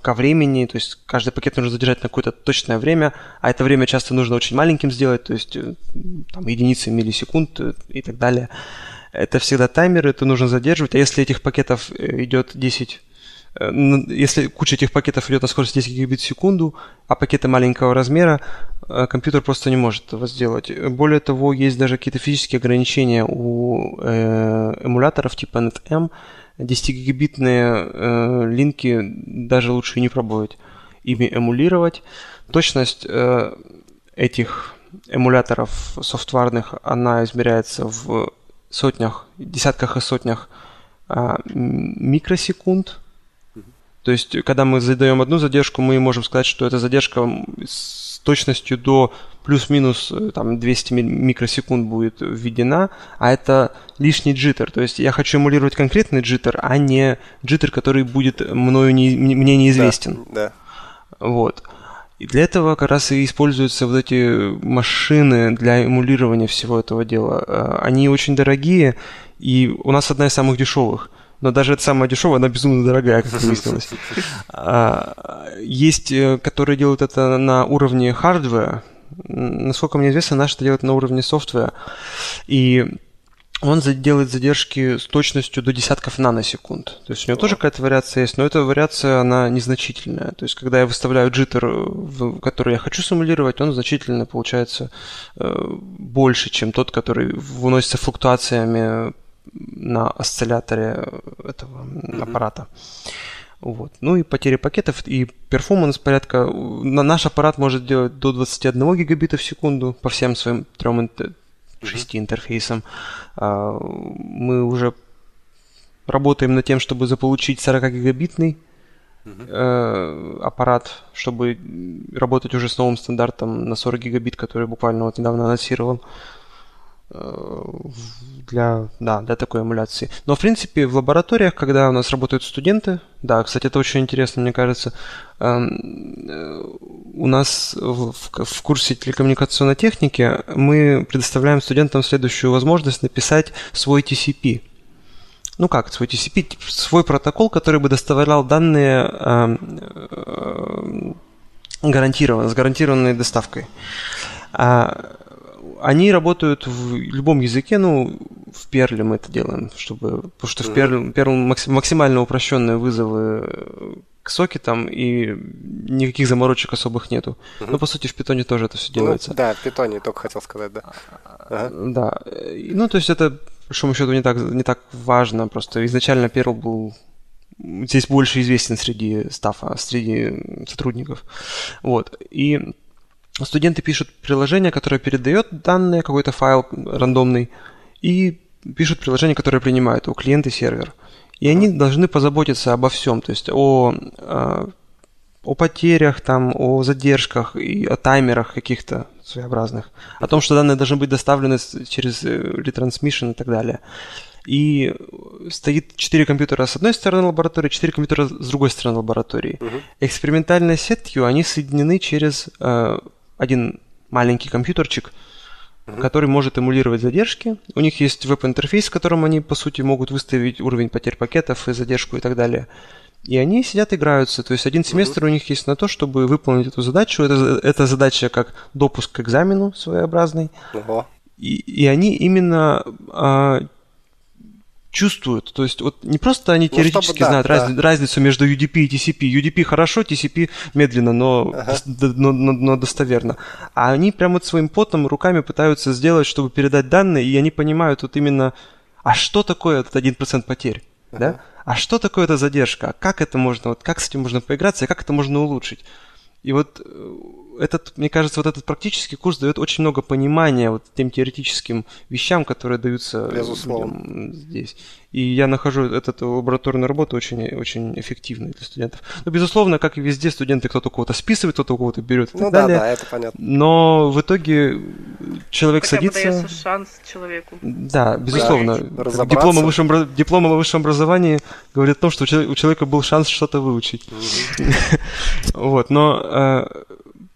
S4: ко времени, то есть каждый пакет нужно задержать на какое-то точное время, а это время часто нужно очень маленьким сделать, то есть э, там единицы миллисекунд э, и так далее. Это всегда таймеры, это нужно задерживать, а если этих пакетов э, идет 10 Э, если куча этих пакетов идет на скорости 10 гигабит в секунду, а пакеты маленького размера, э, компьютер просто не может этого сделать. Более того, есть даже какие-то физические ограничения у э, эмуляторов типа NetM. 10-гигабитные э, линки даже лучше не пробовать ими эмулировать. Точность э, этих эмуляторов софтварных, она измеряется в сотнях, десятках и сотнях э, микросекунд то есть, когда мы задаем одну задержку, мы можем сказать, что эта задержка с точностью до плюс-минус э, там, 200 микросекунд будет введена, а это лишний джиттер. То есть я хочу эмулировать конкретный джиттер, а не джиттер, который будет мною не, мне неизвестен.
S2: Да, да.
S4: Вот. И для этого как раз и используются вот эти машины для эмулирования всего этого дела. Э, они очень дорогие, и у нас одна из самых дешевых но даже это самая дешевая, она безумно дорогая, как [LAUGHS] выяснилось. А, есть, э, которые делают это на уровне хардвера. Насколько мне известно, наш это делает на уровне софтвера. И он делает задержки с точностью до десятков наносекунд. То есть у него тоже какая-то вариация есть, но эта вариация, она незначительная. То есть когда я выставляю джиттер, который я хочу симулировать, он значительно получается э, больше, чем тот, который выносится флуктуациями на осцилляторе этого mm-hmm. аппарата. Вот. Ну и потери пакетов и перформанс порядка. На наш аппарат может делать до 21 гигабита в секунду по всем своим трем интер... шести mm-hmm. интерфейсам. А, мы уже работаем над тем, чтобы заполучить 40 гигабитный mm-hmm. аппарат, чтобы работать уже с новым стандартом на 40 гигабит, который буквально вот недавно анонсировал. Э, для, да, для такой эмуляции. Но, в принципе, в лабораториях, когда у нас работают студенты, да, кстати, это очень интересно, мне кажется, эм, э, у нас в, в курсе телекоммуникационной техники мы предоставляем студентам следующую возможность написать свой TCP. Ну как, свой TCP, свой протокол, который бы доставлял данные эм, э, гарантированно, с гарантированной доставкой. А, они работают в любом языке, ну, в Перле мы это делаем, чтобы, потому что в Перле, Перл максимально упрощенные вызовы к сокетам, и никаких заморочек особых нету. Uh-huh. Но, по сути, в питоне тоже это все ну, делается.
S2: Ну, да, в питоне только хотел сказать, да.
S4: Ага. Да. Ну, то есть это, по большому счету, не так, не так важно, просто изначально Perl был здесь больше известен среди стафа, среди сотрудников. Вот. И студенты пишут приложение, которое передает данные, какой-то файл рандомный, и пишут приложение, которое принимает у клиента и сервер. И они должны позаботиться обо всем, то есть о, а, о потерях, там, о задержках и о таймерах каких-то своеобразных, о том, что данные должны быть доставлены через э, retransmission и так далее. И стоит 4 компьютера с одной стороны лаборатории, 4 компьютера с другой стороны лаборатории. Uh-huh. Экспериментальной сетью они соединены через э, один маленький компьютерчик, который может эмулировать задержки. У них есть веб-интерфейс, в котором они, по сути, могут выставить уровень потерь пакетов и задержку и так далее. И они сидят, играются. То есть один семестр у них есть на то, чтобы выполнить эту задачу. Это, это задача как допуск к экзамену своеобразный. Uh-huh. И, и они именно а, чувствуют. То есть вот не просто они ну, теоретически чтобы, знают да, раз, да. разницу между UDP и TCP. UDP хорошо, TCP медленно, но, ага. но, но, но достоверно. А они прямо вот своим потом, руками пытаются сделать, чтобы передать данные, и они понимают вот именно, а что такое этот 1% потерь? Ага. Да? А что такое эта задержка? Как это можно, вот как с этим можно поиграться, и как это можно улучшить? И вот э, этот, мне кажется, вот этот практический курс дает очень много понимания вот тем теоретическим вещам, которые даются
S2: Безусловно.
S4: здесь. И я нахожу эту лабораторную работу очень, очень эффективной для студентов. Но, безусловно, как и везде, студенты кто-то у кого-то списывает, кто-то у кого-то берет и ну, так да, далее.
S2: да, это понятно.
S4: Но в итоге человек
S3: Хотя
S4: садится...
S3: Шанс человеку.
S4: Да, безусловно. Да, диплом, о высшем, диплом о высшем образовании говорит о том, что у человека был шанс что-то выучить. [LAUGHS] Вот, но э,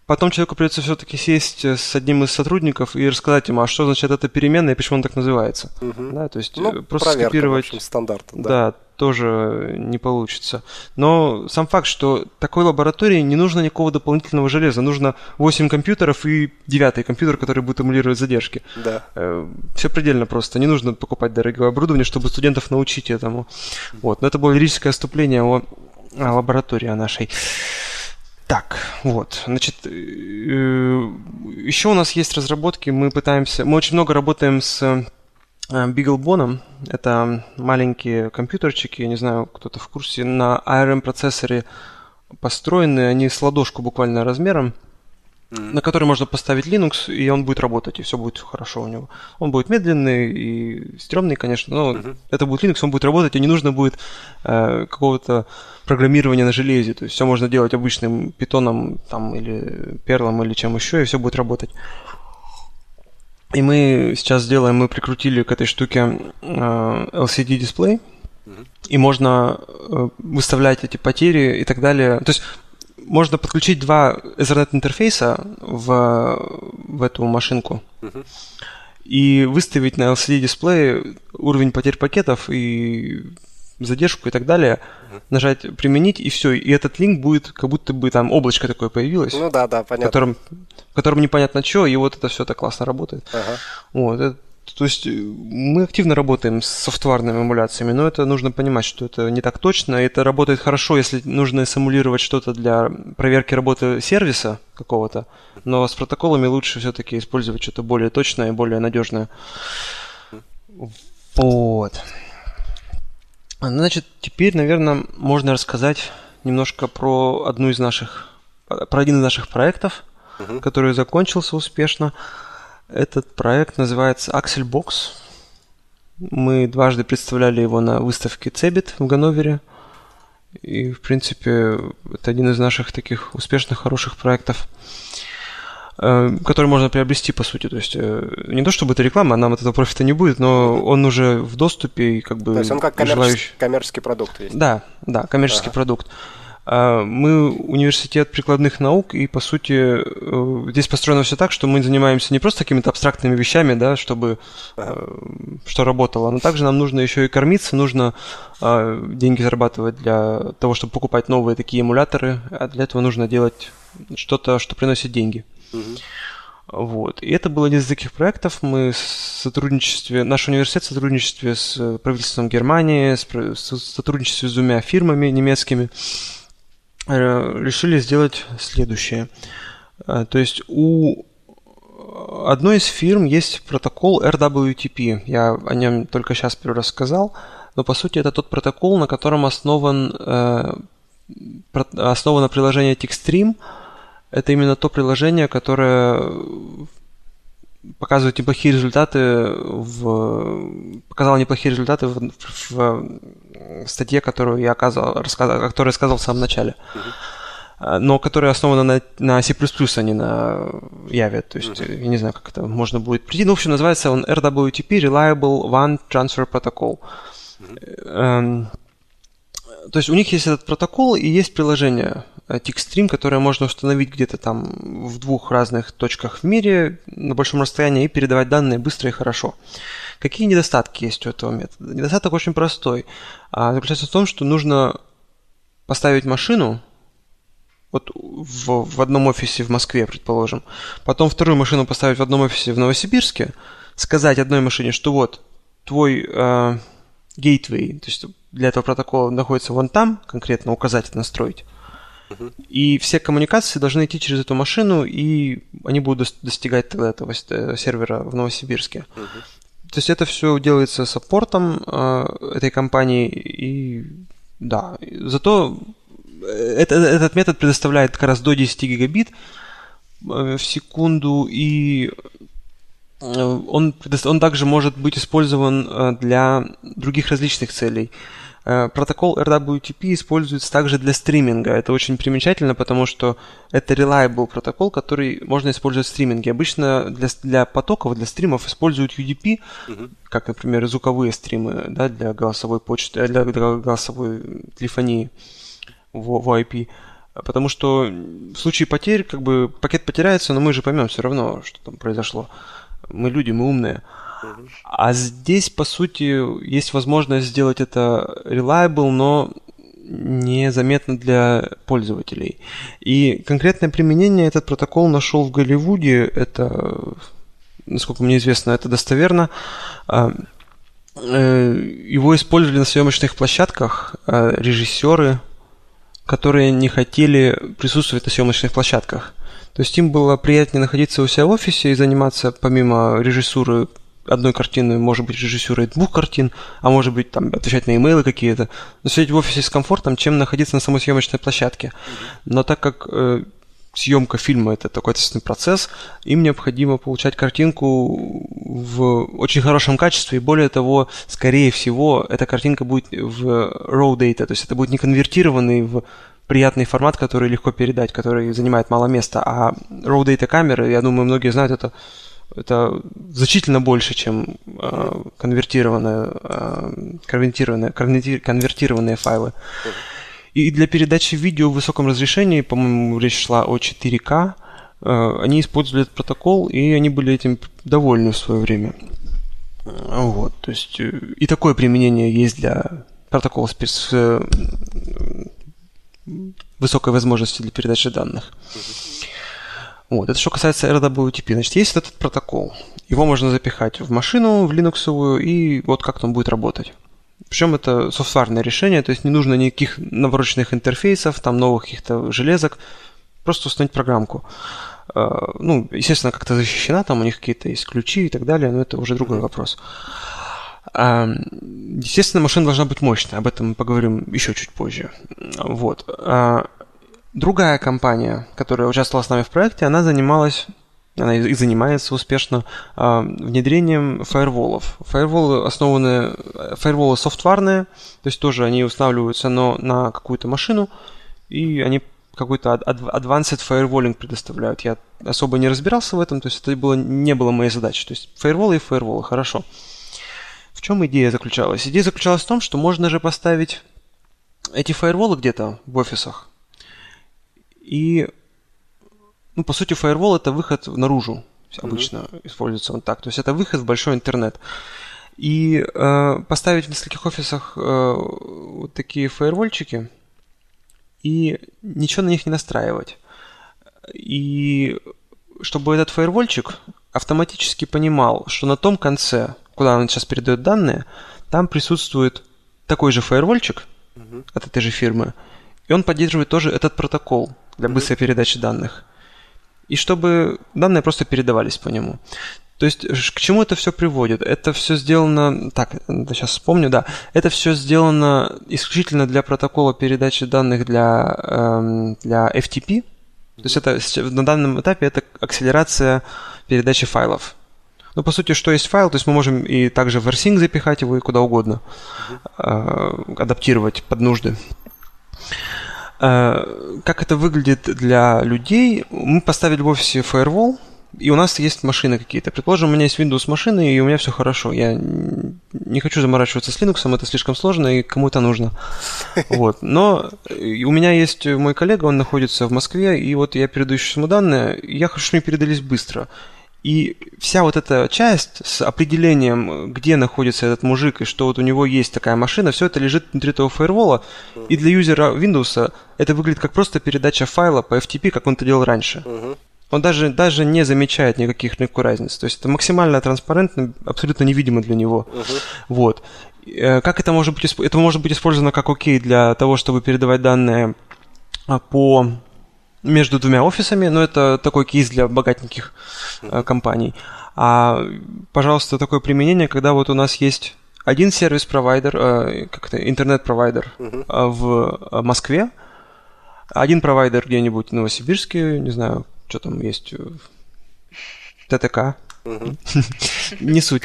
S4: Потом человеку придется все-таки сесть э, с одним из сотрудников и рассказать ему, а что значит эта переменная и почему он так называется.
S2: Угу.
S4: Да, то есть
S2: ну,
S4: э, просто проверка, скопировать...
S2: Общем, стандарт, да.
S4: да, тоже не получится. Но сам факт, что такой лаборатории не нужно никакого дополнительного железа. Нужно 8 компьютеров и девятый компьютер, который будет эмулировать задержки.
S2: Да.
S4: Э, Все предельно просто. Не нужно покупать дорогое оборудование, чтобы студентов научить этому. Вот. Но это было лирическое отступление о лаборатории нашей. Так, вот, значит, э, еще у нас есть разработки, мы пытаемся, мы очень много работаем с э, BeagleBone, это маленькие компьютерчики, я не знаю, кто-то в курсе, на ARM-процессоре построены, они с ладошку буквально размером, на который можно поставить Linux, и он будет работать, и все будет хорошо у него. Он будет медленный и стрёмный, конечно, но mm-hmm. это будет Linux, он будет работать, и не нужно будет э, какого-то программирования на железе. То есть все можно делать обычным питоном там, или перлом или чем еще, и все будет работать. И мы сейчас делаем, мы прикрутили к этой штуке э, LCD дисплей, и можно э, выставлять эти потери и так далее. То есть можно подключить два Ethernet интерфейса в, в эту машинку uh-huh. и выставить на LCD дисплее уровень потерь пакетов и задержку и так далее, uh-huh. нажать применить и все, и этот линк будет как будто бы там облачко такое появилось.
S2: Ну да, да, понятно.
S4: В котором, в котором непонятно что, и вот это все так классно работает.
S2: Ага.
S4: Вот, это то есть э, мы активно работаем с софтварными эмуляциями, но это нужно понимать, что это не так точно. Это работает хорошо, если нужно симулировать что-то для проверки работы сервиса какого-то, но с протоколами лучше все-таки использовать что-то более точное и более надежное. Вот. Значит, теперь, наверное, можно рассказать немножко про одну из наших, про один из наших проектов, uh-huh. который закончился успешно. Этот проект называется Axel Box. Мы дважды представляли его на выставке Цебит в Ганновере. И, в принципе, это один из наших таких успешных, хороших проектов, э, который можно приобрести, по сути. То есть, э, не то чтобы это реклама, нам от этого профита не будет, но он уже в доступе и как бы...
S2: То есть он как коммерческий, желающий... коммерческий продукт есть?
S4: Да, да, коммерческий ага. продукт. А, мы университет прикладных наук, и, по сути, э, здесь построено все так, что мы занимаемся не просто какими-то абстрактными вещами, да, чтобы ага. что работало, но также нам нужно еще и кормиться, нужно а, деньги зарабатывать для того, чтобы покупать новые такие эмуляторы, а для этого нужно делать что-то, что приносит деньги. Вот. И это был один из таких проектов. Мы в сотрудничестве, наш университет в сотрудничестве с правительством Германии, в сотрудничестве с двумя фирмами немецкими, Э, решили сделать следующее. Э, то есть у одной из фирм есть протокол RWTP. Я о нем только сейчас первый раз сказал, но по сути это тот протокол, на котором основан, э, основано приложение TextStream. Это именно то приложение, которое показывает неплохие результаты в показал неплохие результаты в, в, в статье, которую я оказал, рассказал, которую я сказал в самом начале. Uh-huh. Но которая основана на, на C++, а не на Java. То есть, uh-huh. я не знаю, как это можно будет прийти. Ну, в общем, называется он RWTP Reliable One Transfer Protocol. Uh-huh. То есть у них есть этот протокол и есть приложение Э, TixStream, которое можно установить где-то там в двух разных точках в мире на большом расстоянии и передавать данные быстро и хорошо. Какие недостатки есть у этого метода? Недостаток очень простой. А, заключается в том, что нужно поставить машину, вот в, в одном офисе в Москве, предположим, потом вторую машину поставить в одном офисе в Новосибирске, сказать одной машине, что вот твой э, gateway, то есть для этого протокола находится вон там, конкретно указать это настроить, и все коммуникации должны идти через эту машину, и они будут достигать тогда этого э, сервера в Новосибирске. То есть это все делается саппортом э, этой компании, и да, зато э, это, этот метод предоставляет как раз до 10 гигабит э, в секунду, и он, он также может быть использован для других различных целей. Э, протокол RWTP используется также для стриминга. Это очень примечательно, потому что это reliable протокол, который можно использовать в стриминге. Обычно для, для потоков, для стримов используют UDP, uh-huh. как, например, звуковые стримы да, для голосовой почты, э, для, для голосовой телефонии в, в IP. Потому что в случае потерь, как бы пакет потеряется, но мы же поймем все равно, что там произошло. Мы люди, мы умные. А здесь, по сути, есть возможность сделать это reliable, но незаметно для пользователей. И конкретное применение этот протокол нашел в Голливуде. Это, насколько мне известно, это достоверно. А, э, его использовали на съемочных площадках а, режиссеры, которые не хотели присутствовать на съемочных площадках. То есть им было приятнее находиться у себя в офисе и заниматься помимо режиссуры одной картины, может быть, режиссерой двух картин, а может быть, там, отвечать на имейлы какие-то. Но сидеть в офисе с комфортом, чем находиться на самой съемочной площадке. Но так как э, съемка фильма это такой ответственный процесс, им необходимо получать картинку в очень хорошем качестве, и более того, скорее всего, эта картинка будет в raw data, то есть это будет не конвертированный в приятный формат, который легко передать, который занимает мало места. А raw data камеры, я думаю, многие знают, это, это значительно больше, чем э, конвертированные, э, конвертированные, конвертированные файлы. И для передачи видео в высоком разрешении, по-моему, речь шла о 4К, э, они использовали этот протокол, и они были этим довольны в свое время. Вот, то есть э, и такое применение есть для протокола с, э, высокой возможности для передачи данных. Вот, это что касается RWTP. Значит, есть этот протокол. Его можно запихать в машину, в Linux, и вот как он будет работать. Причем это софтварное решение, то есть не нужно никаких навороченных интерфейсов, там новых каких-то железок, просто установить программку. А, ну, естественно, как-то защищена, там у них какие-то есть ключи и так далее, но это уже другой вопрос. А, естественно, машина должна быть мощная, об этом мы поговорим еще чуть позже. Вот. Другая компания, которая участвовала с нами в проекте, она занималась она и занимается успешно э, внедрением фаерволов. Фаерволы основаны, фаерволы софтварные, то есть тоже они устанавливаются но на какую-то машину, и они какой-то advanced firewalling предоставляют. Я особо не разбирался в этом, то есть это было, не было моей задачей. То есть фаерволы и фаерволы, хорошо. В чем идея заключалась? Идея заключалась в том, что можно же поставить эти фаерволы где-то в офисах, и ну, по сути, фаервол это выход наружу. Обычно mm-hmm. используется он так. То есть это выход в большой интернет. И э, поставить в нескольких офисах э, вот такие фаервольчики и ничего на них не настраивать. И чтобы этот фаервольчик автоматически понимал, что на том конце, куда он сейчас передает данные, там присутствует такой же фаервольчик mm-hmm. от этой же фирмы, и он поддерживает тоже этот протокол для быстрой передачи данных и чтобы данные просто передавались по нему. То есть к чему это все приводит? Это все сделано, так, сейчас вспомню, да, это все сделано исключительно для протокола передачи данных для, эм, для FTP. То есть это на данном этапе это акселерация передачи файлов. Ну, по сути, что есть файл, то есть мы можем и также в rsync запихать его и куда угодно, э, адаптировать под нужды. Э, как это выглядит для людей? Мы поставили в офисе firewall, и у нас есть машины какие-то. Предположим, у меня есть Windows машины, и у меня все хорошо. Я не хочу заморачиваться с Linux, это слишком сложно, и кому это нужно. [LAUGHS] Вот. Но у меня есть мой коллега, он находится в Москве, и вот я передаю ему данные, я хочу, чтобы они передались быстро. И вся вот эта часть с определением, где находится этот мужик и что вот у него есть такая машина, все это лежит внутри этого фаервола. И для юзера Windows это выглядит как просто передача файла по FTP, как он это делал раньше. Он даже, даже не замечает никаких никакой разницы. То есть это максимально транспарентно, абсолютно невидимо для него. Вот. Э, как это может быть? Это может быть использовано как окей для того, чтобы передавать данные а, по между двумя офисами, но это такой кейс для богатеньких э, компаний. А, пожалуйста, такое применение, когда вот у нас есть один сервис-провайдер, э, как-то интернет-провайдер uh-huh. э, в Москве, один провайдер где-нибудь в Новосибирске, не знаю, что там есть, ТТК, [LAUGHS] Не суть.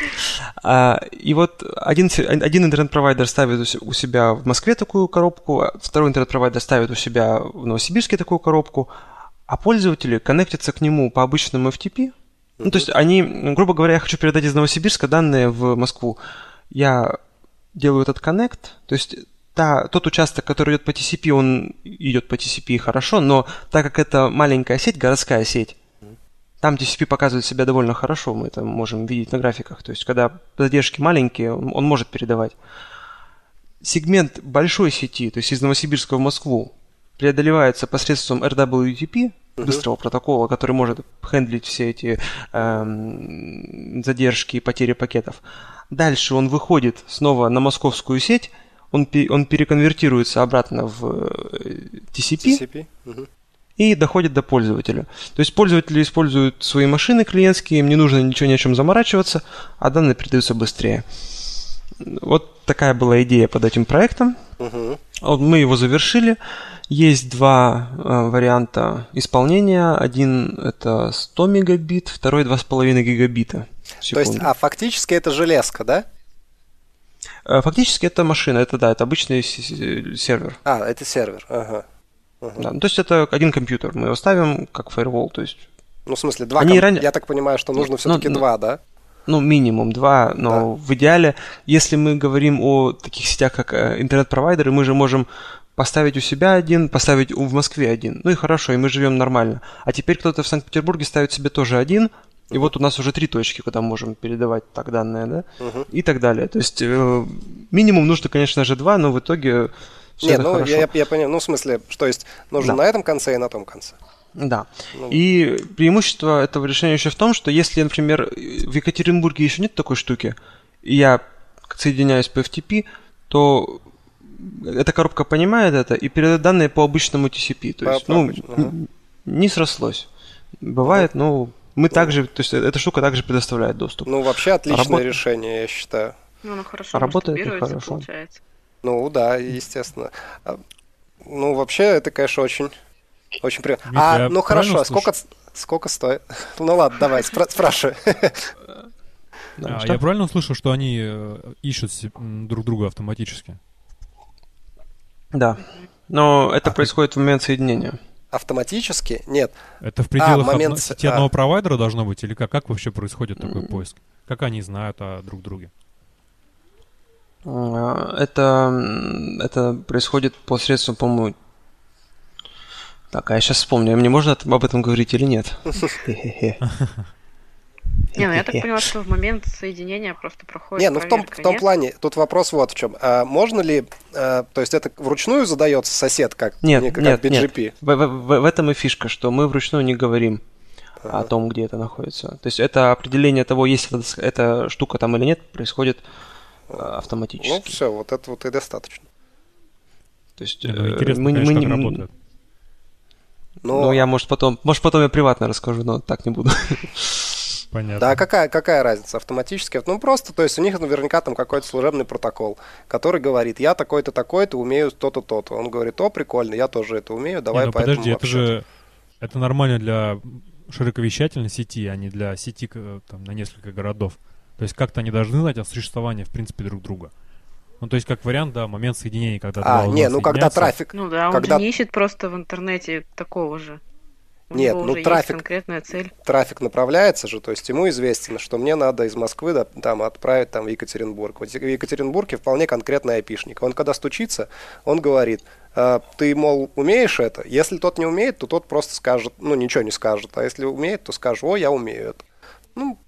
S4: А, и вот один, один интернет-провайдер ставит у себя в Москве такую коробку, а второй интернет-провайдер ставит у себя в Новосибирске такую коробку, а пользователи коннектятся к нему по обычному FTP. Ну, то есть они, грубо говоря, я хочу передать из Новосибирска данные в Москву. Я делаю этот коннект, то есть та, тот участок, который идет по TCP, он идет по TCP хорошо, но так как это маленькая сеть, городская сеть, там TCP показывает себя довольно хорошо, мы это можем видеть на графиках. То есть, когда задержки маленькие, он, он может передавать. Сегмент большой сети, то есть из Новосибирска в Москву, преодолевается посредством RWTP, быстрого uh-huh. протокола, который может хендлить все эти эм, задержки и потери пакетов. Дальше он выходит снова на московскую сеть, он, он переконвертируется обратно в TCP, TCP. Угу. И доходит до пользователя. То есть пользователи используют свои машины клиентские, им не нужно ничего ни о чем заморачиваться, а данные передаются быстрее. Вот такая была идея под этим проектом. Угу. Вот мы его завершили. Есть два э, варианта исполнения. Один это 100 мегабит, второй 2,5 гигабита.
S2: То есть, а фактически это железка, да?
S4: Э, фактически это машина, это да, это обычный сервер.
S2: А, это сервер, ага.
S4: Ага. Да, ну, то есть это один компьютер, мы его ставим как firewall, то есть.
S2: Ну, в смысле, два. Они комп... ран... Я так понимаю, что нужно все-таки ну, два, да?
S4: ну, минимум два, но да. в идеале, если мы говорим о таких сетях, как э, интернет-провайдеры, мы же можем поставить у себя один, поставить в Москве один. Ну и хорошо, и мы живем нормально. А теперь кто-то в Санкт-Петербурге ставит себе тоже один, и вот у нас уже три точки, куда можем передавать так данные, да, uh-huh. и так далее. То есть э, минимум нужно, конечно же, два, но в итоге
S2: все Нет, ну хорошо. я, я понимаю, ну в смысле, что есть нужно да. на этом конце и на том конце.
S4: Да. Ну. И преимущество этого решения еще в том, что если, например, в Екатеринбурге еще нет такой штуки, и я соединяюсь по FTP, то эта коробка понимает это и передает данные по обычному TCP. То есть, ну, ага. не срослось. Бывает, ага. ну, мы ну. также, то есть эта штука также предоставляет доступ.
S2: Ну, вообще отличное Работ... решение, я считаю.
S3: Ну, оно хорошо
S4: Работает хорошо.
S3: получается.
S2: Ну, да, естественно. А, ну, вообще, это, конечно, очень очень приятно. А, ну хорошо, сколько, сколько стоит? [LAUGHS] Ну ладно, давай, спра- спрашивай. [LAUGHS]
S1: А, я правильно услышал, что они э, ищут друг друга автоматически?
S4: Да. Но это а происходит в момент соединения.
S2: Автоматически? Нет.
S1: Это в пределах а, момент... сети одного а... провайдера должно быть? Или как? Как вообще происходит такой поиск? Как они знают о друг друге?
S4: А, это, это происходит посредством, по-моему, так, а я сейчас вспомню, мне можно об этом говорить или нет? [LAUGHS]
S3: Не, ну я так [LAUGHS] поняла, что в момент соединения просто проходит
S2: Не, ну в том, в том плане, тут вопрос вот в чем. А можно ли, а, то есть это вручную задается сосед, как,
S4: нет, не, как нет, BGP? Нет. В, в, в этом и фишка, что мы вручную не говорим ага. о том, где это находится. То есть это определение того, есть эта, эта штука там или нет, происходит а, автоматически. Ну
S2: все, вот это вот и достаточно.
S1: То есть ну, э, интересно, мы, конечно, мы, как работает.
S4: Но... Ну, я, может, потом, может, потом я приватно расскажу, но так не буду.
S2: Понятно. Да, какая, какая разница автоматически? Ну, просто, то есть у них наверняка там какой-то служебный протокол, который говорит, я такой-то, такой-то, умею то-то, то-то. Он говорит, о, прикольно, я тоже это умею, давай не, ну, поэтому
S1: подожди, это же, это нормально для широковещательной сети, а не для сети там, на несколько городов. То есть как-то они должны знать о существовании, в принципе, друг друга. Ну, то есть, как вариант, да, момент соединения, когда
S2: А, не, ну когда трафик...
S3: Ну да, он
S2: когда...
S3: же не ищет просто в интернете такого же.
S2: У Нет, ну трафик,
S3: конкретная цель.
S2: трафик направляется же, то есть ему известно, что мне надо из Москвы да, там, отправить там, в Екатеринбург. Вот в Екатеринбурге вполне конкретный айпишник. Он когда стучится, он говорит, «А, ты, мол, умеешь это? Если тот не умеет, то тот просто скажет, ну, ничего не скажет. А если умеет, то скажет, о, я умею это. Ну,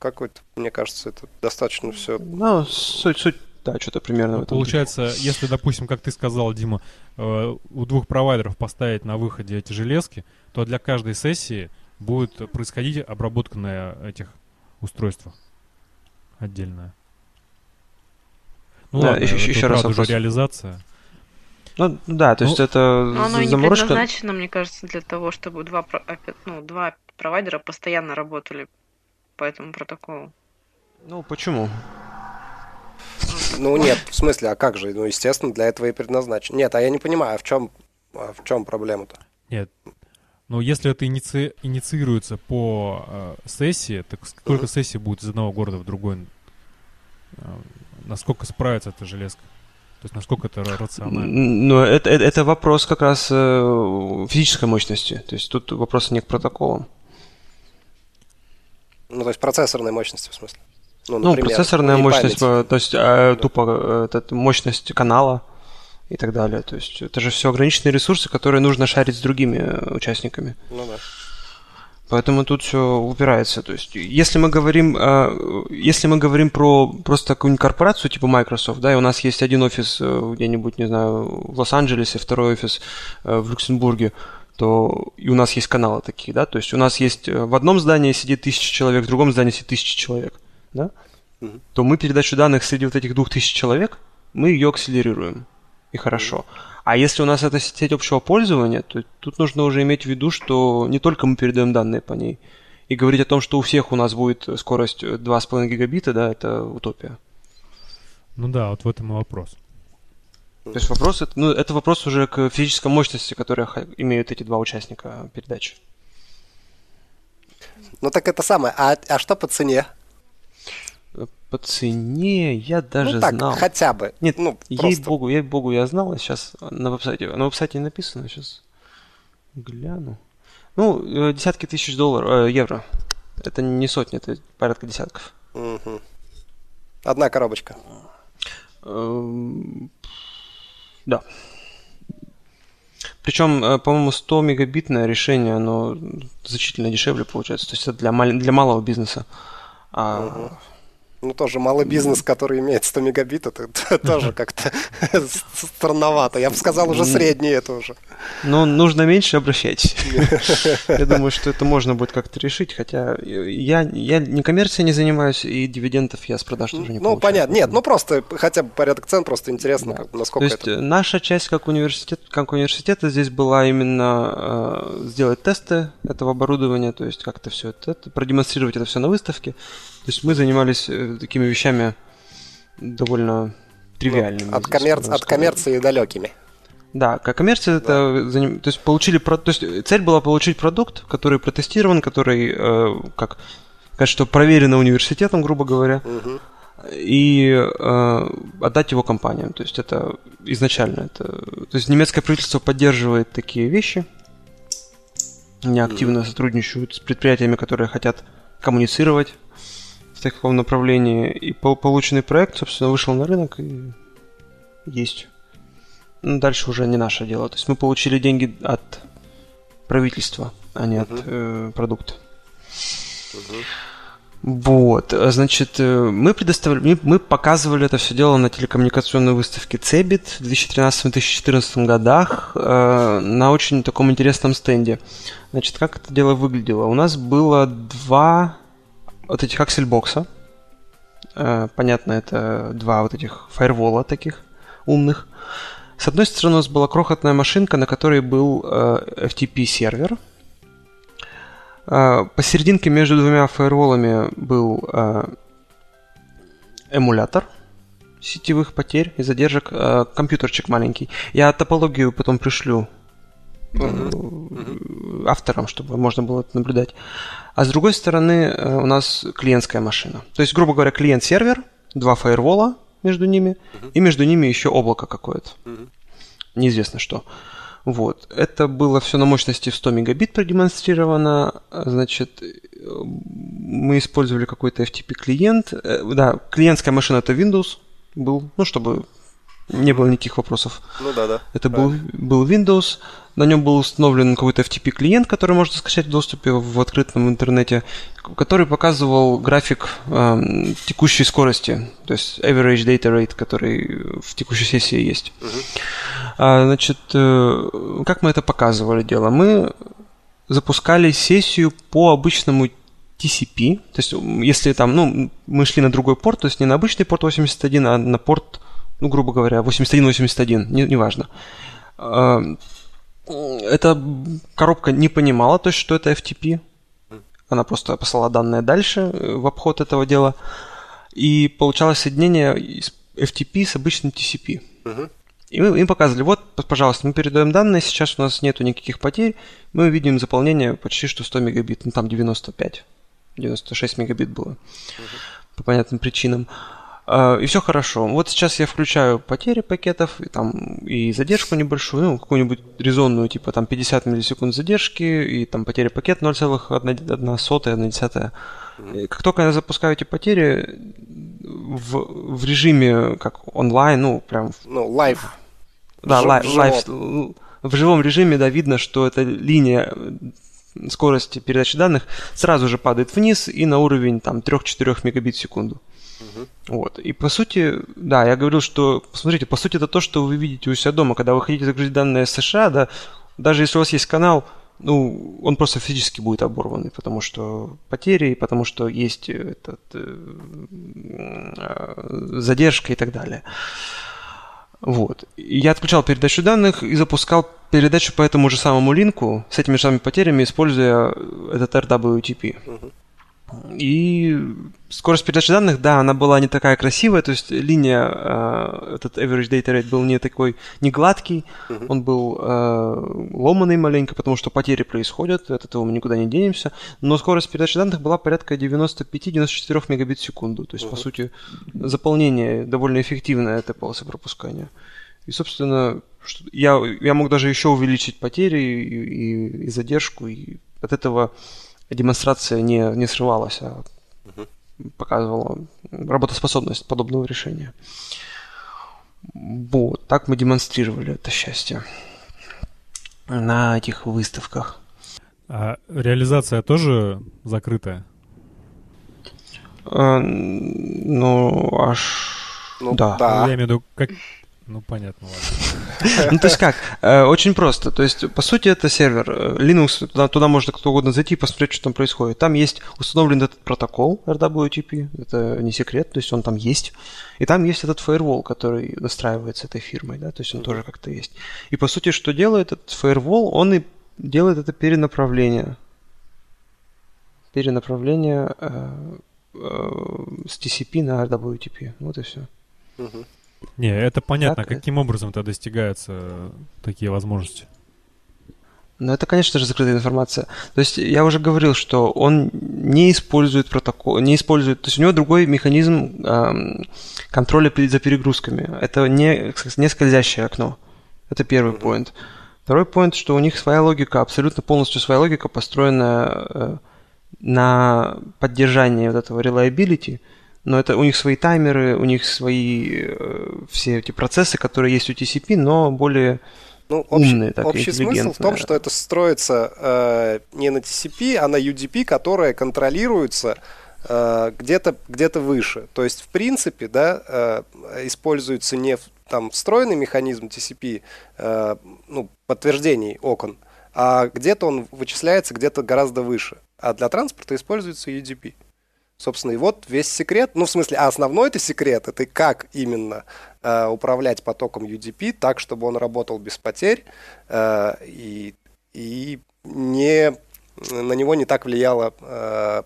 S2: какой-то, мне кажется, это достаточно все.
S4: Ну, суть, суть да, что-то примерно ну, в
S1: этом. Получается, духе. если, допустим, как ты сказал, Дима, э, у двух провайдеров поставить на выходе эти железки, то для каждой сессии будет происходить обработка на этих устройствах отдельная.
S4: Ну да, ладно, еще, еще раз
S1: уже реализация.
S4: Ну да, то ну, есть это
S3: но оно заморочка... не предназначено, мне кажется, для того, чтобы два, ну, два провайдера постоянно работали по этому протоколу.
S4: Ну почему?
S2: Ну нет, в смысле, а как же? Ну, естественно, для этого и предназначен. Нет, а я не понимаю, а в чем, а в чем проблема-то?
S1: Нет. Ну, если это иници... инициируется по э, сессии, так сколько uh-huh. сессий будет из одного города в другой? Э, насколько справится эта железка? То есть насколько это рационально?
S4: Ну, это, это, это вопрос как раз э, физической мощности. То есть тут вопрос не к протоколам.
S2: Ну, то есть процессорной мощности, в смысле?
S4: Ну, ну процессорная мощность, память. то есть э, тупо э, мощность канала и так далее. То есть это же все ограниченные ресурсы, которые нужно шарить с другими э, участниками.
S2: Ну да.
S4: Поэтому тут все упирается. То есть, если мы говорим, э, если мы говорим про просто какую-нибудь корпорацию типа Microsoft, да, и у нас есть один офис э, где-нибудь, не знаю, в Лос-Анджелесе, второй офис э, в Люксембурге, то и у нас есть каналы такие, да, то есть у нас есть э, в одном здании сидит тысяча человек, в другом здании сидит тысяча человек да, угу. то мы передачу данных среди вот этих двух тысяч человек мы ее акселерируем. И хорошо. А если у нас это сеть общего пользования, то тут нужно уже иметь в виду, что не только мы передаем данные по ней. И говорить о том, что у всех у нас будет скорость 2,5 гигабита, да, это утопия.
S1: Ну да, вот в этом и вопрос.
S4: То есть вопрос, ну, это вопрос уже к физической мощности, которую имеют эти два участника передачи.
S2: Ну так это самое. А, а что по цене?
S4: По цене я даже
S2: ну, так,
S4: знал.
S2: хотя бы.
S4: Нет, ну, ей-богу, ей-богу, я знал, сейчас на веб-сайте, на веб-сайте не написано, сейчас гляну. Ну, э, десятки тысяч долларов, э, евро. Это не сотни, это порядка десятков.
S2: Угу. Одна коробочка.
S4: Да. Причем, э, по-моему, 100 мегабитное решение, оно значительно дешевле получается. То есть это для, мал- для малого бизнеса. А
S2: угу ну, тоже малый бизнес, который имеет 100 мегабит, это [LAUGHS] тоже как-то [LAUGHS] странновато. Я бы сказал, уже средний это уже.
S4: Ну, нужно меньше, обращайтесь. Я думаю, что это можно будет как-то решить, хотя я, я не коммерцией не занимаюсь, и дивидендов я с продаж тоже не
S2: Ну, понятно. Нет, ну просто хотя бы порядок цен, просто интересно, как, насколько
S4: То есть это... наша часть как университет, как университета здесь была именно э, сделать тесты этого оборудования, то есть как-то все это, это продемонстрировать это все на выставке. То есть мы занимались э, такими вещами довольно тривиальными.
S2: Ну, от, коммерц... от коммерции далекими.
S4: Да, как коммерция да. это то есть получили то есть цель была получить продукт, который протестирован, который э, как сказать, что проверено университетом, грубо говоря, угу. и э, отдать его компаниям. То есть это изначально это, то есть немецкое правительство поддерживает такие вещи, они активно сотрудничают с предприятиями, которые хотят коммуницировать в таком направлении. И полученный проект, собственно, вышел на рынок и есть. Ну, дальше уже не наше дело. То есть мы получили деньги от правительства, а не uh-huh. от э, продукта. Uh-huh. Вот, значит, э, мы предоставили, мы показывали это все дело на телекоммуникационной выставке CEBIT в 2013-2014 годах э, на очень таком интересном стенде. Значит, как это дело выглядело? У нас было два вот этих аксельбокса. Э, понятно, это два вот этих фаервола таких умных. С одной стороны у нас была крохотная машинка, на которой был э, FTP-сервер. Э, посерединке между двумя фаерволами был эмулятор сетевых потерь и задержек, компьютерчик маленький. Я топологию потом пришлю uh-huh. авторам, чтобы можно было это наблюдать. А с другой стороны э, у нас клиентская машина. То есть, грубо говоря, клиент-сервер, два фаервола между ними, uh-huh. и между ними еще облако какое-то. Uh-huh. Неизвестно что. Вот. Это было все на мощности в 100 мегабит продемонстрировано. Значит, мы использовали какой-то FTP клиент. Э, да, клиентская машина это Windows был, ну, чтобы не было никаких вопросов.
S2: Ну да, да.
S4: Это был, был Windows, на нем был установлен какой-то FTP клиент, который можно скачать в доступе в открытом интернете, который показывал график э, текущей скорости, то есть average data rate, который в текущей сессии есть. А, значит, э, как мы это показывали дело? Мы запускали сессию по обычному TCP, то есть если там, ну, мы шли на другой порт, то есть не на обычный порт 81, а на порт ну, грубо говоря, 81-81, не, неважно. А, эта коробка не понимала, то есть, что это FTP. Она просто послала данные дальше э, в обход этого дела. И получалось соединение из FTP с обычным TCP. И мы им показывали, вот, пожалуйста, мы передаем данные, сейчас у нас нету никаких потерь, мы видим заполнение почти что 100 мегабит, ну там 95, 96 мегабит было, uh-huh. по понятным причинам. А, и все хорошо. Вот сейчас я включаю потери пакетов, и, там, и задержку небольшую, ну, какую-нибудь резонную, типа там 50 миллисекунд задержки, и там потери пакет 0,1 сотая, 1 десятая. Как только я запускаю эти потери в, в режиме как онлайн, ну, прям...
S2: Ну, live.
S4: Да, live. В живом режиме, да, видно, что эта линия скорости передачи данных сразу же падает вниз и на уровень там 3-4 мегабит в секунду. Вот. И по сути, да, я говорил, что, посмотрите, по сути это то, что вы видите у себя дома, когда вы хотите загрузить данные США, да, даже если у вас есть канал, ну, он просто физически будет оборванный, потому что потери, потому что есть этот, э, задержка и так далее. Вот. Я отключал передачу данных и запускал передачу по этому же самому линку с этими же самыми потерями, используя этот RWTP. Uh-huh. И скорость передачи данных, да, она была не такая красивая, то есть линия, э, этот average data rate был не такой, не гладкий, uh-huh. он был э, ломанный маленько, потому что потери происходят, от этого мы никуда не денемся, но скорость передачи данных была порядка 95-94 мегабит в секунду, то есть, uh-huh. по сути, заполнение довольно эффективное этой полосы пропускания. И, собственно, я, я мог даже еще увеличить потери и, и, и задержку, и от этого демонстрация не, не срывалась, а угу. показывала работоспособность подобного решения. Вот, так мы демонстрировали это счастье на этих выставках.
S1: А реализация тоже закрытая?
S4: А, ну, аж... Ну, да. да.
S1: Я имею в виду, как, ну, понятно,
S4: ладно. Ну, то есть как? Э, очень просто. То есть, по сути, это сервер. Э, Linux, туда, туда может кто угодно зайти и посмотреть, что там происходит. Там есть установлен этот протокол RWTP, это не секрет, то есть он там есть. И там есть этот firewall, который настраивается этой фирмой, да, то есть он тоже как-то есть. И, по сути, что делает этот firewall? Он и делает это перенаправление. Перенаправление э, э, с TCP на RWTP. Вот и все.
S1: Угу. Не, это понятно. Как Каким образом это достигаются такие возможности?
S4: Ну, это, конечно же, закрытая информация. То есть я уже говорил, что он не использует протокол, не использует, то есть у него другой механизм эм, контроля за перегрузками. Это не, не скользящее окно. Это первый поинт. Второй поинт, что у них своя логика, абсолютно полностью своя логика, построена э, на поддержании вот этого reliability, но это у них свои таймеры, у них свои э, все эти процессы, которые есть у TCP, но более ну, общий, умные, так
S2: общий смысл в том, что это строится э, не на TCP, а на UDP, которая контролируется э, где-то где выше. То есть, в принципе, да, э, используется не там встроенный механизм TCP, э, ну, подтверждений окон, а где-то он вычисляется где-то гораздо выше. А для транспорта используется UDP. Собственно, и вот весь секрет, ну, в смысле, а основной это секрет, это как именно э, управлять потоком UDP так, чтобы он работал без потерь э, и, и не, на него не так влияло э,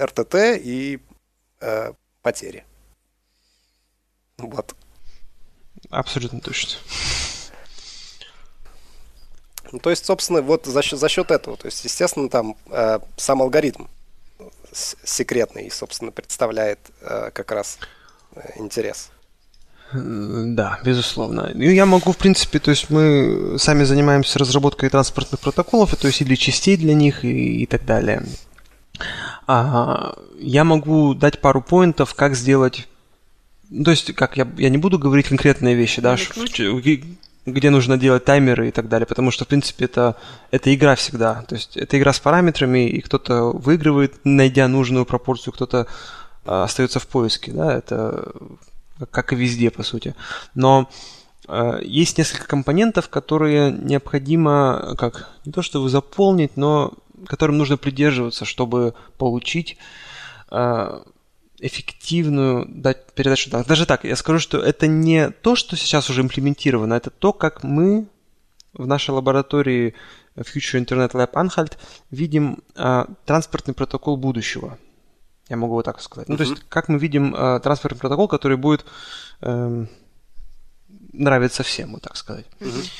S2: РТТ и э, потери. Вот.
S4: Абсолютно точно.
S2: Ну, то есть, собственно, вот за счет, за счет этого, то есть, естественно, там э, сам алгоритм секретный и, собственно, представляет э, как раз э, интерес.
S4: Да, безусловно. И я могу, в принципе, то есть мы сами занимаемся разработкой транспортных протоколов, то есть или частей для них и, и так далее. А, я могу дать пару поинтов, как сделать ну, то есть, как я, я не буду говорить конкретные вещи, да, где нужно делать таймеры и так далее, потому что, в принципе, это, это игра всегда. То есть это игра с параметрами, и кто-то выигрывает, найдя нужную пропорцию, кто-то э, остается в поиске, да, это как и везде, по сути. Но э, есть несколько компонентов, которые необходимо, как, не то чтобы заполнить, но которым нужно придерживаться, чтобы получить э, эффективную дать передачу данных. Даже так, я скажу, что это не то, что сейчас уже имплементировано, это то, как мы в нашей лаборатории Future Internet Lab Anhalt видим э, транспортный протокол будущего. Я могу вот так сказать. Uh-huh. Ну, то есть, как мы видим э, транспортный протокол, который будет э, нравиться всем, вот так сказать. Uh-huh.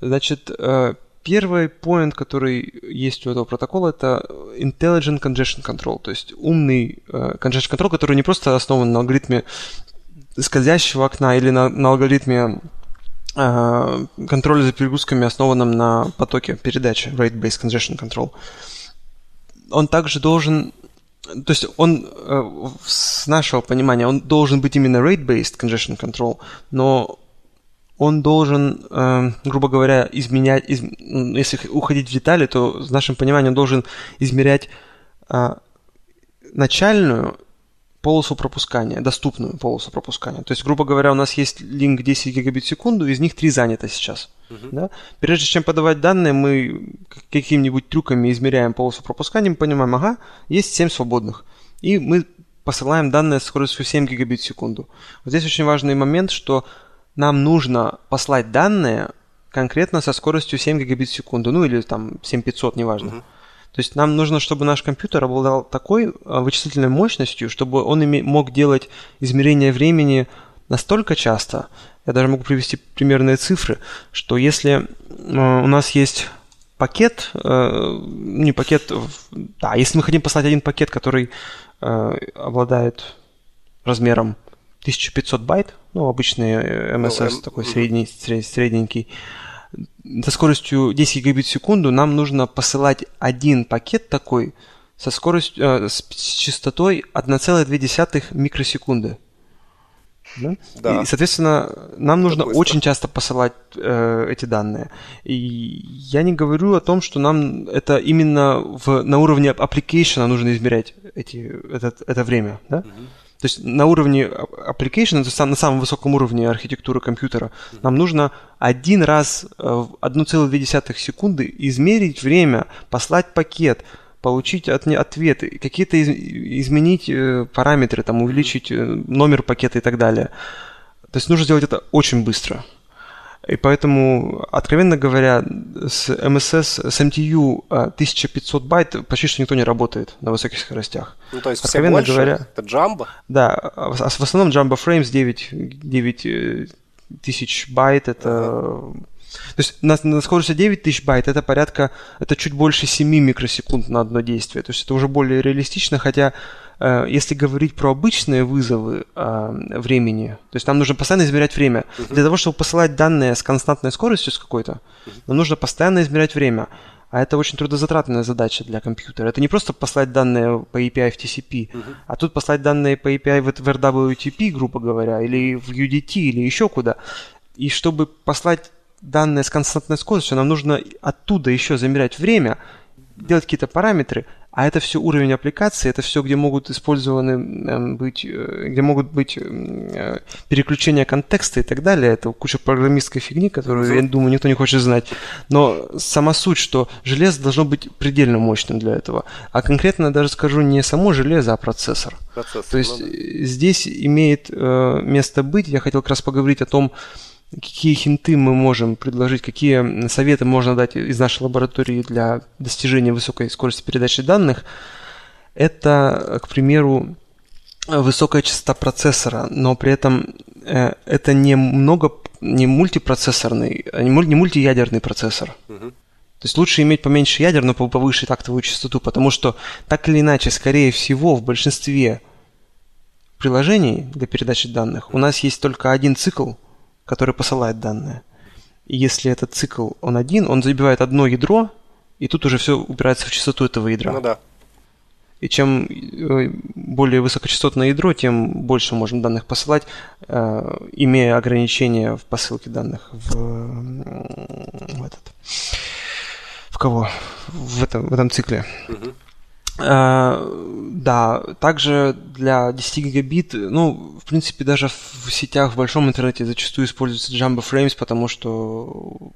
S4: Значит, э, Первый point, который есть у этого протокола, это Intelligent Congestion Control, то есть умный uh, Congestion Control, который не просто основан на алгоритме скользящего окна или на, на алгоритме uh, контроля за перегрузками, основанном на потоке передачи, Rate-Based Congestion Control. Он также должен то есть он, uh, с нашего понимания, он должен быть именно rate-based congestion control, но он должен, э, грубо говоря, изменять, из, если уходить в детали, то в нашем понимании он должен измерять э, начальную полосу пропускания, доступную полосу пропускания. То есть, грубо говоря, у нас есть линк 10 гигабит в секунду, из них 3 занято сейчас. Uh-huh. Да? Прежде чем подавать данные, мы какими-нибудь трюками измеряем полосу пропускания, мы понимаем, ага, есть 7 свободных. И мы посылаем данные с скоростью 7 гигабит в секунду. Вот здесь очень важный момент, что нам нужно послать данные конкретно со скоростью 7 гигабит в секунду, ну или там 7500, неважно. Uh-huh. То есть нам нужно, чтобы наш компьютер обладал такой а, вычислительной мощностью, чтобы он мог делать измерение времени настолько часто, я даже могу привести примерные цифры, что если а, у нас есть пакет, э, не пакет, да, если мы хотим послать один пакет, который э, обладает размером 1500 байт, ну, обычный MSS э, ну, такой средний, средненький, со скоростью 10 гигабит в секунду нам нужно посылать один пакет такой со скоростью, э, с частотой 1,2 микросекунды. Да? Да. И, соответственно, нам Это нужно быстро. очень часто посылать э, эти данные. И я не говорю о том, что нам это именно в, на уровне application нужно измерять эти, это, это время. Да? Угу. То есть на уровне application, то есть на самом высоком уровне архитектуры компьютера, нам нужно один раз э, в 1,2 секунды измерить время, послать пакет, получить от, ответы, какие-то из, изменить э, параметры, там, увеличить э, номер пакета и так далее. То есть нужно сделать это очень быстро. И поэтому, откровенно говоря, с MSS, с MTU 1500 а, байт почти что никто не работает на высоких скоростях.
S2: Ну, то есть откровенно все больше говоря, это Jumbo?
S4: Да, а в основном Jumbo Frames 9, 9 э, тысяч байт, это... Uh-huh. То есть на, на скорости 9 тысяч байт это порядка, это чуть больше 7 микросекунд на одно действие. То есть это уже более реалистично, хотя если говорить про обычные вызовы э, времени, то есть нам нужно постоянно измерять время. Для того, чтобы посылать данные с константной скоростью с какой-то, нам нужно постоянно измерять время. А это очень трудозатратная задача для компьютера. Это не просто послать данные по API в TCP, uh-huh. а тут послать данные по API в, в RWTP, грубо говоря, или в UDT, или еще куда. И чтобы послать данные с константной скоростью, нам нужно оттуда еще замерять время, делать какие-то параметры, а это все уровень аппликации, это все, где могут использованы эм, быть, э, где могут быть э, переключения контекста и так далее. Это куча программистской фигни, которую, я думаю, никто не хочет знать. Но сама суть, что железо должно быть предельно мощным для этого. А конкретно даже скажу не само железо, а процессор. процессор То есть ну, да. здесь имеет э, место быть. Я хотел как раз поговорить о том, какие хинты мы можем предложить, какие советы можно дать из нашей лаборатории для достижения высокой скорости передачи данных, это, к примеру, высокая частота процессора, но при этом э, это не много, не мультипроцессорный, не, мультиядерный процессор. Угу. То есть лучше иметь поменьше ядер, но повыше тактовую частоту, потому что так или иначе, скорее всего, в большинстве приложений для передачи данных у нас есть только один цикл, который посылает данные. И если этот цикл, он один, он забивает одно ядро, и тут уже все упирается в частоту этого ядра.
S2: Ну да.
S4: И чем э, более высокочастотное ядро, тем больше можем данных посылать, э, имея ограничения в посылке данных в, в этот. В кого? В этом, в этом цикле. Угу. Uh, да, также для 10 гигабит, ну, в принципе, даже в сетях в большом интернете зачастую используется Jumbo Frames, потому что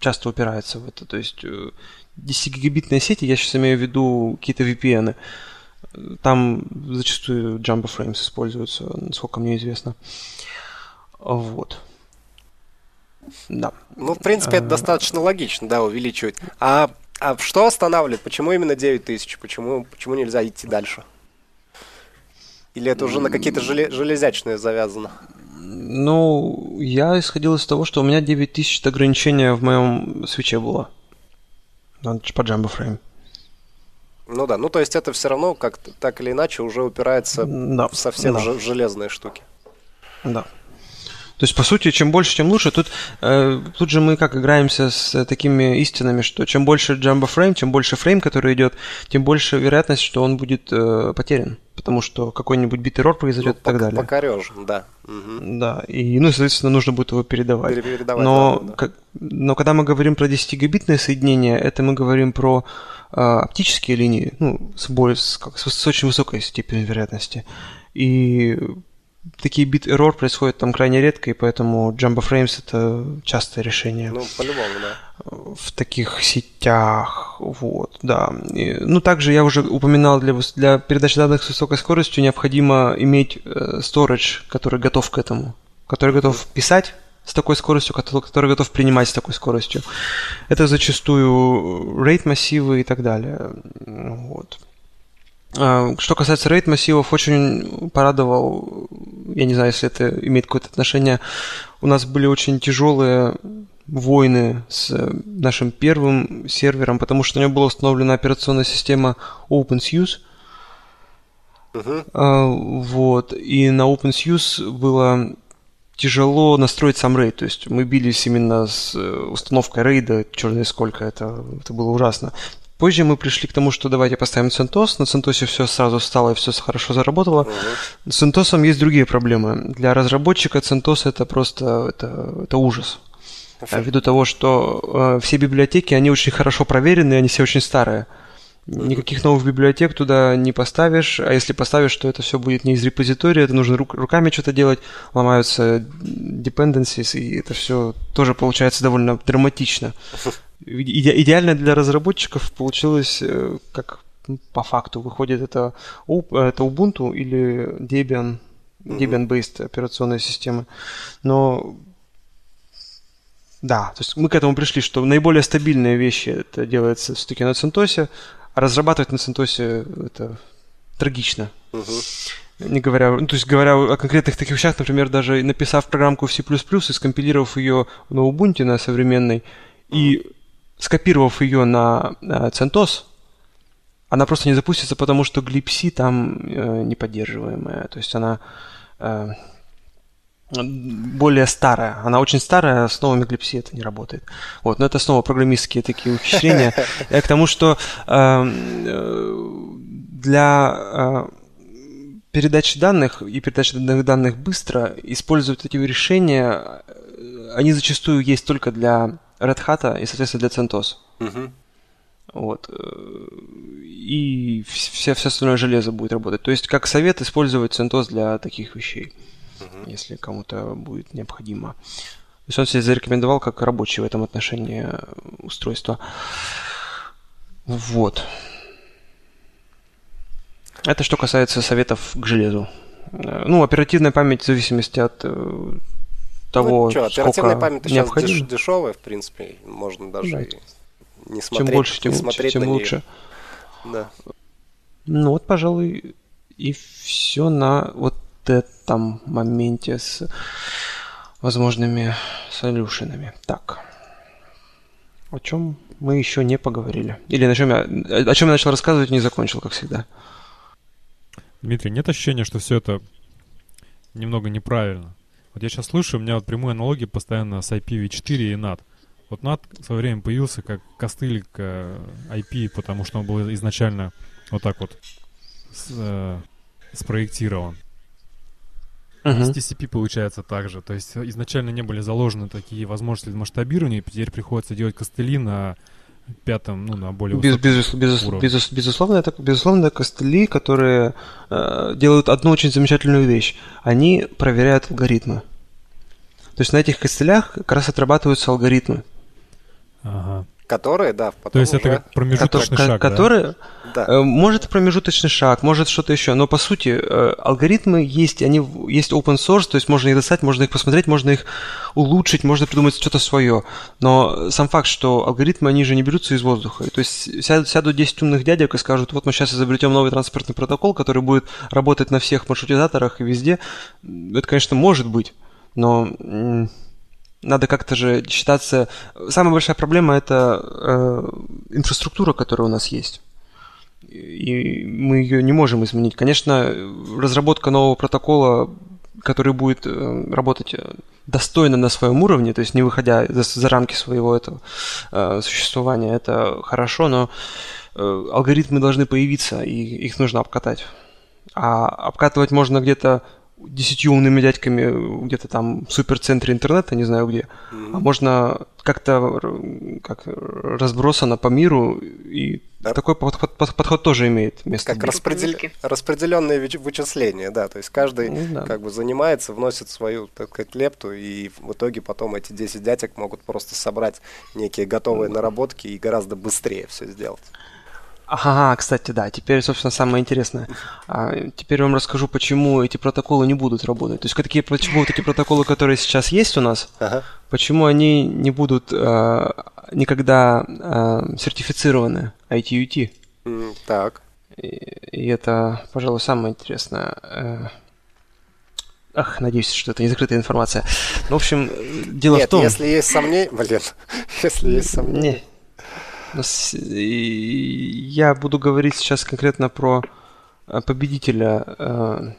S4: часто упирается в это. То есть 10-гигабитные э, сети, я сейчас имею в виду какие-то VPN, там зачастую Jumbo Frames используются, насколько мне известно. Вот.
S2: Да. Ну, в принципе, это достаточно логично, да, увеличивать. А а что останавливает? Почему именно 9 тысяч? Почему, почему нельзя идти дальше? Или это уже на какие-то желе- железячные завязано?
S4: Ну, я исходил из того, что у меня 9 тысяч это ограничение в моем свече было. По Jumbo Frame.
S2: Ну да, ну то есть это все равно как так или иначе уже упирается да, совсем да. в железные штуки.
S4: Да. То есть, по сути, чем больше, тем лучше. Тут, э, тут же мы как играемся с такими истинами, что чем больше джамбо фрейм, чем больше фрейм, который идет, тем больше вероятность, что он будет э, потерян. Потому что какой-нибудь бит эррор произойдет ну, и так далее.
S2: Покорежь, да.
S4: Угу. Да, и, ну, соответственно, нужно будет его передавать. передавать но, да, да. Как, но когда мы говорим про 10-гигабитное соединение, это мы говорим про э, оптические линии, ну, с, более, с, как, с, с очень высокой степенью вероятности. И такие бит error происходят там крайне редко, и поэтому Jumbo Frames это частое решение.
S2: Ну, по-любому, да.
S4: В таких сетях, вот, да. И, ну, также я уже упоминал, для, для передачи данных с высокой скоростью необходимо иметь э, storage, который готов к этому, который готов писать с такой скоростью, который, готов принимать с такой скоростью. Это зачастую RAID массивы и так далее. Вот. А, что касается RAID массивов, очень порадовал, я не знаю, если это имеет какое-то отношение, у нас были очень тяжелые войны с нашим первым сервером, потому что у него была установлена операционная система OpenSUSE. Uh-huh. Вот. И на OpenSUSE было тяжело настроить сам рейд. То есть мы бились именно с э, установкой рейда, черт сколько, это, это было ужасно. Позже мы пришли к тому, что давайте поставим CentOS. На CentOS все сразу стало и все хорошо заработало. Uh-huh. С CentOS есть другие проблемы. Для разработчика CentOS это просто это, это ужас. Uh-huh. Ввиду того, что э, все библиотеки, они очень хорошо проверены, они все очень старые. Никаких новых библиотек туда не поставишь, а если поставишь, то это все будет не из репозитория, это нужно рук, руками что-то делать, ломаются dependencies, и это все тоже получается довольно драматично. [LAUGHS] Иде, идеально для разработчиков получилось, э, как по факту выходит это, это Ubuntu или Debian, Debian-based операционная система. Но да, то есть мы к этому пришли, что наиболее стабильные вещи это делается все-таки на CentOS, а разрабатывать на CentOS это трагично. Угу. Не говоря, ну, то есть говоря о конкретных таких вещах, например, даже написав программку в C++ и скомпилировав ее на Ubuntu на современной, угу. и скопировав ее на, на CentOS, она просто не запустится, потому что glibc там э, не поддерживаемая. То есть она э, более старая. Она очень старая, с новыми глипси это не работает. Вот, но это снова программистские такие ухищрения. К тому, что э, для э, передачи данных и передачи данных, данных быстро использовать эти решения, э, они зачастую есть только для Red Hat и, соответственно, для CentOS. Угу. Вот. И все, все остальное железо будет работать. То есть, как совет, использовать CentOS для таких вещей угу. если кому-то будет необходимо. То есть он себя зарекомендовал как рабочий в этом отношении э, устройство. Вот. Это что касается советов к железу. Э, ну, оперативная память в зависимости от э, того, ну, что, оперативная память необходимо. сейчас
S2: дешевая, в принципе, можно даже да. не
S4: смотреть. Чем больше, тем, не смотреть тем лучше. Да. Ну вот, пожалуй, и все на вот этом моменте с возможными солюшенами. Так. О чем мы еще не поговорили? Или на чем я, о чем я начал рассказывать, не закончил, как всегда.
S1: Дмитрий, нет ощущения, что все это немного неправильно? Вот я сейчас слышу, у меня вот прямые аналогии постоянно с IPv4 и NAT. Вот NAT в свое время появился как костыль к IP, потому что он был изначально вот так вот с, э, спроектирован. Uh-huh. С TCP получается так же. То есть изначально не были заложены такие возможности масштабирования, и теперь приходится делать костыли на пятом, ну, на более
S4: без, без, без, уровне. Без, безусловно, это, безусловно, это костыли, которые э, делают одну очень замечательную вещь. Они проверяют алгоритмы. То есть на этих костылях как раз отрабатываются алгоритмы.
S2: Ага. Которые, да,
S1: потом То есть уже... это как промежуточный
S4: Ко-
S1: шаг,
S4: которые, да? да. Э, может промежуточный шаг, может что-то еще, но по сути э, алгоритмы есть, они есть open source, то есть можно их достать, можно их посмотреть, можно их улучшить, можно придумать что-то свое. Но сам факт, что алгоритмы, они же не берутся из воздуха. То есть сядут, сядут 10 умных дядек и скажут, вот мы сейчас изобретем новый транспортный протокол, который будет работать на всех маршрутизаторах и везде. Это, конечно, может быть, но надо как-то же считаться... Самая большая проблема – это э, инфраструктура, которая у нас есть. И мы ее не можем изменить. Конечно, разработка нового протокола, который будет э, работать достойно на своем уровне, то есть не выходя за, за рамки своего этого э, существования, это хорошо, но э, алгоритмы должны появиться, и их нужно обкатать. А обкатывать можно где-то десятью умными дядьками где-то там в суперцентре интернета, не знаю где, mm-hmm. а можно как-то как разбросано по миру, и да. такой подход, подход тоже имеет место
S2: Как распредел... распределенные вычисления, да, то есть каждый ну, да. как бы занимается, вносит свою, так сказать, лепту, и в итоге потом эти 10 дядек могут просто собрать некие готовые наработки и гораздо быстрее все сделать.
S4: Ага, кстати, да. Теперь, собственно, самое интересное. А, теперь я вам расскажу, почему эти протоколы не будут работать. То есть, такие, почему вот эти протоколы, которые сейчас есть у нас, ага. почему они не будут а, никогда а, сертифицированы ITUT.
S2: Mm, так.
S4: И, и это, пожалуй, самое интересное. Э, ах, надеюсь, что это не закрытая информация. Ну, в общем, дело
S2: Нет,
S4: в том...
S2: если есть сомнения... [LAUGHS] Блин, если есть сомнения...
S4: Я буду говорить сейчас конкретно про э, победителя э,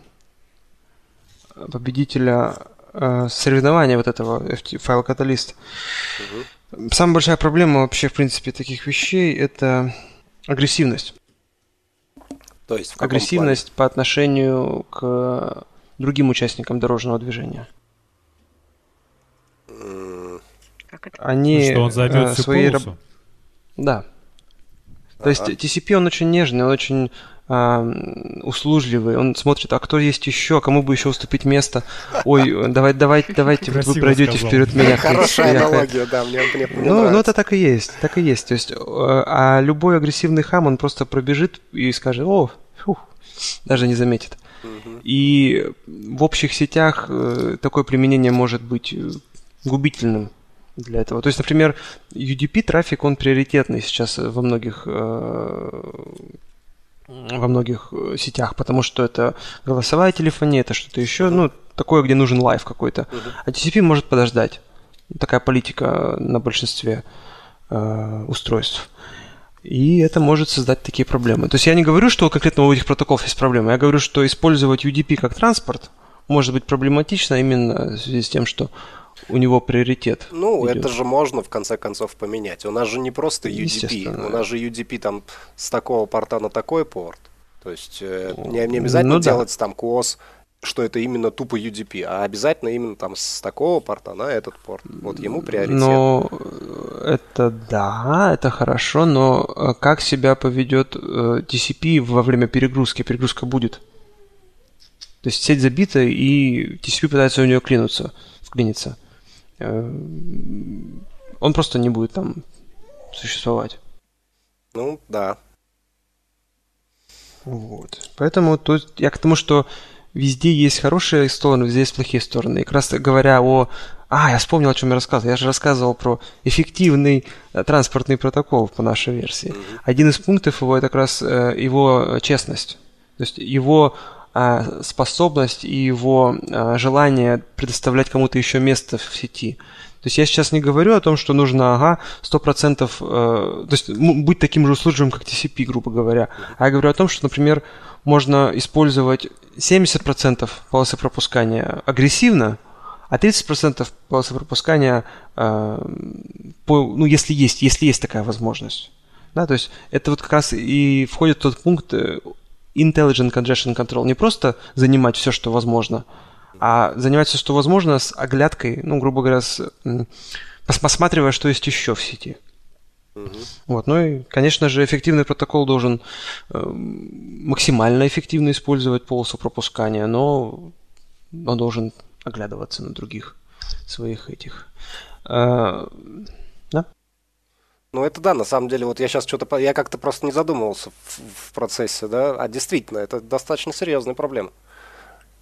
S4: победителя э, соревнования вот этого файл каталист. Угу. Самая большая проблема вообще, в принципе, таких вещей это агрессивность.
S2: То есть
S4: агрессивность плане? по отношению к другим участникам дорожного движения.
S3: Как это?
S4: Они
S1: что он займет всю свои полосу?
S4: Да. То есть TCP, он очень нежный, он очень э, услужливый, он смотрит, а кто есть еще, кому бы еще уступить место. Ой, давай, давайте, [LAUGHS] давайте, вы пройдете вперед меня.
S2: Хорошая аналогия, да, мне, мне, мне
S4: ну, ну, это так и есть, так и есть. То есть, э, а любой агрессивный хам, он просто пробежит и скажет, о, фух, даже не заметит. И в общих сетях э, такое применение может быть э, губительным для этого. То есть, например, UDP трафик, он приоритетный сейчас во многих э, во многих э, сетях, потому что это голосовая телефония, это что-то еще, ну, такое, где нужен live какой-то. А TCP может подождать. Такая политика на большинстве э, устройств. И это может создать такие проблемы. То есть я не говорю, что конкретно у этих протоколов есть проблемы. Я говорю, что использовать UDP как транспорт может быть проблематично именно в связи с тем, что у него приоритет.
S2: Ну, идет. это же можно в конце концов поменять. У нас же не просто UDP, у нас же UDP там с такого порта на такой порт. То есть э, не, не обязательно ну, делать да. там QoS, что это именно тупо UDP, а обязательно именно там с такого порта на этот порт. Вот ему приоритет.
S4: Но это да, это хорошо, но э, как себя поведет TCP во время перегрузки? Перегрузка будет. То есть сеть забита, и TCP пытается у нее клинуться, вклиниться. Э, он просто не будет там существовать.
S2: Ну, да.
S4: Вот. Поэтому тут я к тому, что везде есть хорошие стороны, везде есть плохие стороны. И как раз говоря о... А, я вспомнил, о чем я рассказывал. Я же рассказывал про эффективный э, транспортный протокол по нашей версии. Один из пунктов его это как раз э, его честность. То есть его способность и его а, желание предоставлять кому-то еще место в сети. То есть я сейчас не говорю о том, что нужно, ага, 100%, э, то есть быть таким же услужливым, как TCP, грубо говоря. А я говорю о том, что, например, можно использовать 70% полосы пропускания агрессивно, а 30% полосы пропускания, э, по, ну, если есть, если есть такая возможность. Да, то есть это вот как раз и входит в тот пункт э, Intelligent Congestion Control. Не просто занимать все, что возможно, а занимать все, что возможно с оглядкой, ну, грубо говоря, с, посматривая, что есть еще в сети. Вот, ну и, конечно же, эффективный протокол должен э, максимально эффективно использовать полосу пропускания, но он должен оглядываться на других своих этих. Э?
S2: Ну, это да, на самом деле, вот я сейчас что-то, я как-то просто не задумывался в, в процессе, да, а действительно, это достаточно серьезная проблема.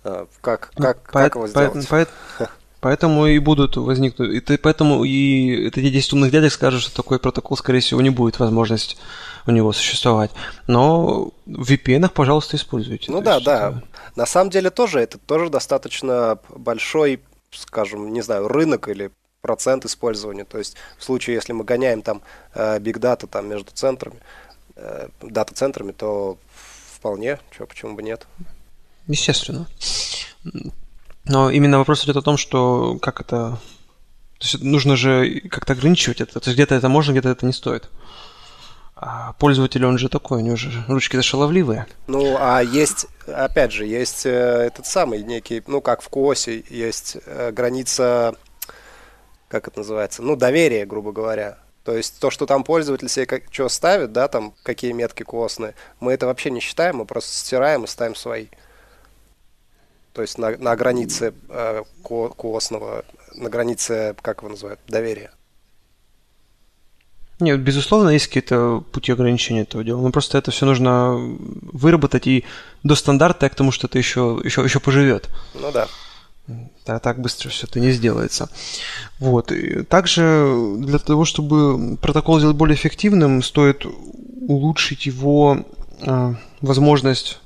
S2: Как, ну, как, по, как его сделать?
S4: По, по, поэтому и будут возникнуть, и ты, поэтому и эти 10 умных дядек скажут, что такой протокол, скорее всего, не будет возможность у него существовать. Но в VPN, пожалуйста, используйте.
S2: Ну да, есть, да. Это... На самом деле тоже это тоже достаточно большой, скажем, не знаю, рынок или процент использования. То есть в случае, если мы гоняем там э, дата там между центрами, э, дата-центрами, то вполне, чё, почему бы нет.
S4: Естественно. Но именно вопрос идет о том, что как это... То есть нужно же как-то ограничивать это. То есть где-то это можно, где-то это не стоит. А пользователь, он же такой, у него же ручки-то шаловливые.
S2: Ну, а есть, опять же, есть э, этот самый некий, ну, как в КОСе, есть граница как это называется, ну, доверие, грубо говоря. То есть то, что там пользователь себе как, что ставит, да, там какие метки косные, мы это вообще не считаем, мы просто стираем и ставим свои. То есть на, на границе э, косного, на границе, как его называют, доверия.
S4: Нет, безусловно, есть какие-то пути ограничения этого дела. Но просто это все нужно выработать и до стандарта, к тому, что это еще, еще, еще поживет.
S2: Ну да.
S4: Так, так быстро все это не сделается. Вот. И также для того, чтобы протокол сделать более эффективным, стоит улучшить его э, возможность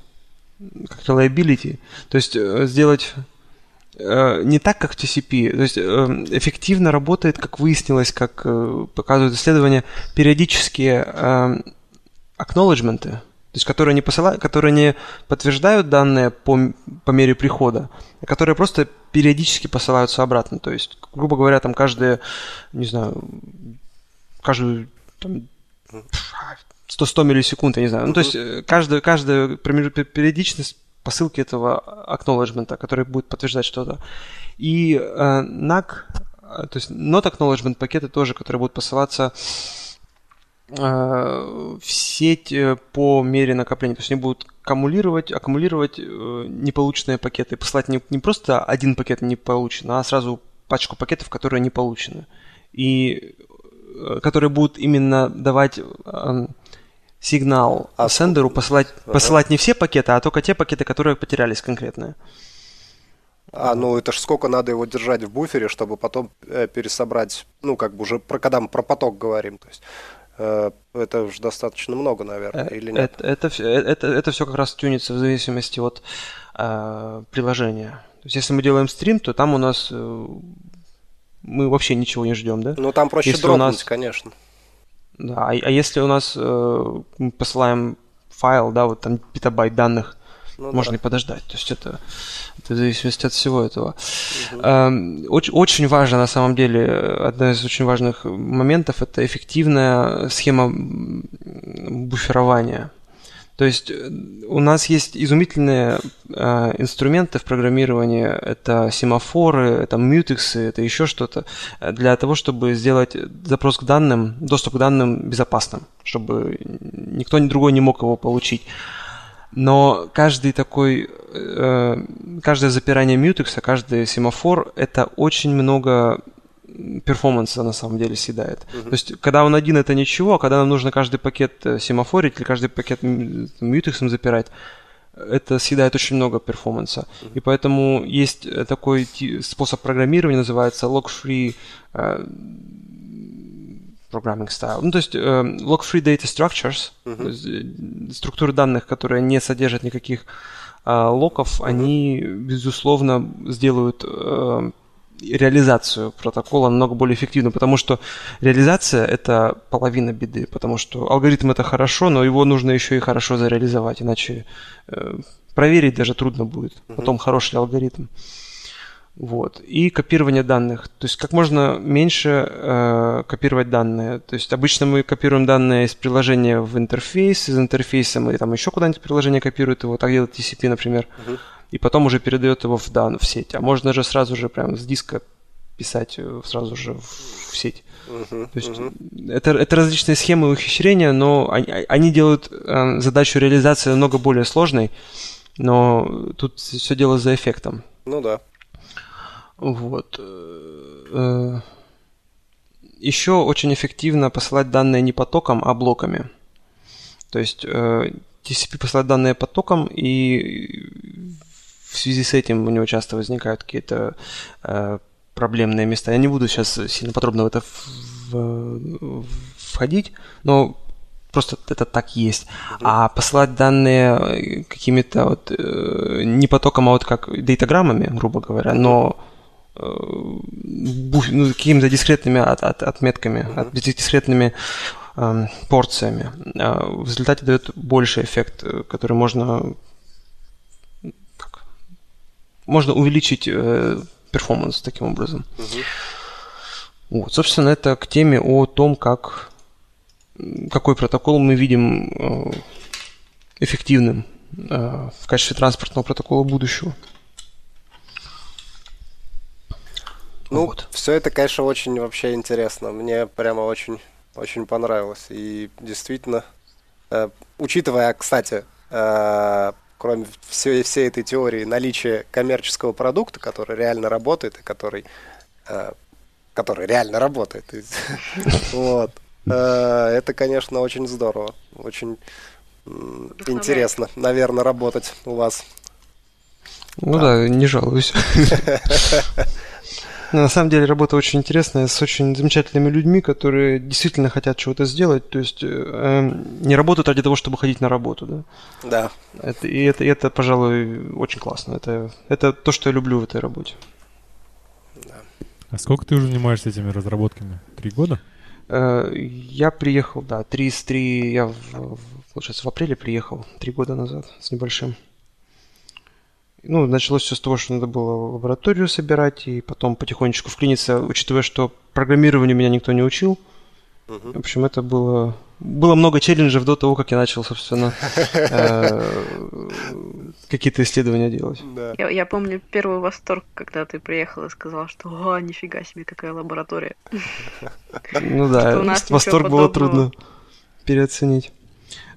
S4: как reliability, то есть э, сделать э, не так, как в TCP, то есть э, эффективно работает, как выяснилось, как э, показывают исследования, периодические э, acknowledgemenты, то есть которые не, посылают, которые не подтверждают данные по, по мере прихода, а которые просто периодически посылаются обратно. То есть, грубо говоря, там каждые, не знаю, каждую там, 100-100 миллисекунд, я не знаю. Ну, то есть э, каждая, каждая периодичность посылки этого acknowledgement, который будет подтверждать что-то. И э, NAC, э, то есть not acknowledgement пакеты тоже, которые будут посылаться в сеть э, по мере накопления. То есть они будут аккумулировать, аккумулировать э, неполученные пакеты, посылать не, не просто один пакет не получен, а сразу пачку пакетов, которые не получены. И э, которые будут именно давать сигнал а сендеру посылать, ага. посылать не все пакеты, а только те пакеты, которые потерялись конкретные.
S2: А, ну это ж сколько надо его держать в буфере, чтобы потом э, пересобрать, ну как бы уже про когда мы про поток говорим, то есть Э, это уже достаточно много, наверное, э, или нет?
S4: Это, это, это, это все как раз тюнится в зависимости от э, приложения. То есть, если мы делаем стрим, то там у нас э, мы вообще ничего не ждем, да?
S2: Ну, там проще если дропнуть, нас... конечно.
S4: Да, а, а если у нас э, мы посылаем файл, да, вот там петабайт данных, ну, можно да. и подождать. То есть это, это в зависимости от всего этого. Угу. Эм, очень, очень важно, на самом деле, одна из очень важных моментов – это эффективная схема буферования. То есть э, у нас есть изумительные э, инструменты в программировании. Это семафоры, это мютексы, это еще что-то. Для того, чтобы сделать запрос к данным, доступ к данным безопасным, чтобы никто ни другой не мог его получить. Но каждый такой, э, каждое запирание мьютекса, каждый семафор, это очень много перформанса на самом деле съедает. Uh-huh. То есть, когда он один, это ничего, а когда нам нужно каждый пакет э, семафорить или каждый пакет мьютексом запирать, это съедает очень много перформанса. Uh-huh. И поэтому есть э, такой способ программирования, называется log-free programming style. Ну, то есть э, log-free data structures, uh-huh. есть, э, структуры данных, которые не содержат никаких э, локов, uh-huh. они, безусловно, сделают э, реализацию протокола намного более эффективно, потому что реализация – это половина беды, потому что алгоритм – это хорошо, но его нужно еще и хорошо зареализовать, иначе э, проверить даже трудно будет, uh-huh. потом хороший алгоритм. Вот. И копирование данных. То есть как можно меньше э, копировать данные. То есть обычно мы копируем данные из приложения в интерфейс, из интерфейса мы там еще куда-нибудь приложение копирует его, так делает TCP, например, uh-huh. и потом уже передает его в, дан, в сеть. А можно же сразу же прям с диска писать э, сразу же в, в сеть. Uh-huh, То есть uh-huh. это, это различные схемы ухищрения, но они, они делают э, задачу реализации намного более сложной, но тут все дело за эффектом.
S2: Ну да.
S4: Вот. Э, Еще очень эффективно посылать данные не потоком, а блоками. То есть э, TCP посылает данные потоком, и в связи с этим у него часто возникают какие-то э, проблемные места. Я не буду сейчас сильно подробно в это входить, но просто это так есть. А посылать данные какими-то вот не потоком, а вот как дейтаграммами, грубо говоря, но ну, какими-то дискретными от, от, отметками, mm-hmm. от, дискретными э, порциями. Э, в результате дает больший эффект, э, который можно как, можно увеличить э, перформанс таким образом. Mm-hmm. Вот, собственно, это к теме о том, как какой протокол мы видим э, эффективным э, в качестве транспортного протокола будущего.
S2: Ну, вот. все это, конечно, очень вообще интересно. Мне прямо очень, очень понравилось. И действительно, э, учитывая, кстати, э, кроме всей, всей этой теории, наличие коммерческого продукта, который реально работает и который, э, который реально работает. [LAUGHS] Вот. Это, конечно, очень здорово. Очень интересно, наверное, работать у вас.
S4: Ну да, да не жалуюсь. [LAUGHS] Но на самом деле работа очень интересная, с очень замечательными людьми, которые действительно хотят чего-то сделать. То есть э, не работают ради того, чтобы ходить на работу, да?
S2: Да.
S4: Это, и это, и это, пожалуй, очень классно. Это, это то, что я люблю в этой работе.
S1: Да. А сколько ты уже занимаешься этими разработками? Три года?
S4: Э, я приехал, да, три с три, я, в, получается, в апреле приехал, три года назад с небольшим. Ну, началось все с того, что надо было лабораторию собирать, и потом потихонечку вклиниться, учитывая, что программированию меня никто не учил. Uh-huh. В общем, это было... Было много челленджев до того, как я начал, собственно, [LAUGHS] э, какие-то исследования делать.
S3: Я, я помню первый восторг, когда ты приехал и сказал, что «О, нифига себе, какая лаборатория!»
S4: Ну да, восторг было трудно переоценить.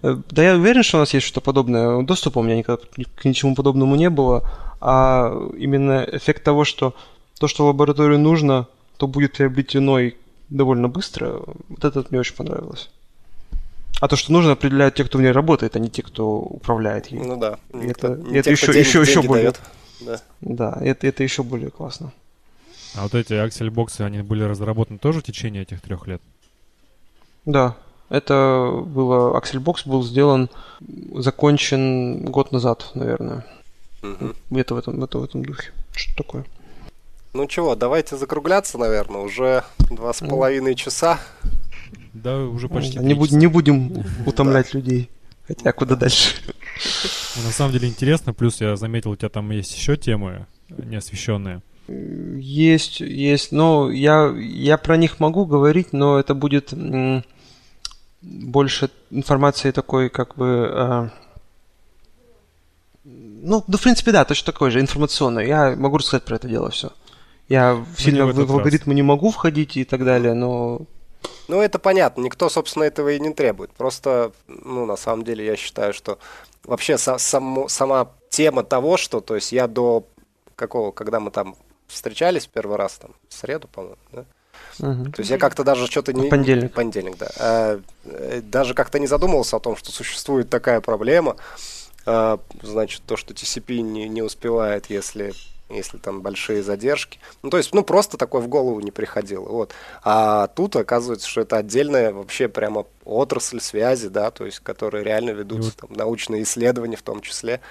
S4: Да я уверен, что у нас есть что-то подобное. Доступа у меня никогда к ничему подобному не было. А именно эффект того, что то, что лабораторию нужно, то будет приобретено и довольно быстро, вот это мне очень понравилось. А то, что нужно, определяют те, кто в ней работает, а не те, кто управляет ей.
S2: Ну да.
S4: И это, не это те, еще, денег, еще, еще более. Да, да это, это еще более классно.
S1: А вот эти аксель-боксы, они были разработаны тоже в течение этих трех лет?
S4: Да, это было... Аксельбокс был сделан, закончен год назад, наверное. Угу. Где-то в этом, в, этом, в этом духе. Что такое?
S2: Ну чего, давайте закругляться, наверное. Уже два с половиной часа.
S1: Да, уже почти
S4: Не, буд- не будем [LAUGHS] утомлять людей. Хотя куда дальше?
S1: Ну, на самом деле интересно. Плюс я заметил, у тебя там есть еще темы неосвещенные.
S4: Есть, есть. Но я, я про них могу говорить, но это будет больше информации такой, как бы... Э, ну, ну, в принципе, да, точно такой же, информационный. Я могу рассказать про это дело все. Я ну, сильно в, в алгоритмы не могу входить и так далее, но...
S2: Ну, это понятно. Никто, собственно, этого и не требует. Просто, ну, на самом деле, я считаю, что вообще са- само, сама тема того, что, то есть я до какого, когда мы там встречались первый раз, там, в среду, по-моему, да? Угу. То есть я как-то даже что-то не...
S4: Понедельник.
S2: Понедельник, да. Э, даже как-то не задумывался о том, что существует такая проблема. А, значит, то, что TCP не, не успевает, если если там большие задержки. Ну, то есть, ну, просто такое в голову не приходило. Вот. А тут оказывается, что это отдельная вообще прямо отрасль связи, да, то есть, которые реально ведутся, там, научные исследования в том числе.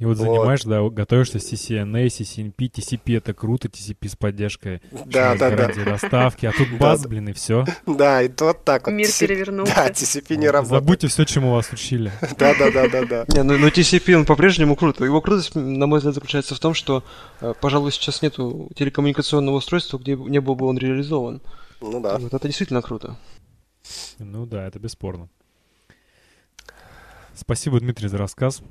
S1: И вот, вот. занимаешь, да, готовишься CCNA, CCNP, TCP это круто, TCP с поддержкой.
S2: Да, да, да.
S1: доставки, а тут баз, блин, и все.
S2: Да, и то вот так вот.
S3: Мир перевернулся.
S2: Да, TCP не работает.
S1: Забудьте все, чему вас учили. [LAUGHS]
S2: Да, да, да, да, да.
S4: Не, ну, но TCP он по-прежнему круто. Его крутость, на мой взгляд, заключается в том, что, э, пожалуй, сейчас нету телекоммуникационного устройства, где не был бы он реализован.
S2: Ну да.
S4: Вот это действительно круто.
S1: Ну да, это бесспорно. Спасибо, Дмитрий, за рассказ.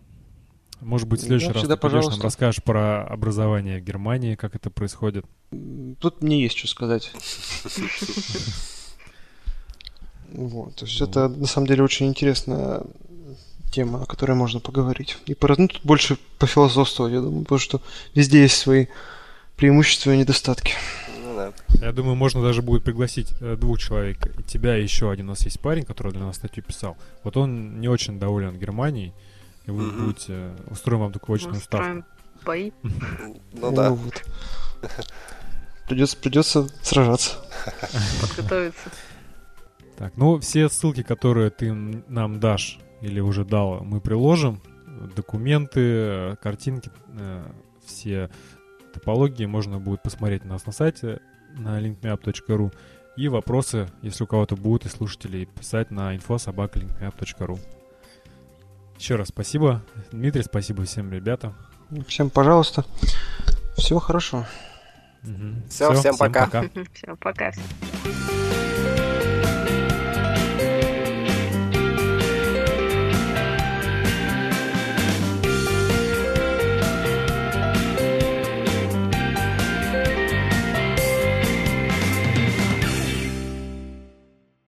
S1: Может быть, в следующий да, раз ты пожалуйста. нам расскажешь про образование в Германии, как это происходит.
S4: Тут мне есть что сказать. Вот, то есть это на самом деле очень интересная тема, о которой можно поговорить. И ну, тут больше пофилософствовать, я думаю, потому что везде есть свои преимущества и недостатки.
S2: Ну
S1: я думаю, можно даже будет пригласить э, двух человек. Тебя и еще один у нас есть парень, который для нас статью писал. Вот он не очень доволен Германией и вы mm-hmm. будете... Устроим вам такую очную ставку.
S3: бои.
S2: Ну да.
S4: Придется, придется сражаться.
S3: Подготовиться.
S1: Так, ну все ссылки, которые ты нам дашь или уже дал, мы приложим. Документы, картинки, э, все топологии можно будет посмотреть у нас на сайте на linkmeup.ru и вопросы, если у кого-то будут и слушателей, писать на info.sobaka.linkmeup.ru. Еще раз спасибо, Дмитрий, спасибо всем ребятам.
S4: Всем, пожалуйста. Всего хорошего.
S2: Угу. Все, Все, всем, всем пока.
S3: пока. [LAUGHS] Все, пока.